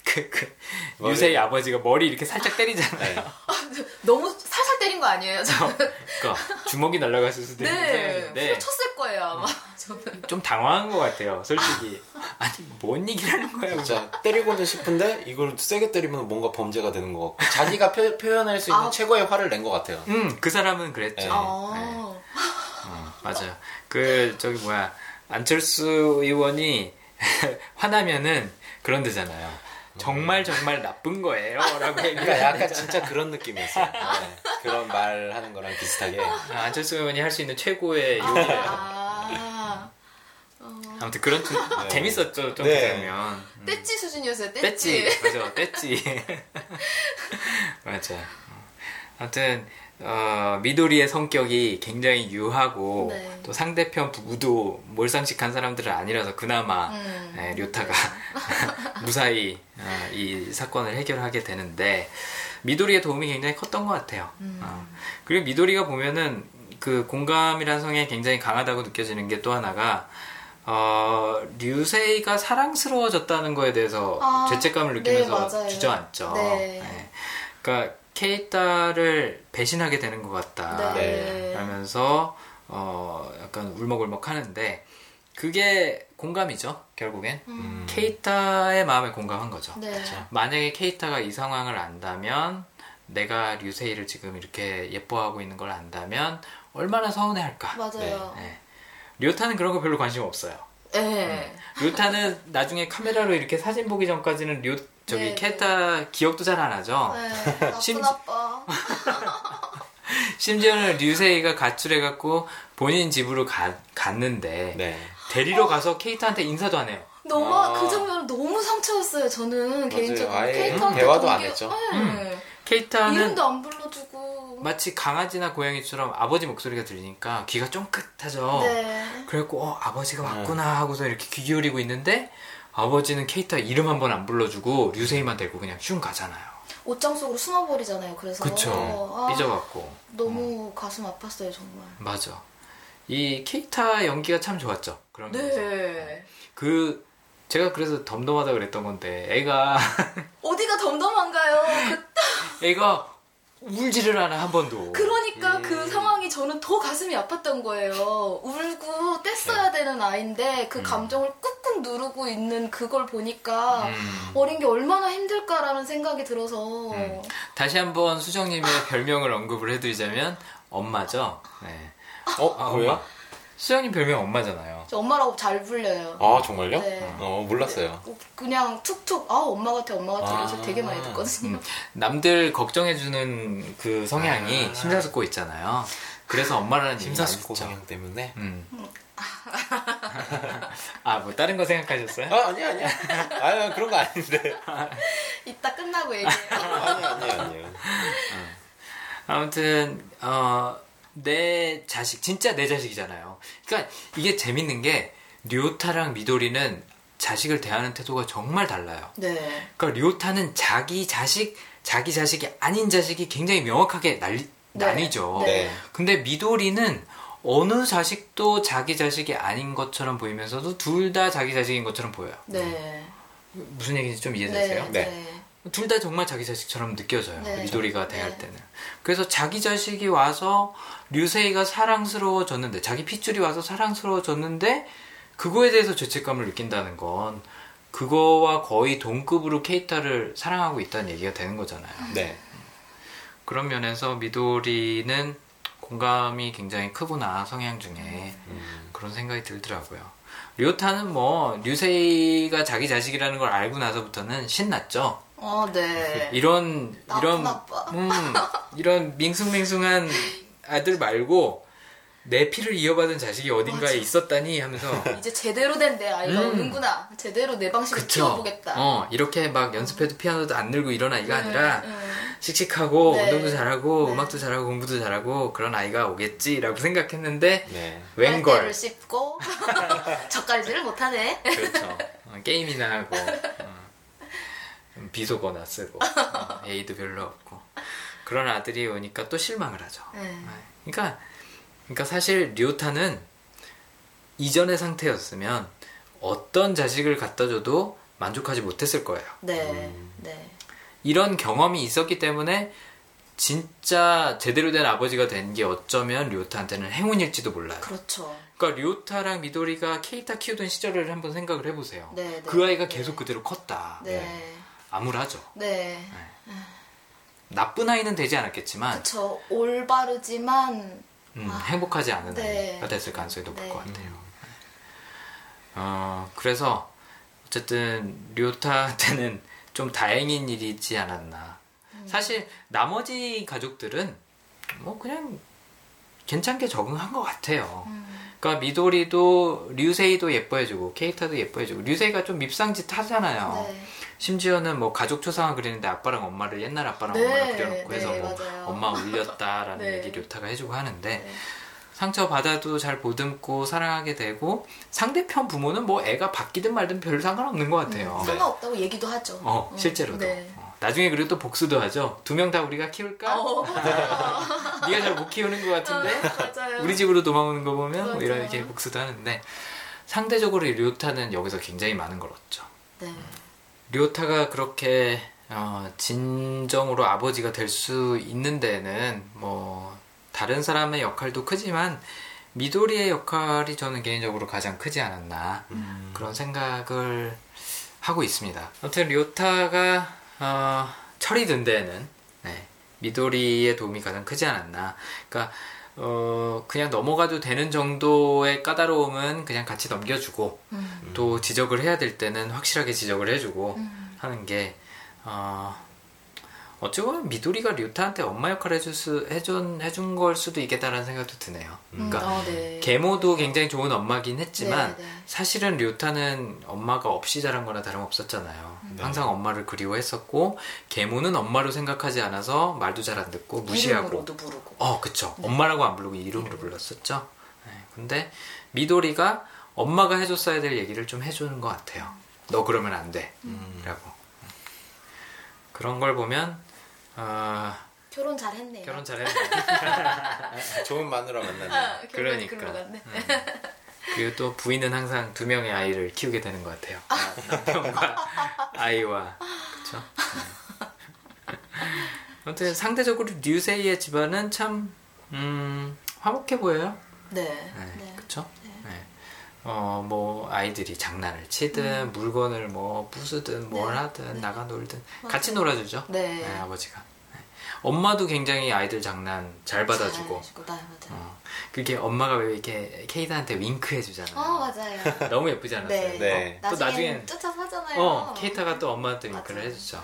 그, 그 머리. 유세의 아버지가 머리 이렇게 살짝 때리잖아요. 네. 너무 살살 때린 거 아니에요? 저? 그러니까 주먹이 날아갔을 수도 있는 네, 상황인데 쳤을 거예요 아마. 저는. 좀 당황한 것 같아요. 솔직히 아니 뭔 얘기를 하는 거야? 진짜 때리고는 싶은데 이걸 세게 때리면 뭔가 범죄가 되는 것 같고 자기가 표, 표현할 수 있는 아. 최고의 화를 낸 것 같아요. 음, 그 사람은 그랬죠. 네. 아, 어, 맞아요. 그 저기 뭐야 안철수 의원이 화나면은 그런 데잖아요. 정말 정말 나쁜 거예요라고 그러니까 약간 진짜 그런 느낌이었어요. 네. 그런 말 하는 거랑 비슷하게. 아, 안철수 의원이 할 수 있는 최고의 욕이에요. 아, 아무튼 그런 좀 네. 재밌었죠 좀 네. 그러면. 떼찌 수준이었어요. 떼찌. 떼찌 맞아 떼찌 맞아. 아무튼 어, 미도리의 성격이 굉장히 유하고 네. 또 상대편 부부도 몰상식한 사람들은 아니라서 그나마 음. 예, 료타가 무사히 어, 이 사건을 해결하게 되는데 미도리의 도움이 굉장히 컸던 것 같아요. 음. 어. 그리고 미도리가 보면은 그 공감이라는 성향이 굉장히 강하다고 느껴지는 게 또 하나가 어, 류세이가 사랑스러워졌다는 거에 대해서 아, 죄책감을 네, 느끼면서 맞아요. 주저앉죠. 네. 예. 그러니까 케이타를 배신하게 되는 것 같다. 네. 라면서 어, 약간 울먹울먹 하는데 그게 공감이죠 결국엔 음. 케이타의 마음에 공감한 거죠. 네. 만약에 케이타가 이 상황을 안다면 내가 류세이를 지금 이렇게 예뻐하고 있는 걸 안다면 얼마나 서운해할까. 맞아요. 네. 류타는 그런 거 별로 관심 없어요. 네. 류타는 나중에 카메라로 이렇게 사진 보기 전까지는 류 저기 네, 케이타 기억도 잘 안 하죠. 네. 나쁜 심- 아빠. 심지어는 류세이가 가출해갖고 본인 집으로 가- 갔는데 네. 데리러 가서 케이타한테 인사도 안 해요. 너무 아. 그 장면 너무 상처였어요. 저는 개인적으로 아예 케이타한테 대화도 안 동기- 했죠. 네. 케이타는 이름도 안 불러주고. 마치 강아지나 고양이처럼 아버지 목소리가 들리니까 귀가 쫑긋하죠. 네. 그래갖고 어 아버지가 왔구나 하고서 이렇게 귀 기울이고 있는데 아버지는 케이타 이름 한 번 안 불러주고 류세이만 데리고 그냥 슝 가잖아요. 옷장 속으로 숨어버리잖아요. 그래서 그쵸. 아, 삐져갖고. 너무 가슴 아팠어요 정말. 맞아. 이 케이타 연기가 참 좋았죠. 그런. 네. 그 제가 그래서 덤덤하다 그랬던 건데 애가 어디가 덤덤한가요? 그, 애가 울지를 않아 한 번도. 그러니까 음. 그 상황이 저는 더 가슴이 아팠던 거예요. 울고 뗐어야 되는 아이인데 그 감정을 꾹꾹 누르고 있는 그걸 보니까 음. 어린 게 얼마나 힘들까라는 생각이 들어서 음. 다시 한번 수정님의 별명을 언급을 해드리자면 엄마죠. 네. 어, 아, 왜요? 엄마. 수정님 별명 엄마잖아요. 저 엄마라고 잘 불려요. 아, 정말요? 네. 어, 몰랐어요. 그냥 툭툭 아 엄마 같아 엄마 같아 이래서 아. 되게 많이 듣거든요. 음, 남들 걱정해주는 그 성향이 아. 심사숙고 있잖아요. 그래서 엄마라는 이름이 심사숙고 있죠. 성향 때문에. 음. 아, 뭐 다른 거 생각하셨어요? 아, 아니야, 아니야. 아니, 그런 거 아닌데. 이따 끝나고 얘기해요. 아니야, 아니야, 아니야. 아무튼 어, 내 자식 진짜 내 자식이잖아요. 그러니까 이게 재밌는 게 료타랑 미도리는 자식을 대하는 태도가 정말 달라요. 네. 그러니까 료타는 자기 자식, 자기 자식이 아닌 자식이 굉장히 명확하게 날리, 네. 나뉘죠. 네. 네. 근데 미도리는 어느 자식도 자기 자식이 아닌 것처럼 보이면서도 둘 다 자기 자식인 것처럼 보여요. 네. 무슨 얘기인지 좀 네. 이해되세요? 네. 둘 다 정말 자기 자식처럼 느껴져요. 네. 미도리가 대할 네. 때는. 그래서 자기 자식이 와서 류세이가 사랑스러워졌는데, 자기 핏줄이 와서 사랑스러워졌는데, 그거에 대해서 죄책감을 느낀다는 건, 그거와 거의 동급으로 케이타를 사랑하고 있다는 얘기가 되는 거잖아요. 네. 그런 면에서 미도리는 공감이 굉장히 크구나, 성향 중에. 음. 그런 생각이 들더라고요. 류타는 뭐, 류세이가 자기 자식이라는 걸 알고 나서부터는 신났죠. 어, 네. 이런 나쁜 이런 아빠. 음, 이런 밍숭맹숭한 아들 말고 내 피를 이어받은 자식이 어딘가에 맞아. 있었다니 하면서 이제 제대로 된 내 아이가 음. 오는구나. 제대로 내 방식으로 그쵸. 키워보겠다. 어 이렇게 막 연습해도 피아노도 안 늘고 이런 아이가 네, 아니라 네. 씩씩하고 네. 운동도 잘하고 네. 음악도 잘하고 공부도 잘하고 그런 아이가 오겠지라고 생각했는데 네. 웬걸 씹고 젓갈질을 못하네. 그렇죠 어, 게임이나 하고 어, 비속어나 쓰고 어, A도 별로 없고 그런 아들이 오니까 또 실망을 하죠. 네. 그러니까 그러니까 사실 류타는 이전의 상태였으면 어떤 자식을 갖다 줘도 만족하지 못했을 거예요. 네. 네. 이런 경험이 있었기 때문에 진짜 제대로 된 아버지가 된 게 어쩌면 류타한테는 행운일지도 몰라요. 그렇죠. 그러니까 류타랑 미도리가 케이타 키우던 시절을 한번 생각을 해보세요. 네, 네. 그 아이가 네. 계속 그대로 컸다. 네. 암울하죠. 네. 나쁜 아이는 되지 않았겠지만 그쵸. 올바르지만 음, 아, 행복하지 않은 네. 아이가 됐을 가능성이 높을 네. 것 같아요. 어, 그래서 어쨌든 류타한테는 좀 다행인 일이지 않았나. 음. 사실 나머지 가족들은 뭐 그냥 괜찮게 적응한 것 같아요. 음. 그러니까 미도리도 류세이도 예뻐해주고 케이타도 예뻐해주고 류세이가 좀 밉상짓 하잖아요. 네. 심지어는 뭐 가족 초상화 그리는데 아빠랑 엄마를 옛날 아빠랑 네, 엄마랑 그려놓고 해서 네, 뭐 맞아요. 엄마 울렸다라는 네. 얘기 류타가 해주고 하는데 네. 상처 받아도 잘 보듬고 사랑하게 되고 상대편 부모는 뭐 애가 바뀌든 말든 별 상관없는 것 같아요. 음, 상관없다고 얘기도 하죠. 어 음, 실제로도 네. 어, 나중에 그리고 또 복수도 하죠. 두 명 다 우리가 키울까? 어, 네가 잘 못 키우는 것 같은데 맞아요. 우리 집으로 도망오는 거 보면 뭐 맞아요. 이렇게 복수도 하는데 상대적으로 류타는 여기서 굉장히 많은 걸 얻죠. 네. 류타가 그렇게 어, 진정으로 아버지가 될 수 있는 데는 뭐 다른 사람의 역할도 크지만 미도리의 역할이 저는 개인적으로 가장 크지 않았나 음. 그런 생각을 하고 있습니다. 아무튼 료타가 어, 철이 든 데에는 네, 미도리의 도움이 가장 크지 않았나. 그러니까 어, 그냥 넘어가도 되는 정도의 까다로움은 그냥 같이 넘겨주고 음. 또 지적을 해야 될 때는 확실하게 지적을 해주고 음. 하는 게 어, 어찌 보면 미도리가 류타한테 엄마 역할을 해줄 수, 해준, 해준 걸 수도 있겠다라는 생각도 드네요. 음, 그러니까 어, 네. 계모도 굉장히 좋은 엄마긴 했지만 네, 네. 사실은 류타는 엄마가 없이 자란 거나 다름없었잖아요. 네. 항상 엄마를 그리워했었고 계모는 엄마로 생각하지 않아서 말도 잘 안 듣고 무시하고 이름으로도 부르고. 어, 그쵸. 엄마라고 안 부르고 이름으로 불렀었죠. 네, 근데 미도리가 엄마가 해줬어야 될 얘기를 좀 해주는 것 같아요. 너 그러면 안 돼. 음. 라고. 그런 걸 보면, 어, 결혼 잘했네요. 결혼 잘했네. 좋은 마누라 만났네. 아, 그러니까. 갔네. 그리고 또 부인은 항상 두 명의 아이를 키우게 되는 것 같아요. 남편과 아이와. 그쵸? 네. 아무튼 상대적으로 류세이의 집안은 참, 음, 화목해 보여요. 네. 네, 네. 그쵸? 네. 어, 뭐, 아이들이 장난을 치든, 물건을 뭐, 부수든, 뭘 네, 하든, 네. 나가 놀든, 맞아요. 같이 놀아주죠. 네. 아버지가. 네. 엄마도 굉장히 아이들 장난 잘 받아주고, 네, 맞아요. 어, 그게 엄마가 왜 이렇게 케이트한테 윙크 해 주잖아요. 어, 맞아요. 너무 예쁘지 않았어요? 네. 네. 또 나중엔 나중엔- 쫓아서 하잖아요. 어, 케이타가 또 엄마한테 윙크를 맞아요. 해주죠.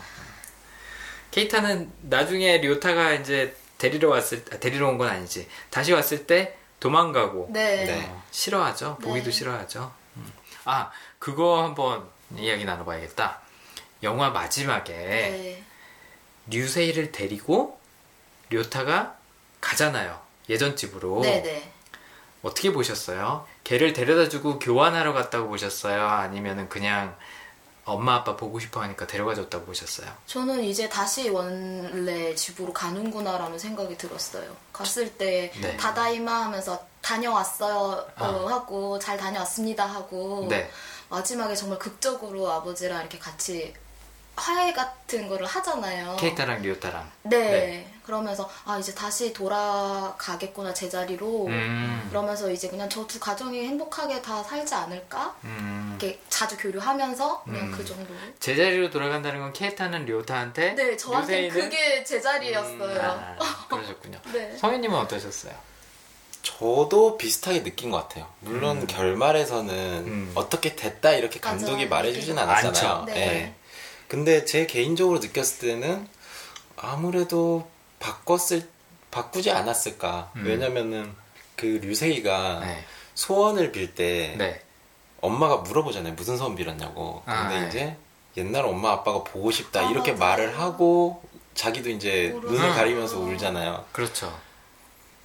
케이타는 나중에 료타가 이제 데리러 왔을, 아, 데리러 온 건 아니지. 다시 왔을 때 도망가고, 네. 네. 어, 싫어하죠. 보기도 네. 싫어하죠. 음. 아, 그거 한번 이야기 나눠 봐야겠다. 영화 마지막에 네. 류세이를 데리고 료타가 가잖아요. 예전 집으로. 네, 네. 어떻게 보셨어요? 걔를 데려다주고 교환하러 갔다고 보셨어요? 아니면은 그냥 엄마 아빠 보고 싶어 하니까 데려가 줬다고 보셨어요? 저는 이제 다시 원래 집으로 가는구나라는 생각이 들었어요. 갔을 때 네. 다다이마 하면서 다녀왔어요 어, 아. 하고 잘 다녀왔습니다 하고 네. 마지막에 정말 극적으로 아버지랑 이렇게 같이 화해 같은 거를 하잖아요. 케이타랑 류타랑. 네. 네. 그러면서 아 이제 다시 돌아가겠구나 제자리로 음. 그러면서 이제 그냥 저 두 가정이 행복하게 다 살지 않을까 음. 이렇게 자주 교류하면서 그냥 음. 그 정도. 제자리로 돌아간다는 건 케이타는 류타한테 네, 저한테 류세이는- 그게 제자리였어요. 아, 그러셨군요. 네. 성현님은 어떠셨어요? 저도 비슷하게 느낀 것 같아요. 물론 결말에서는 음. 어떻게 됐다 이렇게 감독이 맞아. 말해주진 않았잖아요. 않죠. 네. 예. 근데 제 개인적으로 느꼈을 때는 아무래도 바꿨을 바꾸지 않았을까. 음. 왜냐면은 그 류세이가 네. 소원을 빌때 네. 엄마가 물어보잖아요. 무슨 소원 빌었냐고. 아, 근데 네. 이제 옛날 엄마 아빠가 보고 싶다 아, 이렇게 맞아요. 말을 하고 자기도 이제 울어요. 눈을 음. 가리면서 울잖아요. 그렇죠.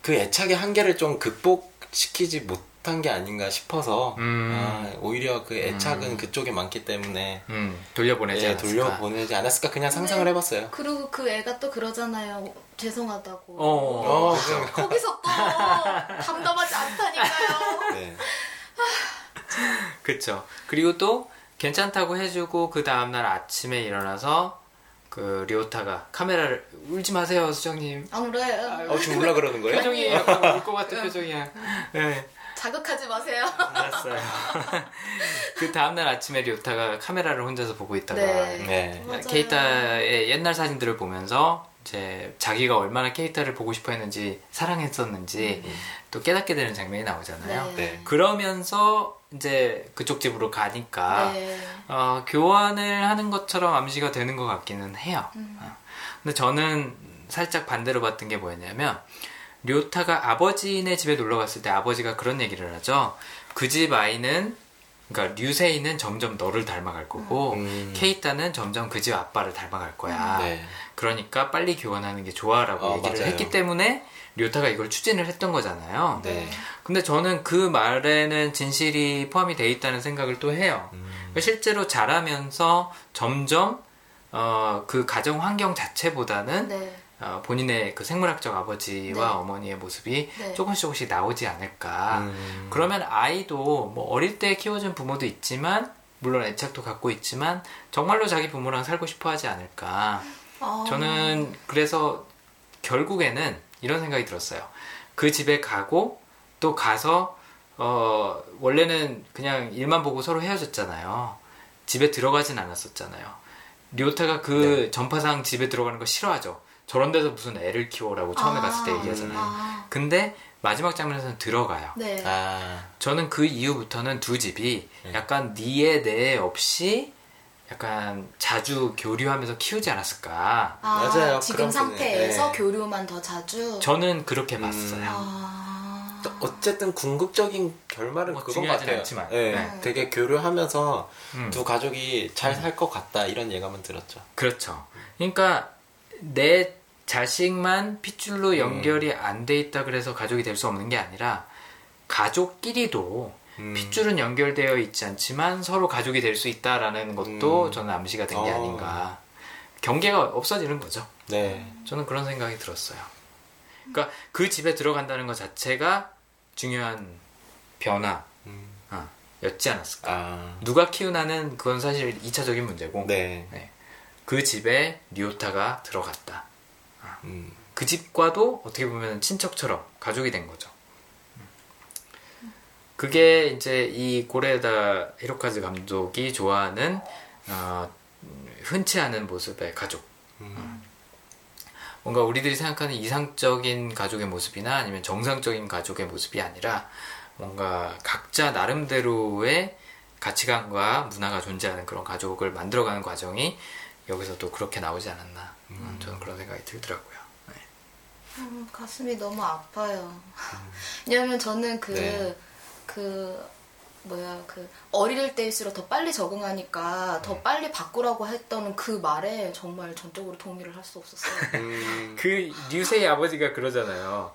그 애착의 한계를 좀 극복시키지 못 한 게 아닌가 싶어서 음. 아, 오히려 그 애착은 음. 그쪽에 많기 때문에 음, 돌려보내지 예, 않았을까? 돌려보내지 않았을까 그냥 상상을 네. 해봤어요. 그리고 그 애가 또 그러잖아요. 죄송하다고. 어, 어, 거기서 또 담담하지 않다니까요. 네. 그쵸. 그리고 또 괜찮다고 해주고 그 다음날 아침에 일어나서 그 리오타가 카메라를 울지 마세요 수정님 안 그래요. 어, 지금 울라 그러는 거예요? 표정이 약간 울것 같은 표정이야 네 자극하지 마세요. 알았어요 그 다음날 아침에 리오타가 카메라를 혼자서 보고 있다가 네. 네. 케이타의 옛날 사진들을 보면서 이제 자기가 얼마나 케이타를 보고 싶어 했는지 사랑했었는지 또 깨닫게 되는 장면이 나오잖아요 네. 네. 그러면서 이제 그쪽 집으로 가니까 네. 어, 교환을 하는 것처럼 암시가 되는 것 같기는 해요. 음. 어. 근데 저는 살짝 반대로 봤던 게 뭐였냐면 료타가 아버지네 집에 놀러 갔을 때 아버지가 그런 얘기를 하죠. 그 집 아이는 그러니까 류세이는 점점 너를 닮아갈 거고 음. 케이타는 점점 그 집 아빠를 닮아갈 거야. 네. 그러니까 빨리 교환하는 게 좋아라고 어, 얘기를 맞아요. 했기 때문에 료타가 이걸 추진을 했던 거잖아요. 네. 근데 저는 그 말에는 진실이 포함이 돼 있다는 생각을 또 해요. 음. 그러니까 실제로 자라면서 점점 어, 그 가정 환경 자체보다는 네. 어, 본인의 그 생물학적 아버지와 네. 어머니의 모습이 네. 조금씩 조금씩 나오지 않을까. 음. 그러면 아이도 뭐 어릴 때 키워준 부모도 있지만 물론 애착도 갖고 있지만 정말로 자기 부모랑 살고 싶어 하지 않을까. 아. 저는 그래서 결국에는 이런 생각이 들었어요. 그 집에 가고 또 가서 어 원래는 그냥 일만 보고 서로 헤어졌잖아요. 집에 들어가진 않았었잖아요. 리오타가 그 전파상 집에 들어가는 거 싫어하죠. 저런 데서 무슨 애를 키워라고 처음에 아, 갔을 때 얘기하잖아요. 아, 근데 마지막 장면에서는 들어가요. 네. 아, 저는 그 이후부터는 두 집이 네. 약간 니에 내 없이 약간 자주 교류하면서 키우지 않았을까. 아, 맞아요. 지금 상태에서 네. 교류만 더 자주. 저는 그렇게 음. 봤어요. 아, 또 어쨌든 궁극적인 결말은 뭐 그건 중요하진 같아요. 않지만. 네, 네. 되게 교류하면서 음. 두 가족이 잘 살 것 같다 이런 예감은 들었죠. 그렇죠. 그러니까 내 자식만 핏줄로 연결이 안 돼 있다 그래서 가족이 될 수 없는 게 아니라 가족끼리도 음. 핏줄은 연결되어 있지 않지만 서로 가족이 될 수 있다라는 것도 음. 저는 암시가 된 게 어. 아닌가. 경계가 없어지는 거죠. 네. 저는 그런 생각이 들었어요. 그러니까 그 집에 들어간다는 것 자체가 중요한 음. 변화였지 않았을까. 아, 누가 키우나는 그건 사실 2차적인 문제고 네. 그 집에 리오타가 들어갔다. 음. 그 집과도 어떻게 보면 친척처럼 가족이 된 거죠. 그게 이제 이 고레다 히로카즈 감독이 좋아하는 어, 흔치 않은 모습의 가족. 음. 뭔가 우리들이 생각하는 이상적인 가족의 모습이나 아니면 정상적인 가족의 모습이 아니라 뭔가 각자 나름대로의 가치관과 문화가 존재하는 그런 가족을 만들어가는 과정이 여기서도 그렇게 나오지 않았나 음, 저는 그런 생각이 들더라고요. 네. 음, 가슴이 너무 아파요. 왜냐면 저는 그, 네. 그, 뭐야, 그, 어릴 때일수록 더 빨리 적응하니까 더 빨리 바꾸라고 했던 그 말에 정말 전적으로 동의를 할 수 없었어요. 음. 그 류세의 아버지가 그러잖아요.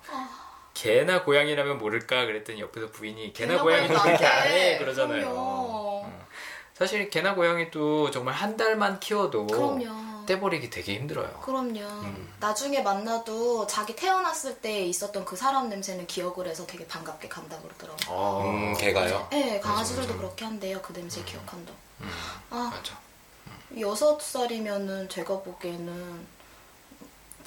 개나 고양이라면 모를까 그랬더니 옆에서 부인이 개나 고양이는 고양이도 그렇게 안안 돼. 해 그러잖아요. 그럼요. 음. 사실 개나 고양이도 정말 한 달만 키워도 그럼요. 떼버리기 되게 힘들어요. 그럼요. 음. 나중에 만나도 자기 태어났을 때 있었던 그 사람 냄새는 기억을 해서 되게 반갑게 간다 그러더라고요. 어, 음, 걔가요? 네, 강아지들도 그렇게 한대요. 그 음. 냄새 기억한다. 아, 맞아. 여섯 살이면은 제가 보기에는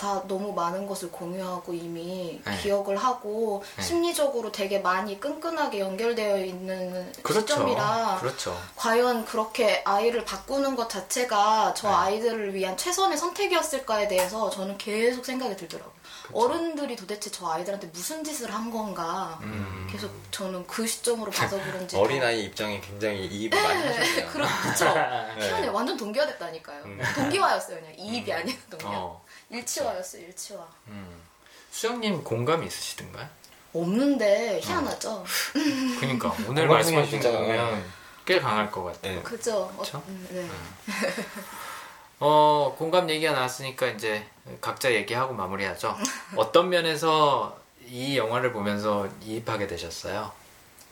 다 너무 많은 것을 공유하고 이미 네. 기억을 하고 네. 심리적으로 되게 많이 끈끈하게 연결되어 있는 그렇죠. 시점이라 그렇죠. 과연 그렇게 아이를 바꾸는 것 자체가 저 네. 아이들을 위한 최선의 선택이었을까에 대해서 저는 계속 생각이 들더라고요. 어른들이 도대체 저 아이들한테 무슨 짓을 한 건가 음. 계속 저는 그 시점으로 봐서 그런지 어린아이 입장에 굉장히 이입을 많이 네, 하셨네요. 그렇, 그쵸. 희한해. 완전 동기화 됐다니까요. 음. 동기화였어요, 그냥. 이입이 아니라 동기화. 어. 일치화였어요, 일치화. 음. 수영님 공감이 있으시던가요? 없는데, 희한하죠? 그니까 오늘 공감 말씀하신 거 보면 꽤 강할 것 같아요. 네. 그죠? 그쵸? 어, 음, 네. 어, 공감 얘기가 나왔으니까 이제 각자 얘기하고 마무리하죠. 어떤 면에서 이 영화를 보면서 이입하게 되셨어요?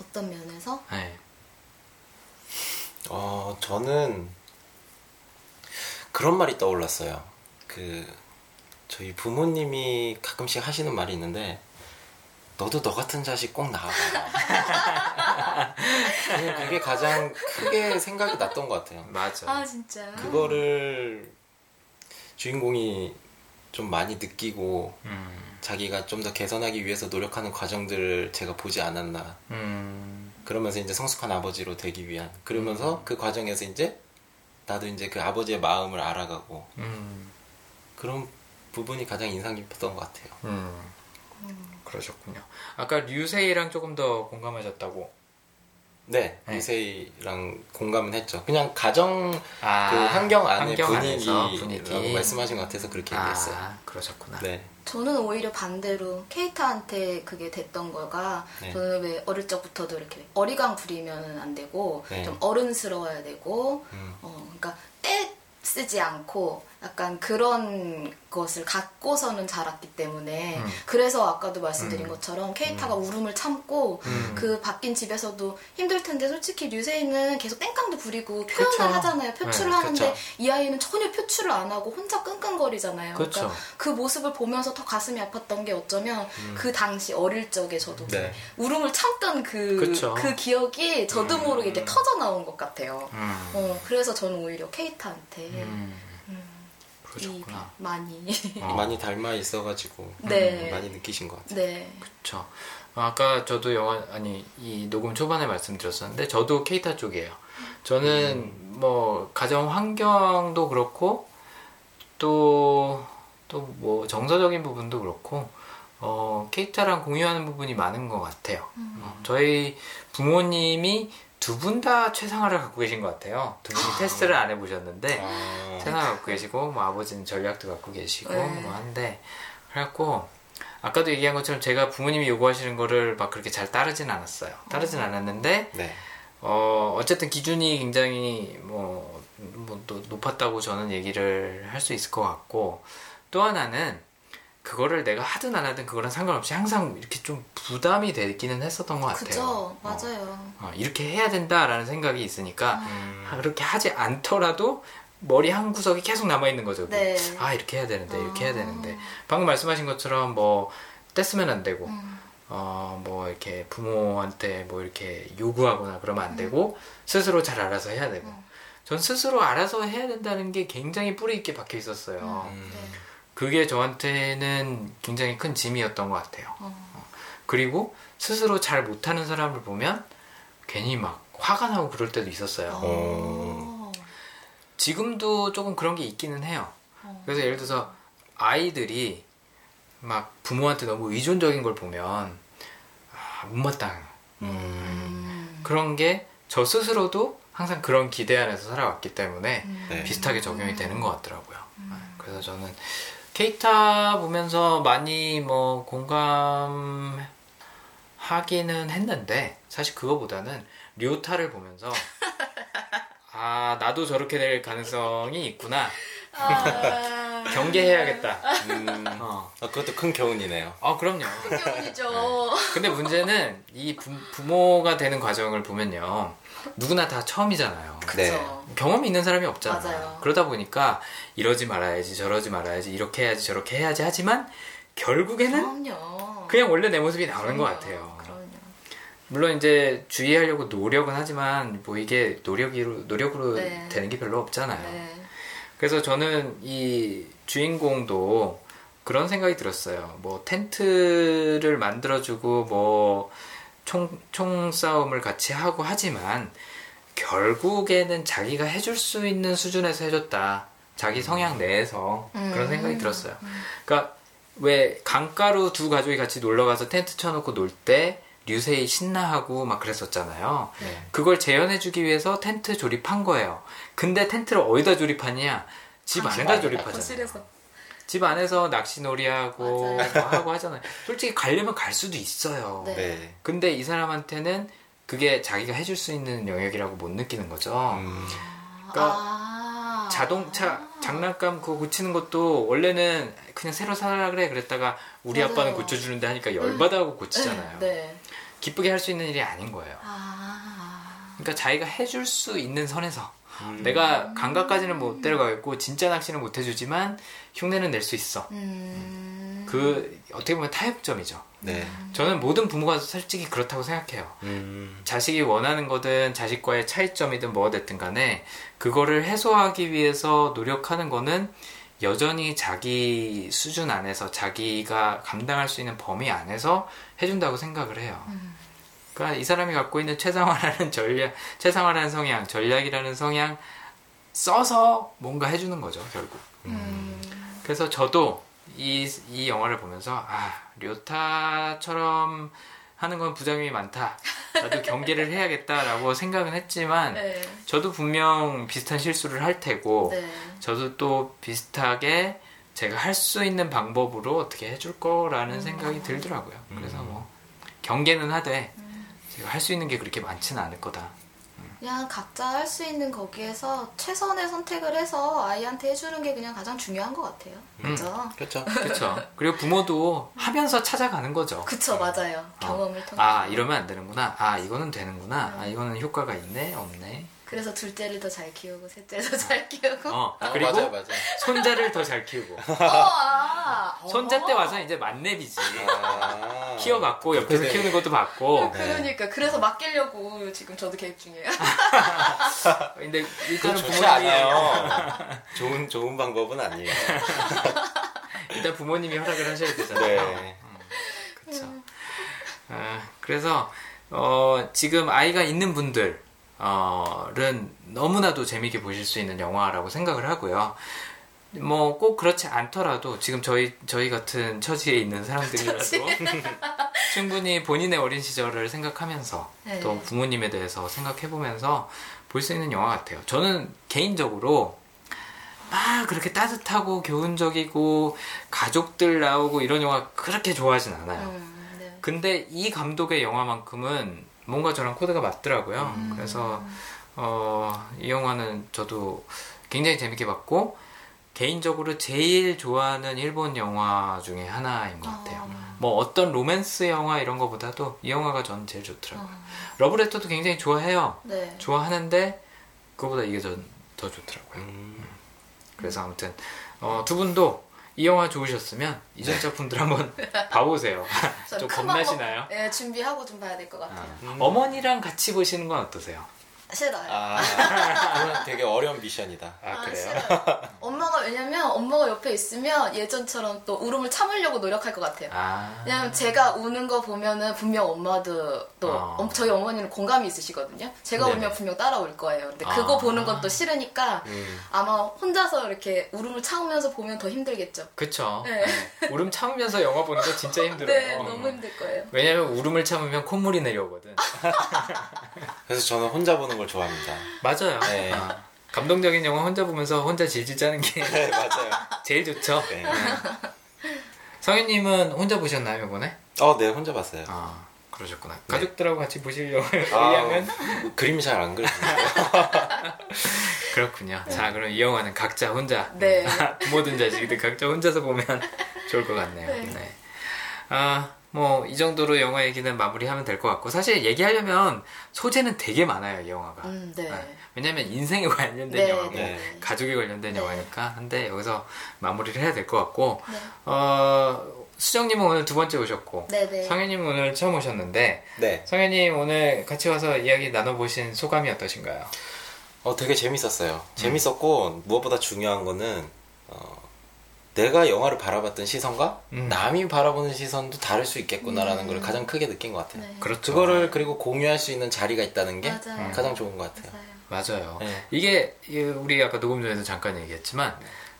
어떤 면에서? 네. 어, 저는 그런 말이 떠올랐어요. 그 저희 부모님이 가끔씩 하시는 말이 있는데 너도 너 같은 자식 꼭 낳아봐. 저는 그게 가장 크게 생각이 났던 것 같아요. 맞아. 아, 진짜. 그거를 주인공이 좀 많이 느끼고 음, 자기가 좀 더 개선하기 위해서 노력하는 과정들을 제가 보지 않았나. 음, 그러면서 이제 성숙한 아버지로 되기 위한. 그러면서 음. 그 과정에서 이제 나도 이제 그 아버지의 마음을 알아가고 음, 그런 부분이 가장 인상 깊었던 것 같아요. 음. 그러셨군요. 아까 류세이랑 조금 더 공감하셨다고. 네, 네. 이세이랑 공감은 했죠. 그냥 가정 아, 그 환경 안의 환경 분위기라고 분위기. 말씀하신 것 같아서 그렇게 얘기했어요. 아, 그러셨구나. 네, 저는 오히려 반대로 케이타한테 그게 됐던 거가 네. 저는 왜 어릴 적부터도 이렇게 어리광 부리면 안 되고 네. 좀 어른스러워야 되고 음. 어 그러니까 때 쓰지 않고 약간 그런 것을 갖고서는 자랐기 때문에 음. 그래서 아까도 말씀드린 음. 것처럼 케이타가 울음을 참고 그 바뀐 집에서도 힘들 텐데 솔직히 류세이는 계속 땡깡도 부리고 표현을 그쵸. 하잖아요 표출을 네, 하는데 그쵸. 이 아이는 전혀 표출을 안 하고 혼자 끙끙거리잖아요 그쵸. 그러니까 그 모습을 보면서 더 가슴이 아팠던 게 어쩌면 그 당시 어릴 적에 저도 네. 울음을 참던 그. 그 기억이 저도 모르게 이렇게 터져 나온 것 같아요. 음, 어, 그래서 저는 오히려 케이타한테 음, 그러셨구나. 이 많이. 어. 많이 닮아 있어가지고 네. 음, 많이 느끼신 것 같아요. 네. 그렇죠. 아까 저도 영화 아니 이 녹음 초반에 말씀드렸었는데 저도 케이타 쪽이에요. 저는 뭐 가정 환경도 그렇고 또 또 뭐 정서적인 부분도 그렇고 어 케이타랑 공유하는 부분이 많은 것 같아요. 어, 저희 부모님이 두 분 다 최상화를 갖고 계신 것 같아요. 두 분이 테스트를 안 해보셨는데 아, 생각 갖고 계시고 뭐 아버지는 전략도 갖고 계시고 네. 뭐 한데 그래갖고 아까도 얘기한 것처럼 제가 부모님이 요구하시는 거를 막 그렇게 잘 따르진 않았어요. 따르진 않았는데 네. 어 어쨌든 기준이 굉장히 뭐, 뭐또 높았다고 저는 얘기를 할 수 있을 것 같고 또 하나는 그거를 내가 하든 안 하든 그거랑 상관없이 항상 이렇게 좀 부담이 되기는 했었던 것 같아요. 그죠. 어, 맞아요. 어, 이렇게 해야 된다라는 생각이 있으니까 음, 아, 그렇게 하지 않더라도 머리 한 구석이 계속 남아 있는 거죠. 네. 아 이렇게 해야 되는데 이렇게 해야 아. 되는데 방금 말씀하신 것처럼 뭐 떼쓰면 안 되고 음. 어뭐 이렇게 부모한테 뭐 이렇게 요구하거나 그러면 안 되고 스스로 잘 알아서 해야 되고 음. 전 스스로 알아서 해야 된다는 게 굉장히 뿌리 있게 박혀 있었어요. 음. 네. 그게 저한테는 굉장히 큰 짐이었던 것 같아요. 어. 그리고 스스로 잘 못하는 사람을 보면 괜히 막 화가 나고 그럴 때도 있었어요. 어. 지금도 조금 그런 게 있기는 해요. 어. 그래서 예를 들어서 아이들이 막 부모한테 너무 의존적인 걸 보면 아, 못마땅 음. 그런 게 저 스스로도 항상 그런 기대 안에서 살아왔기 때문에 음. 네. 비슷하게 적용이 되는 것 같더라고요. 네, 그래서 저는 케이타 보면서 많이 뭐 공감하기는 했는데 사실 그거보다는 류타를 보면서 아 나도 저렇게 될 가능성이 있구나 아. 경계해야겠다. 음, 어. 아, 그것도 큰 교훈이네요. 아 그럼요. 기분이죠. 근데 문제는 이 부, 부모가 되는 과정을 보면요 누구나 다 처음이잖아요. 네. 그쵸. 경험이 있는 사람이 없잖아요. 맞아요. 그러다 보니까 이러지 말아야지 저러지 말아야지 이렇게 해야지 저렇게 해야지 하지만 결국에는 그럼요. 그냥 원래 내 모습이 나오는 것 그럼요. 같아요. 그럼요. 물론 이제 주의하려고 노력은 하지만 뭐 이게 노력으로 노력으로 네. 되는 게 별로 없잖아요. 네. 그래서 저는 이 주인공도 그런 생각이 들었어요. 뭐 텐트를 만들어주고 뭐 총, 총싸움을 같이 하고 하지만 결국에는 자기가 해줄 수 있는 수준에서 해줬다. 자기 성향 내에서 그런 음. 생각이 들었어요. 그러니까 왜 강가로 두 가족이 같이 놀러 가서 텐트 쳐놓고 놀 때 류세이 신나하고 막 그랬었잖아요. 네. 그걸 재현해주기 위해서 텐트 조립한 거예요. 근데 텐트를 어디다 조립하냐? 집 안에다 조립하잖아요. 거실에서. 집 안에서 낚시놀이하고. 뭐 하고 하잖아요. 솔직히 가려면 갈 수도 있어요. 네. 네. 근데 이 사람한테는 그게 자기가 해줄 수 있는 영역이라고 못 느끼는 거죠. 음, 그러니까 아. 자동차 장난감 그거 고치는 것도 원래는 그냥 새로 사라 그래 그랬다가 우리 맞아요. 아빠는 고쳐주는데 하니까 열받아하고 고치잖아요. 네. 기쁘게 할 수 있는 일이 아닌 거예요. 아. 그러니까 자기가 해줄 수 있는 선에서 음. 내가 강가까지는 못 데려가겠고 진짜 낚시는 못 해주지만 흉내는 낼 수 있어. 음. 그 어떻게 보면 타협점이죠. 네. 저는 모든 부모가 솔직히 그렇다고 생각해요. 음, 자식이 원하는 거든 자식과의 차이점이든 뭐가 됐든 간에 그거를 해소하기 위해서 노력하는 거는 여전히 자기 수준 안에서 자기가 감당할 수 있는 범위 안에서 해준다고 생각을 해요. 그러니까 이 사람이 갖고 있는 최상화라는 전략, 최상화라는 성향, 전략이라는 성향 써서 뭔가 해주는 거죠, 결국. 음. 그래서 저도 이, 이 영화를 보면서 아 료타처럼 하는 건 부작용이 많다. 나도 경계를 해야겠다라고 생각은 했지만 네. 저도 분명 비슷한 실수를 할 테고 네. 저도 또 비슷하게 제가 할 수 있는 방법으로 어떻게 해줄 거라는 생각이 들더라고요. 그래서 뭐 경계는 하되 제가 할 수 있는 게 그렇게 많지는 않을 거다. 그냥 각자 할 수 있는 거기에서 최선의 선택을 해서 아이한테 해주는 게 그냥 가장 중요한 것 같아요. 그죠? 그렇죠. 그렇죠. 그리고 부모도 하면서 찾아가는 거죠. 그쵸, 맞아요. 경험을 통해. 아 이러면 안 되는구나. 아 이거는 되는구나. 아 이거는 효과가 있네, 없네. 그래서 둘째를 더 잘 키우고, 셋째를 더잘 키우고. 어 아, 그리고 맞아요, 맞아요. 손자를 더 잘 키우고. 어, 아. 손자 때 어. 와서 이제 만렙이지. 아, 키워봤고 옆에서 그래. 키우는 것도 봤고. 네. 그러니까 그래서 맡기려고 지금 저도 계획 중이에요. 근데 일단은 좋지 부모님이 않아요. 좋은 좋은 방법은 아니에요. 일단 부모님이 허락을 하셔야 되잖아요. 네. 그렇죠. 아, 그래서 어, 지금 아이가 있는 분들 은 너무나도 재밌게 보실 수 있는 영화라고 생각을 하고요. 뭐 꼭 그렇지 않더라도 지금 저희 저희 같은 처지에 있는 사람들이라도 충분히 본인의 어린 시절을 생각하면서 네. 또 부모님에 대해서 생각해 보면서 볼 수 있는 영화 같아요. 저는 개인적으로 막 그렇게 따뜻하고 교훈적이고 가족들 나오고 이런 영화 그렇게 좋아하진 않아요. 음, 네. 근데 이 감독의 영화만큼은 뭔가 저랑 코드가 맞더라고요. 음. 그래서 어, 이 영화는 저도 굉장히 재밌게 봤고 개인적으로 제일 좋아하는 일본 영화 중에 하나인 것 같아요. 어. 뭐 어떤 로맨스 영화 이런 거보다도 이 영화가 저는 제일 좋더라고요. 어. 러브레터도 굉장히 좋아해요. 네. 좋아하는데 그거보다 이게 전 더 좋더라고요. 음, 그래서 아무튼 어, 두 분도 이 영화 좋으셨으면 이전 작품들 한번 봐보세요. 저좀큰 겁나시나요? 네, 준비하고 좀 봐야 될 것 같아요. 아, 어머니랑 같이 보시는 건 어떠세요? 싫어요. 아, 그건 되게 어려운 미션이다. 아, 그래요? 싫어요. 엄마가 왜냐면 엄마가 옆에 있으면 예전처럼 또 울음을 참으려고 노력할 것 같아요. 아, 왜냐면 제가 우는 거 보면은 분명 엄마도 또 어. 엄- 저희 어머니는 공감이 있으시거든요. 제가 네네. 울면 분명 따라올 거예요. 근데 아. 그거 보는 건 또 싫으니까 음, 아마 혼자서 이렇게 울음을 참으면서 보면 더 힘들겠죠. 그쵸. 네. 울음 참으면서 영화 보는 거 진짜 힘들어요. 네, 너무 힘들 거예요. 왜냐면 울음을 참으면 콧물이 내려오거든. 그래서 저는 혼자 보는 걸 좋아합니다. 맞아요. 네. 아, 감동적인 영화 혼자 보면서 혼자 질질 짜는 게 네, 맞아요. 제일 좋죠. 네. 성현님은 혼자 보셨나요, 이번에? 어, 네, 혼자 봤어요. 아, 그러셨구나. 가족들하고 같이 보실 영화 아, 의향은? 그림이 잘 안 그려지네요. 그렇군요. 자, 그럼 이 영화는 각자 혼자. 네. 부모든 자식들 각자 혼자서 보면 좋을 것 같네요. 네. 네. 아, 뭐, 이 정도로 영화 얘기는 마무리하면 될 것 같고, 사실 얘기하려면 소재는 되게 많아요, 이 영화가. 음, 네. 왜냐면 인생에 관련된 네, 영화고, 네. 가족에 관련된 네. 영화니까. 근데 여기서 마무리를 해야 될 것 같고, 네. 어, 수정님은 오늘 두 번째 오셨고, 네네. 성현님은 오늘 처음 오셨는데, 네. 성현님 오늘 같이 와서 이야기 나눠보신 소감이 어떠신가요? 어, 되게 재밌었어요. 재밌었고, 무엇보다 중요한 거는, 어, 내가 영화를 바라봤던 시선과 음. 남이 바라보는 시선도 다를 수 있겠구나라는 걸 가장 크게 느낀 것 같아요. 네. 그렇죠. 그거를 그리고 공유할 수 있는 자리가 있다는 게 맞아요. 가장 좋은 것 같아요. 맞아요. 맞아요. 네. 이게 이- 우리 아까 녹음 전에도 잠깐 얘기했지만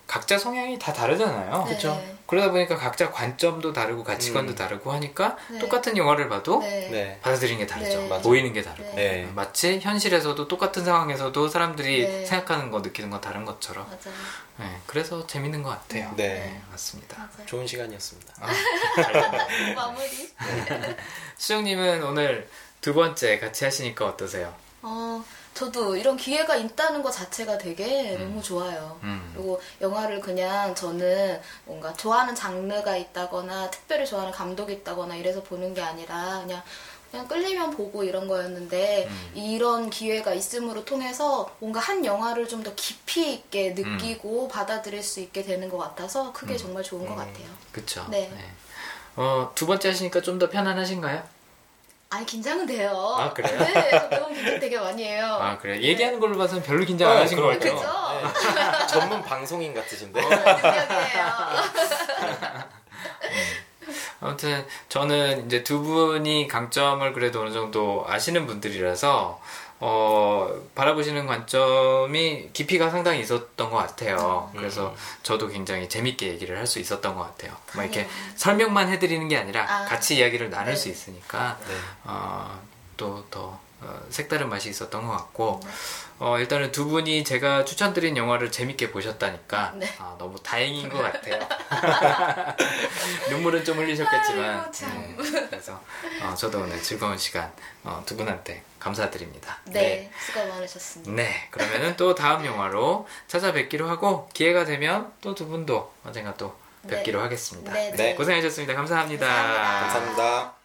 각자 성향이 다 다르잖아요. 네. 그쵸? 그러다 보니까 각자 관점도 다르고 가치관도 음. 다르고 하니까 네. 똑같은 영화를 봐도 네. 네. 받아들이는 게 다르죠. 네. 보이는 게 다르고. 네. 마치 현실에서도 똑같은 상황에서도 사람들이 네. 생각하는 거 느끼는 건 다른 것처럼. 맞아요. 네, 그래서 재밌는 것 같아요. 네. 맞습니다. 맞아요. 좋은 시간이었습니다. 아. 마무리. 수정님은 오늘 두 번째 같이 하시니까 어떠세요? 어, 저도 이런 기회가 있다는 것 자체가 되게 너무 좋아요. 음. 그리고 영화를 그냥 저는 뭔가 좋아하는 장르가 있다거나 특별히 좋아하는 감독이 있다거나 이래서 보는 게 아니라 그냥 그냥 끌리면 보고 이런 거였는데 음. 이런 기회가 있음으로 통해서 뭔가 한 영화를 좀 더 깊이 있게 느끼고 받아들일 수 있게 되는 것 같아서 그게 정말 좋은 것 같아요. 그쵸? 네. 어, 두 번째 하시니까 좀 더 편안하신가요? 아니 긴장은 돼요. 아, 그래요? 네, 저 너무 긴장 되게 많이 해요. 아, 그래 요? 얘기하는 걸로 봐서는 별로 긴장 안 어, 하신 것 같아요. 그죠? 네. 전문 방송인 같으신데. 능력이에요. 아무튼 저는 이제 두 분이 강점을 그래도 어느 정도 아시는 분들이라서 어, 바라보시는 관점이 깊이가 상당히 있었던 것 같아요. 그래서 저도 굉장히 재밌게 얘기를 할 수 있었던 것 같아요. 막 이렇게 네. 설명만 해드리는 게 아니라 아. 같이 이야기를 나눌 네. 수 있으니까 네. 어, 또더 어, 색다른 맛이 있었던 것 같고 어, 일단은 두 분이 제가 추천드린 영화를 재밌게 보셨다니까 네. 아, 너무 다행인 것 같아요. 눈물은 좀 흘리셨겠지만 아이고, 참. 네, 그래서 어, 저도 오늘 즐거운 시간 어, 두 분한테 감사드립니다. 네, 수고 많으셨습니다. 네, 그러면은 또 다음 영화로 찾아뵙기로 하고 기회가 되면 또 두 분도 언젠가 또 네. 뵙기로 하겠습니다. 네, 네. 고생하셨습니다. 감사합니다. 감사합니다. 감사합니다.